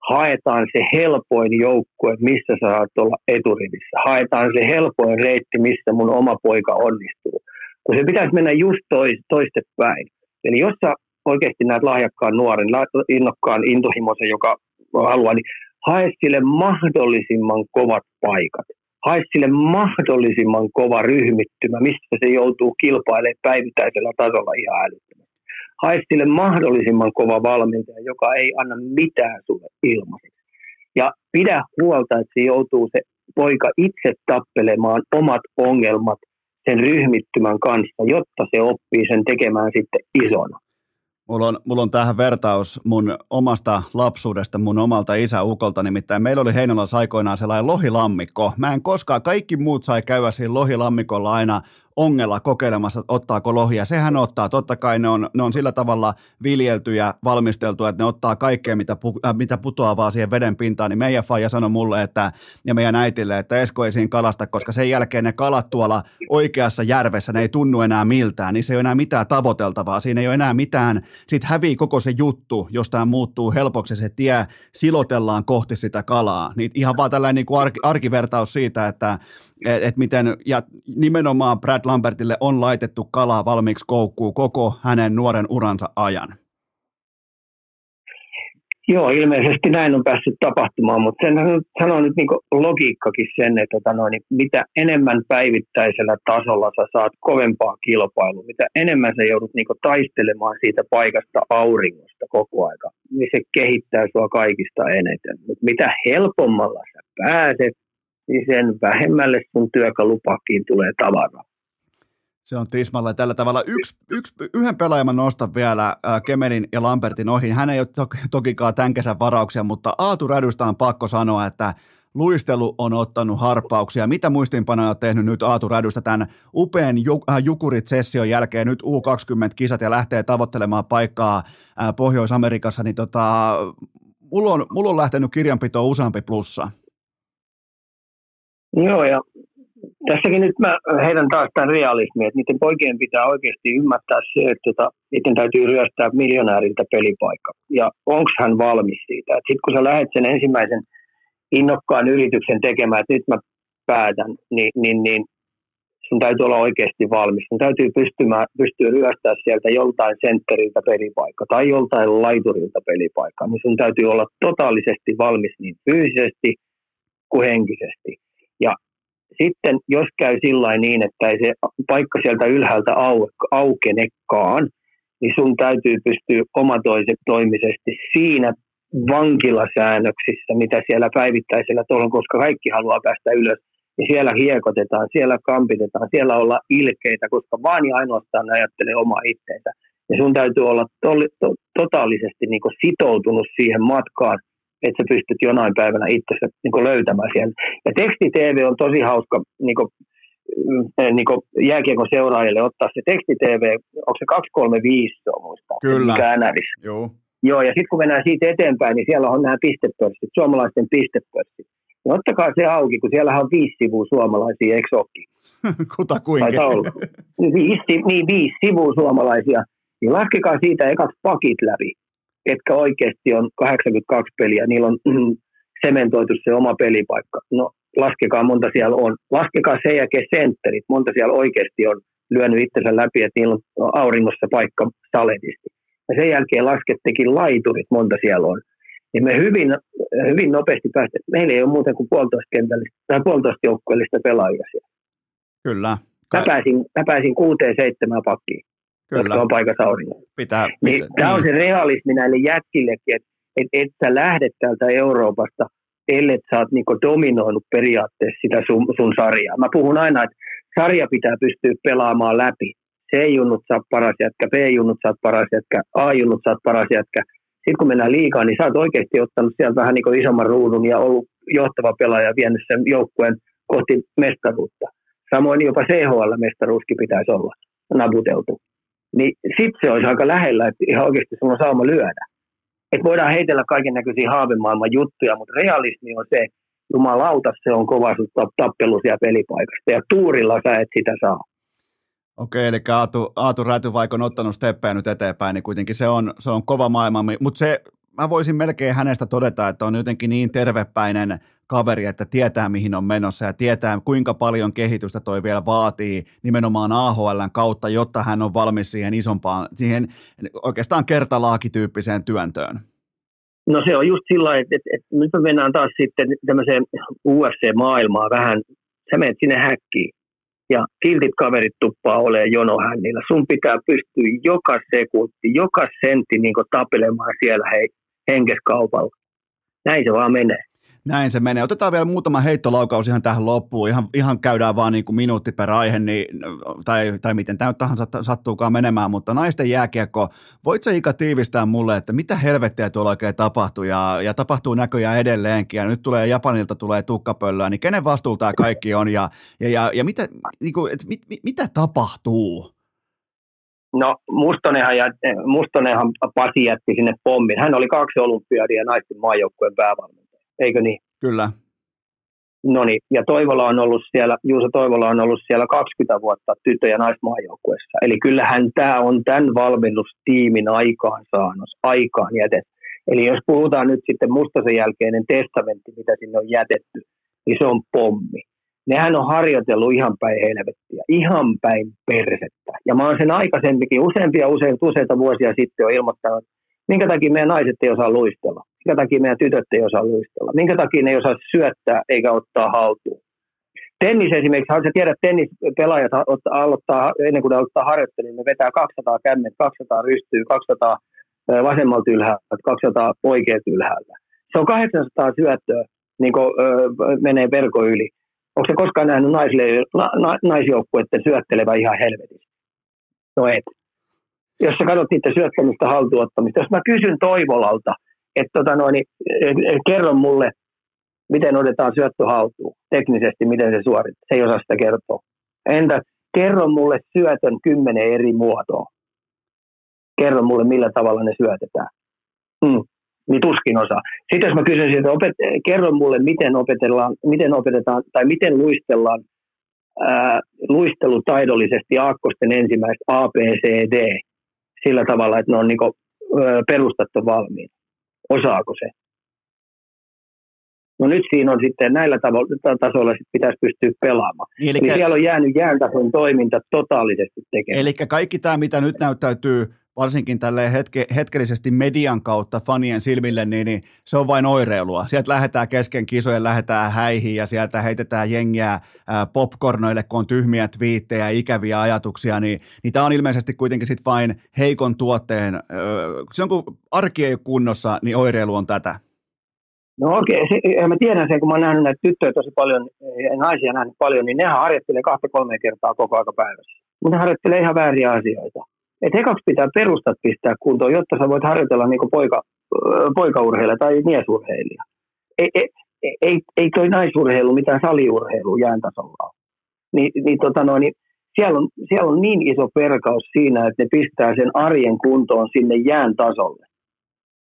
haetaan se helpoin joukkue, missä sä saat olla eturivissä. Haetaan se helpoin reitti, missä mun oma poika onnistuu. Kun se pitäisi mennä just tois, toistepäin. Eli jos sä oikeasti näet lahjakkaan nuoren, innokkaan intohimoisen, joka haluaa, niin hae sille mahdollisimman kovat paikat. Hae sille mahdollisimman kova ryhmittymä, missä se joutuu kilpailemaan päivittäisellä tasolla ihan älyttömästi. Hae sille mahdollisimman kova valmentaja, joka ei anna mitään sulle ilmaiseksi. Ja pidä huolta, että se joutuu se poika itse tappelemaan omat ongelmat sen ryhmittymän kanssa, jotta se oppii sen tekemään sitten isona. Mulla on, mulla on tähän vertaus mun omasta lapsuudesta, mun omalta isäukolta, nimittäin meillä oli Heinolassa aikoinaan sellainen lohilammikko. Mä en koskaan, kaikki muut sai käydä siinä lohilammikolla aina ongella kokeilemassa, ottaako lohia. Sehän ottaa, totta kai ne on, ne on sillä tavalla viljelty ja valmisteltu, että ne ottaa kaikkea, mitä, pu, äh, mitä putoaa vaan siihen veden pintaan. Niin meidän faija sanoi mulle että, ja meidän äitille, että Esko ei siinä kalasta, koska sen jälkeen ne kalat tuolla oikeassa järvessä, ne ei tunnu enää miltään. Niin se ei ole enää mitään tavoiteltavaa. Siinä ei ole enää mitään, siitä hävii koko se juttu, jos tämä muuttuu helpoksi se tie, silotellaan kohti sitä kalaa. Niin ihan vaan tällainen niin kuin arki, arkivertaus siitä, että että et miten, ja nimenomaan Brad Lambertille on laitettu kalaa valmiiksi koukkuu koko hänen nuoren uransa ajan. Joo, ilmeisesti näin on päässyt tapahtumaan, mutta sen sanoo nyt niin logiikkakin sen, että tota noin, mitä enemmän päivittäisellä tasolla sä saat kovempaa kilpailua, mitä enemmän sä joudut niin taistelemaan siitä paikasta auringosta koko aika, niin se kehittää sua kaikista eniten. Mut mitä helpommalla sä pääset, niin sen vähemmälle sun työkalupakkiin tulee tavaraa. Se on tismalla tällä tavalla. Yksi, yksi, yhden pelaajan nostan vielä äh, Kemelin ja Lambertin ohi. Hän ei ole to, tokikaan tämän kesän varauksia, mutta Aatu Rädystä on pakko sanoa, että luistelu on ottanut harppauksia. Mitä muistiinpanoja on tehnyt nyt Aatu Rädystä tämän upean äh, Jukurit-session jälkeen, nyt U20-kisat ja lähtee tavoittelemaan paikkaa äh, Pohjois-Amerikassa, niin tota, mulla, on, mulla on lähtenyt kirjanpito useampi plussa. Joo, ja tässäkin nyt mä heidän taas tämän realismin, että niiden poikien pitää oikeasti ymmärtää se, että tota, niiden täytyy ryöstää miljonääriltä pelipaikka. Ja onko hän valmis siitä? Sitten kun sä lähdet sen ensimmäisen innokkaan yrityksen tekemään, että nyt mä päätän, niin, niin, niin sun täytyy olla oikeasti valmis. Sun täytyy pystymään, pystyä ryöstää sieltä joltain sentteriltä pelipaikka tai joltain laiturilta pelipaikka. Niin sun täytyy olla totaalisesti valmis niin fyysisesti kuin henkisesti. Ja sitten jos käy sillä niin, että ei se paikka sieltä ylhäältä au, aukenekaan, niin sun täytyy pystyä omatoimisesti siinä vankilasäännöksissä, mitä siellä päivittäisellä tuolla, koska kaikki haluaa päästä ylös, niin siellä hiekotetaan, siellä kampitetaan, siellä olla ilkeitä, koska vaan ja ainoastaan ajattelee omaa itteensä. Ja sun täytyy olla to, to, totaalisesti niin sitoutunut siihen matkaan, että sä pystyt jonain päivänä itse niin löytämään siellä. Ja teksti-TV on tosi hauska niin kuin, mm, niin kuin jääkiekon seuraajille ottaa se teksti-TV, onko se 235 se on muistaa? Kyllä. Mikä Joo. Joo, ja sitten kun mennään siitä eteenpäin, niin siellä on nämä pistepörssit, suomalaisten pistepörssit. Ja ottakaa se auki, kun siellä on viisi sivua suomalaisia, eikö olekin? Kuta kuinka? olla. Viisi, niin, viisi sivua suomalaisia. Niin laskekaa siitä ekaksi pakit läpi ketkä oikeasti on 82 peliä, niillä on mm, sementoitu se oma pelipaikka. No laskekaa monta siellä on. Laskekaa sen jälkeen sentterit, monta siellä oikeasti on lyönyt itsensä läpi, että niillä on auringossa paikka saletisti. Ja sen jälkeen laskettekin laiturit, monta siellä on. Niin me hyvin, hyvin nopeasti päästiin. Meillä ei ole muuten kuin puolitoista kentällistä tai puolitoista joukkueellista pelaajia siellä. Kyllä. Mä pääsin, mä pääsin kuuteen seitsemään pakkiin. Kyllä. jotka on paikassa auringolla. Pitää, niin, pitää, tämä on niin. se realismi näille jätkillekin, että et, et sä lähdet täältä Euroopasta ellei sä oot niin dominoinut periaatteessa sitä sun, sun sarjaa. Mä puhun aina, että sarja pitää pystyä pelaamaan läpi. C-junnut sä oot paras jätkä, B-junnut sä oot paras jätkä, A-junnut sä oot paras jätkä. Sitten kun mennään liikaa, niin sä oot oikeasti ottanut sieltä vähän niin kuin isomman ruudun ja ollut johtava pelaaja ja vienyt sen joukkueen kohti mestaruutta. Samoin jopa CHL-mestaruuskin pitäisi olla nabuteltu. Niin sitten se olisi aika lähellä, että ihan oikeasti sulla on sauma lyödä. Että voidaan heitellä kaiken näköisiä haavemaailman juttuja, mutta realismi on se, jumalauta, se on kova tappelu siellä pelipaikasta. Ja tuurilla sä et sitä saa. Okei, eli Aatu, Aatu Rätyvaik on ottanut steppejä nyt eteenpäin, niin kuitenkin se on, se on kova maailma, mutta se, mä voisin melkein hänestä todeta, että on jotenkin niin tervepäinen kaveri, että tietää mihin on menossa ja tietää kuinka paljon kehitystä toi vielä vaatii nimenomaan AHLn kautta, jotta hän on valmis siihen isompaan, siihen oikeastaan kertalaakityyppiseen työntöön. No se on just sillä että, että, että nyt me mennään taas sitten tämmöiseen UFC-maailmaan vähän, sä menet sinne häkkiin ja kiltit kaverit tuppaa olemaan jonohännillä. Sun pitää pystyä joka sekunti, joka sentti niin tapelemaan siellä hei, henkeskaupalla. Näin se vaan menee. Näin se menee. Otetaan vielä muutama heittolaukaus ihan tähän loppuun. Ihan, ihan käydään vaan niin kuin minuutti per aihe, niin, tai, tai miten tämä tahansa sattuukaan menemään, mutta naisten jääkiekko, voit sä Ika tiivistää mulle, että mitä helvettiä tuolla oikein tapahtuu, ja, ja tapahtuu näköjään edelleenkin, ja nyt tulee Japanilta tulee tukkapöllöä, niin kenen vastuulla tämä kaikki on, ja, ja, ja, ja mitä, niin kuin, et, mit, mit, mitä tapahtuu? No Mustonenhan, ja, Mustonenhan Pasi jätti sinne pommin. Hän oli kaksi olympiadia naisten maajoukkueen päävalmentaja eikö niin? Kyllä. No niin, ja Toivola on ollut siellä, Juuso Toivola on ollut siellä 20 vuotta tyttö- ja naismaajoukkuessa. Eli kyllähän tämä on tämän valmennustiimin aikaan saanut, aikaan jätetty. Eli jos puhutaan nyt sitten Mustasen jälkeinen testamentti, mitä sinne on jätetty, niin se on pommi. Nehän on harjoitellut ihan päin helvettiä, ihan päin persettä. Ja mä oon sen aikaisemminkin useampia useita, useita vuosia sitten on ilmoittanut, minkä takia meidän naiset ei osaa luistella. Minkä takia meidän tytöt ei osaa luistella? Minkä takia ne ei osaa syöttää eikä ottaa haltuun? Tennis esimerkiksi, sä tiedät, tennispelaajat aloittaa, ennen kuin ne aloittaa harjoittelua, niin ne vetää 200 kämmet, 200 rystyy, 200 vasemmalta ylhäältä, 200 oikealta ylhäältä. Se on 800 syöttöä, niin kuin, öö, menee verko yli. Onko se koskaan nähnyt naisille, na, na, naisjoukkueiden syöttelevä ihan helvetissä? No et. Jos sä katsot niiden syöttämistä haltuottamista, jos mä kysyn Toivolalta, että tota noin, niin, kerro mulle, miten otetaan syöttö haltuun, teknisesti miten se suorittaa. Se ei osaa sitä kertoa. Entä kerro mulle syötön kymmenen eri muotoa. Kerro mulle, millä tavalla ne syötetään. Hmm. Niin tuskin osaa. Sitten jos mä kysyn että opet, kerro mulle, miten, opetellaan, miten opetetaan tai miten luistellaan ää, luistelutaidollisesti aakkosten ensimmäistä A, B, C, D sillä tavalla, että ne on niinku, perustattu valmiina. Osaako se? No nyt siinä on sitten näillä tavo- tasoilla sit pitäisi pystyä pelaamaan. Eli, Eli siellä on jäänyt jääntason toiminta totaalisesti tekemään. Eli kaikki tämä, mitä nyt näyttäytyy varsinkin tälle hetke, hetkellisesti median kautta fanien silmille, niin, niin se on vain oireilua. Sieltä lähdetään kesken kisojen, lähdetään häihin ja sieltä heitetään jengiä popcornoille, kun on tyhmiä twiittejä, ikäviä ajatuksia, niin, niin tämä on ilmeisesti kuitenkin sitten vain heikon tuotteen, se on kun arki ei ole kunnossa, niin oireilu on tätä. No okei, okay. mä tiedän sen, kun mä oon nähnyt näitä tyttöjä tosi paljon ja naisia nähnyt paljon, niin nehän harjoittelee kahta kolme kertaa koko aika päivässä. Mutta ne harjoittelee ihan vääriä asioita. Et ekaksi pitää perustat pistää kuntoon, jotta sä voit harjoitella niin poika, poikaurheilija tai miesurheilija. Ei, ei, ei, ei toi naisurheilu mitään saliurheilu jään tasolla ole. Ni, niin, tota noin, niin siellä, on, siellä on niin iso perkaus siinä, että ne pistää sen arjen kuntoon sinne jään tasolle.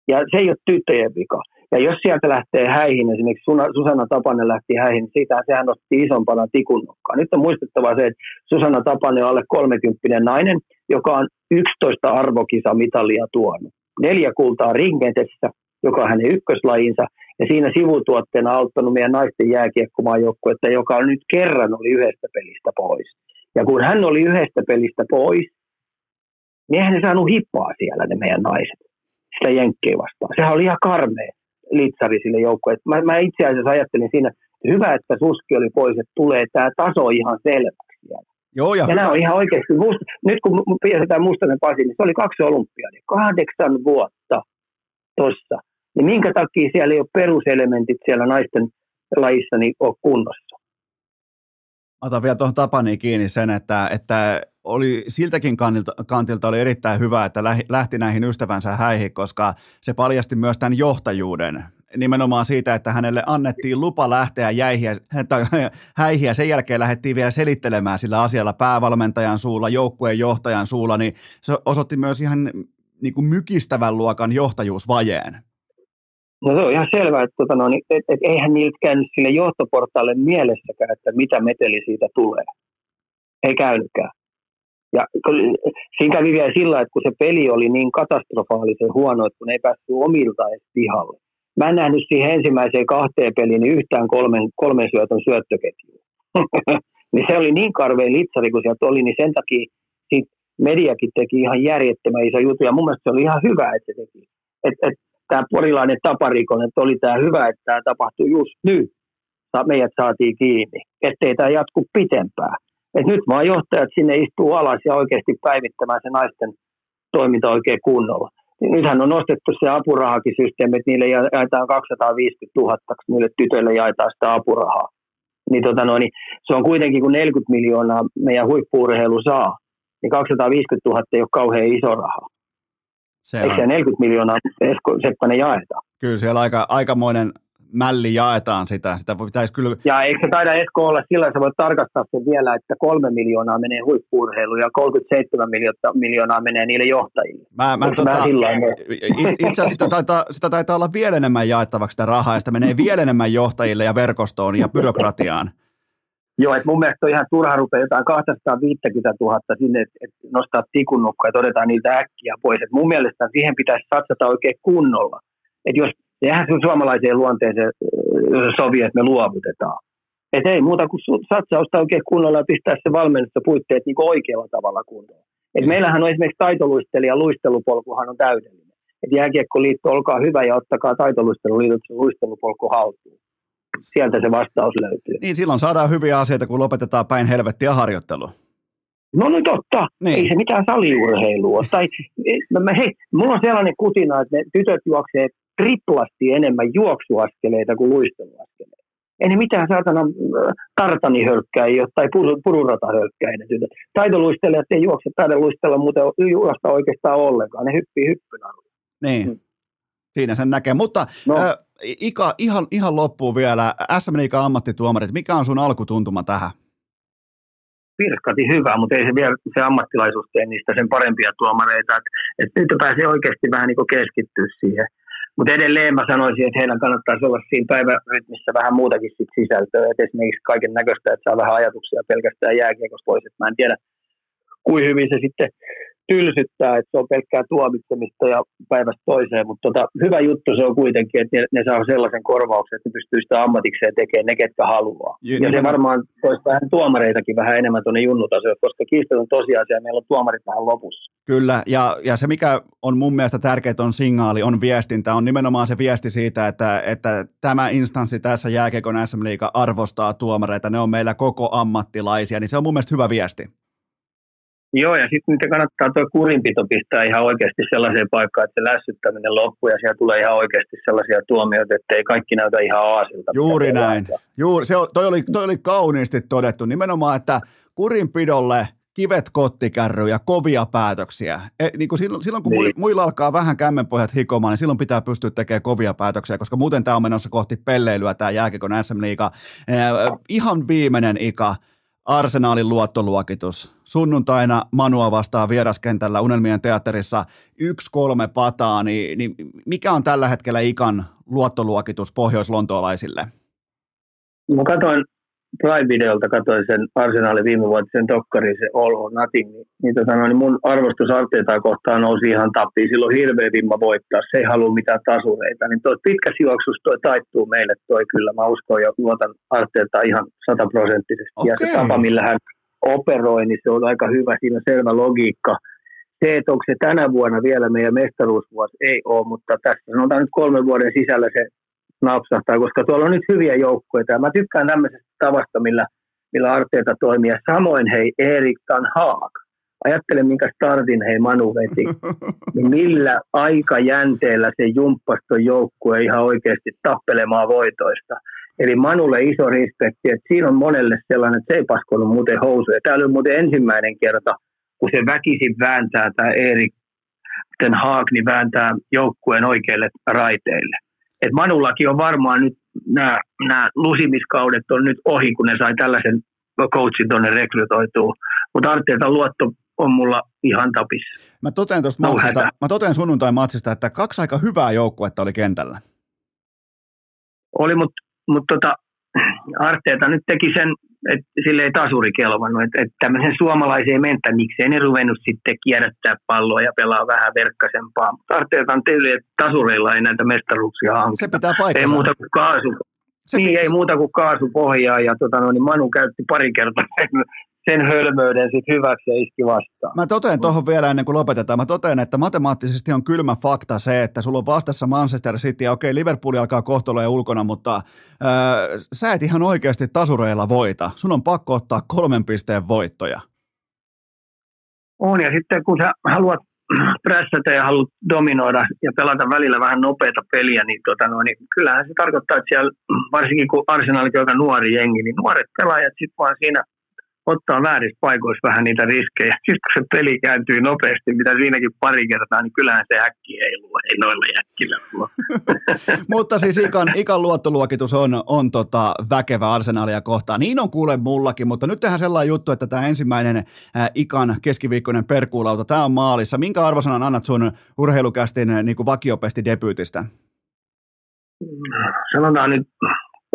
Ja se ei ole tyttöjen vika. Ja jos sieltä lähtee häihin, esimerkiksi Susanna Tapanen lähti häihin, niin siitä sehän nosti isompana tikunnokkaa. Nyt on muistettava se, että Susanna Tapanen on alle 30 nainen, joka on 11 arvokisamitalia tuonut. Neljä kultaa ringetessä, joka on hänen ykköslajinsa, ja siinä sivutuotteena auttanut meidän naisten jääkiekkomaajoukkuetta, joka on nyt kerran oli yhdestä pelistä pois. Ja kun hän oli yhdestä pelistä pois, niin eihän ne saanut hippaa siellä ne meidän naiset sitä jenkkejä vastaan. Sehän oli ihan karmea litsari sille joukkueelle. Mä, mä itse asiassa ajattelin siinä, että hyvä, että Suski oli pois, että tulee tämä taso ihan siellä. Joo, ja, ja nämä on ihan oikeasti, musta, nyt kun piirretään Mustanen Pasi, niin se oli kaksi olympiadia, kahdeksan vuotta tuossa. Niin minkä takia siellä ei ole peruselementit siellä naisten lajissa niin ole kunnossa? Otan vielä tuohon Tapaniin kiinni sen, että, että oli siltäkin kantilta, kantilta oli erittäin hyvä, että lähti näihin ystävänsä häihin, koska se paljasti myös tämän johtajuuden nimenomaan siitä, että hänelle annettiin lupa lähteä jäihiä, häihin ja sen jälkeen lähdettiin vielä selittelemään sillä asialla päävalmentajan suulla, joukkueen johtajan suulla, niin se osoitti myös ihan niin kuin mykistävän luokan johtajuusvajeen. No se on ihan selvää, että tota, no, niin, et, et, eihän niiltä käynyt sille johtoportaalle mielessäkään, että mitä meteli siitä tulee. Ei käynytkään. Ja siinä kävi vielä sillä, että kun se peli oli niin katastrofaalisen huono, että kun ei päässyt omilta edes pihalle. Mä en nähnyt siihen ensimmäiseen kahteen peliin niin yhtään kolmen, kolmen syötön syöttöketjua. niin se oli niin karveen litsari, kun sieltä oli, niin sen takia sit mediakin teki ihan järjettömän iso juttu. Ja mun mielestä se oli ihan hyvä, että se teki. Et, et, tämä porilainen taparikon, että oli tämä hyvä, että tämä tapahtui just nyt. Meidät saatiin kiinni, ettei tämä jatku pitempään. Et nyt vaan johtajat sinne istuu alas ja oikeasti päivittämään se naisten toiminta oikein kunnolla. Nythän on nostettu se apurahakin systeemi, että niille jaetaan 250 000, niille tytöille jaetaan sitä apurahaa. Niin, tota noin, niin se on kuitenkin, kun 40 miljoonaa meidän huippuurheilu saa, niin 250 000 ei ole kauhean iso raha. Se Eikö se 40 miljoonaa Esko Seppänen jaeta? Kyllä siellä aika, aikamoinen mälli jaetaan sitä. sitä pitäisi kyllä... Ja eikö se taida Esko olla sillä, että voit tarkastaa sen vielä, että kolme miljoonaa menee huippuurheiluun ja 37 miljoonaa menee niille johtajille. Mä, mä, tota, mä itse asiassa sitä taitaa, sitä taitaa olla vielä enemmän jaettavaksi sitä rahaa, ja sitä menee vielä enemmän johtajille ja verkostoon ja byrokratiaan. Joo, että mun mielestä on ihan turha rupea jotain 250 000 sinne, että et nostaa tikunnukka ja todetaan niiltä äkkiä pois. Et mun mielestä siihen pitäisi satsata oikein kunnolla. Että jos eihän se suomalaiseen luonteeseen sovi, että me luovutetaan. Et ei muuta kuin satsausta oikein kunnolla ja pistää se valmennusta puitteet niin oikealla tavalla kuntoon. Et mm. meillähän on esimerkiksi taitoluistelija, luistelupolkuhan on täydellinen. Et jääkiekkoliitto, olkaa hyvä ja ottakaa taitoluisteluliitot luistelupolku haltuun. Sieltä se vastaus löytyy. Niin silloin saadaan hyviä asioita, kun lopetetaan päin helvettiä harjoittelu. No niin totta, niin. ei se mitään saliurheilua. tai, hei, mulla on sellainen kutina, että ne tytöt juoksee triplasti enemmän juoksuaskeleita kuin luisteluaskeleita. Ei ne mitään saatana äh, tartanihölkkäjiä tai pururatahölkkäjiä. Taitoluistelijat ei juokse taida luistella muuten juosta oikeastaan ollenkaan. Ne hyppii hyppynaruja. Niin. Hmm. Siinä sen näkee. Mutta no. äh, Ika, ihan, ihan loppuun vielä. SM Liikan ammattituomarit, mikä on sun alkutuntuma tähän? Pirskati hyvä, mutta ei se vielä se ammattilaisuus tee niistä sen parempia tuomareita. Et, et nyt pääsee oikeasti vähän niin keskittyä siihen mutta edelleen mä sanoisin, että heidän kannattaisi olla siinä päivärytmissä vähän muutakin sit sisältöä, että esimerkiksi kaiken näköistä, että saa vähän ajatuksia pelkästään jääkiekosta pois. Että mä en tiedä, kuin hyvin se sitten tylsyttää, että se on pelkkää tuomitsemista ja päivästä toiseen, mutta tota, hyvä juttu se on kuitenkin, että ne, ne saa sellaisen korvauksen, että ne pystyy sitä ammatikseen tekemään ne, ketkä haluaa. Ja, ja se varmaan toisi vähän tuomareitakin vähän enemmän tuonne junnutasolle, koska kiistelyn tosiasia, meillä on tuomarit vähän lopussa. Kyllä, ja, ja se mikä on mun mielestä tärkeää on signaali, on viestintä, on nimenomaan se viesti siitä, että, että tämä instanssi tässä jääkekon SM Liiga arvostaa tuomareita, ne on meillä koko ammattilaisia, niin se on mun mielestä hyvä viesti. Joo, ja sitten niitä kannattaa tuo kurinpito pistää ihan oikeasti sellaiseen paikkaan, että se lässyttäminen loppuu ja siellä tulee ihan oikeasti sellaisia tuomioita, että ei kaikki näytä ihan aasilta. Juuri näin. Juuri, se, toi, oli, toi oli kauniisti todettu nimenomaan, että kurinpidolle kivet kottikärry ja kovia päätöksiä. E, niin kuin silloin, silloin kun niin. muilla alkaa vähän kämmenpohjat hikomaan, niin silloin pitää pystyä tekemään kovia päätöksiä, koska muuten tämä on menossa kohti pelleilyä, tämä jääkekon SM Liiga. E, ihan viimeinen Ika Arsenaalin luottoluokitus. Sunnuntaina Manua vastaa vieraskentällä Unelmien teatterissa 1-3 pataa, niin, niin mikä on tällä hetkellä Ikan luottoluokitus pohjois-lontoolaisille? Mä katsoin Prime-videolta katsoin sen arsenaalin viime sen dokkarin, se All or Nothing, niin, niin, tota, no, niin mun arvostus Arteetaa kohtaan nousi ihan tappiin. Silloin hirveä vimma voittaa, se ei halua mitään tasureita. Niin toi pitkä juoksus toi taittuu meille toi kyllä. Mä uskon ja luotan Arteetaa ihan sataprosenttisesti. Okay. Ja se tapa, millä hän operoi, niin se on aika hyvä. Siinä on selvä logiikka. Se, että onko se tänä vuonna vielä meidän mestaruusvuosi, ei ole, mutta tässä sanotaan nyt kolmen vuoden sisällä se napsahtaa, koska tuolla on nyt hyviä joukkoja. Ja mä tykkään tämmöisestä tavasta, millä, millä Arteeta toimii. Ja samoin hei, Erik Tan Haag. ajattele minkä startin hei Manu veti, niin millä aikajänteellä se jumppaston joukkue ihan oikeasti tappelemaan voitoista. Eli Manulle iso respekti, että siinä on monelle sellainen, että se ei paskonut muuten housuja. Tämä oli muuten ensimmäinen kerta, kun se väkisin vääntää tämä Erik Ten Haag, niin vääntää joukkueen oikeille raiteille. Et Manullakin on varmaan nyt nämä, nämä lusimiskaudet on nyt ohi, kun ne sai tällaisen coachin tuonne rekrytoituu. Mutta Arteetan luotto on mulla ihan tapissa. Mä totean tuosta no, matsista, mä totean sunnuntai-matsista, että kaksi aika hyvää joukkuetta oli kentällä. Oli, mutta mut tota, Arteeta nyt teki sen, että sille ei tasuri kelvannut, että, että tämmöisen suomalaiseen mentä, miksei ne ruvennut sitten kierrättää palloa ja pelaa vähän verkkasempaa. Mutta Arteeta on tyyli, että tasureilla ei näitä mestaruuksia hankita. Se pitää paikkansa. Ei muuta kuin kaasu. Se niin, pitää... ei muuta kuin kaasupohjaa ja tota, no, niin Manu käytti pari kertaa sen hölmöyden sit hyväksi ja iski vastaan. Mä totean tuohon vielä ennen kuin lopetetaan. Mä totean, että matemaattisesti on kylmä fakta se, että sulla on vastassa Manchester City ja okei, Liverpool alkaa kohta ulkona, mutta äh, sä et ihan oikeasti tasureilla voita. Sun on pakko ottaa kolmen pisteen voittoja. On, ja sitten kun sä haluat prässätä ja haluat dominoida ja pelata välillä vähän nopeata peliä, niin, tota no, niin kyllähän se tarkoittaa, että siellä, varsinkin kun Arsenalkin on aika nuori jengi, niin nuoret pelaajat sitten vaan siinä – ottaa väärissä paikoissa vähän niitä riskejä. Sitten kun se peli kääntyy nopeasti, mitä siinäkin pari kertaa, niin kyllähän se häkki ei luo, ei noilla jätkillä Mutta siis ikan, ikan luottoluokitus on, on tota väkevä arsenaalia kohtaan. Niin on kuule mullakin, mutta nyt tehdään sellainen juttu, että tämä ensimmäinen äh, ikan keskiviikkoinen perkuulauta, tämä on maalissa. Minkä arvosanan annat sun urheilukästin niin vakiopesti debyytistä? Sanotaan nyt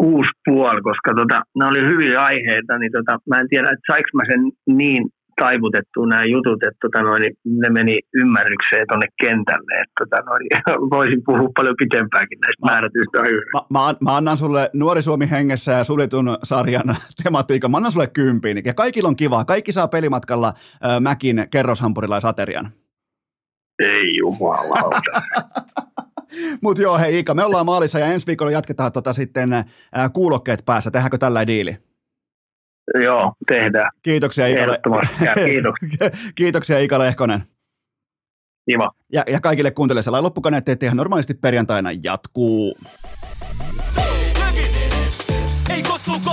kuusi puoli, koska tota, ne oli hyviä aiheita, niin tota, mä en tiedä, että saiko mä sen niin taivutettua nämä jutut, että tota, noin, ne meni ymmärrykseen tuonne kentälle. Että, tota, noin, voisin puhua paljon pitempäänkin näistä määrätyistä mä, mä, mä, annan sulle Nuori Suomi hengessä ja suljetun sarjan tematiikan, mä annan sulle kympiin. Ja kaikilla on kiva, kaikki saa pelimatkalla äh, Mäkin kerroshampurilaisaterian. Ei jumalauta. Mutta joo, hei Ika, me ollaan maalissa ja ensi viikolla jatketaan tota sitten ää, kuulokkeet päässä. Tehdäänkö tällä diili? Joo, tehdään. Kiitoksia Ika. Kiitoksia. Kiitoksia Ika Lehkonen. Kiva. Ja, ja kaikille kuuntelijoille sellainen loppukaneetteet ihan normaalisti perjantaina jatkuu. Ei kossu kokiksella,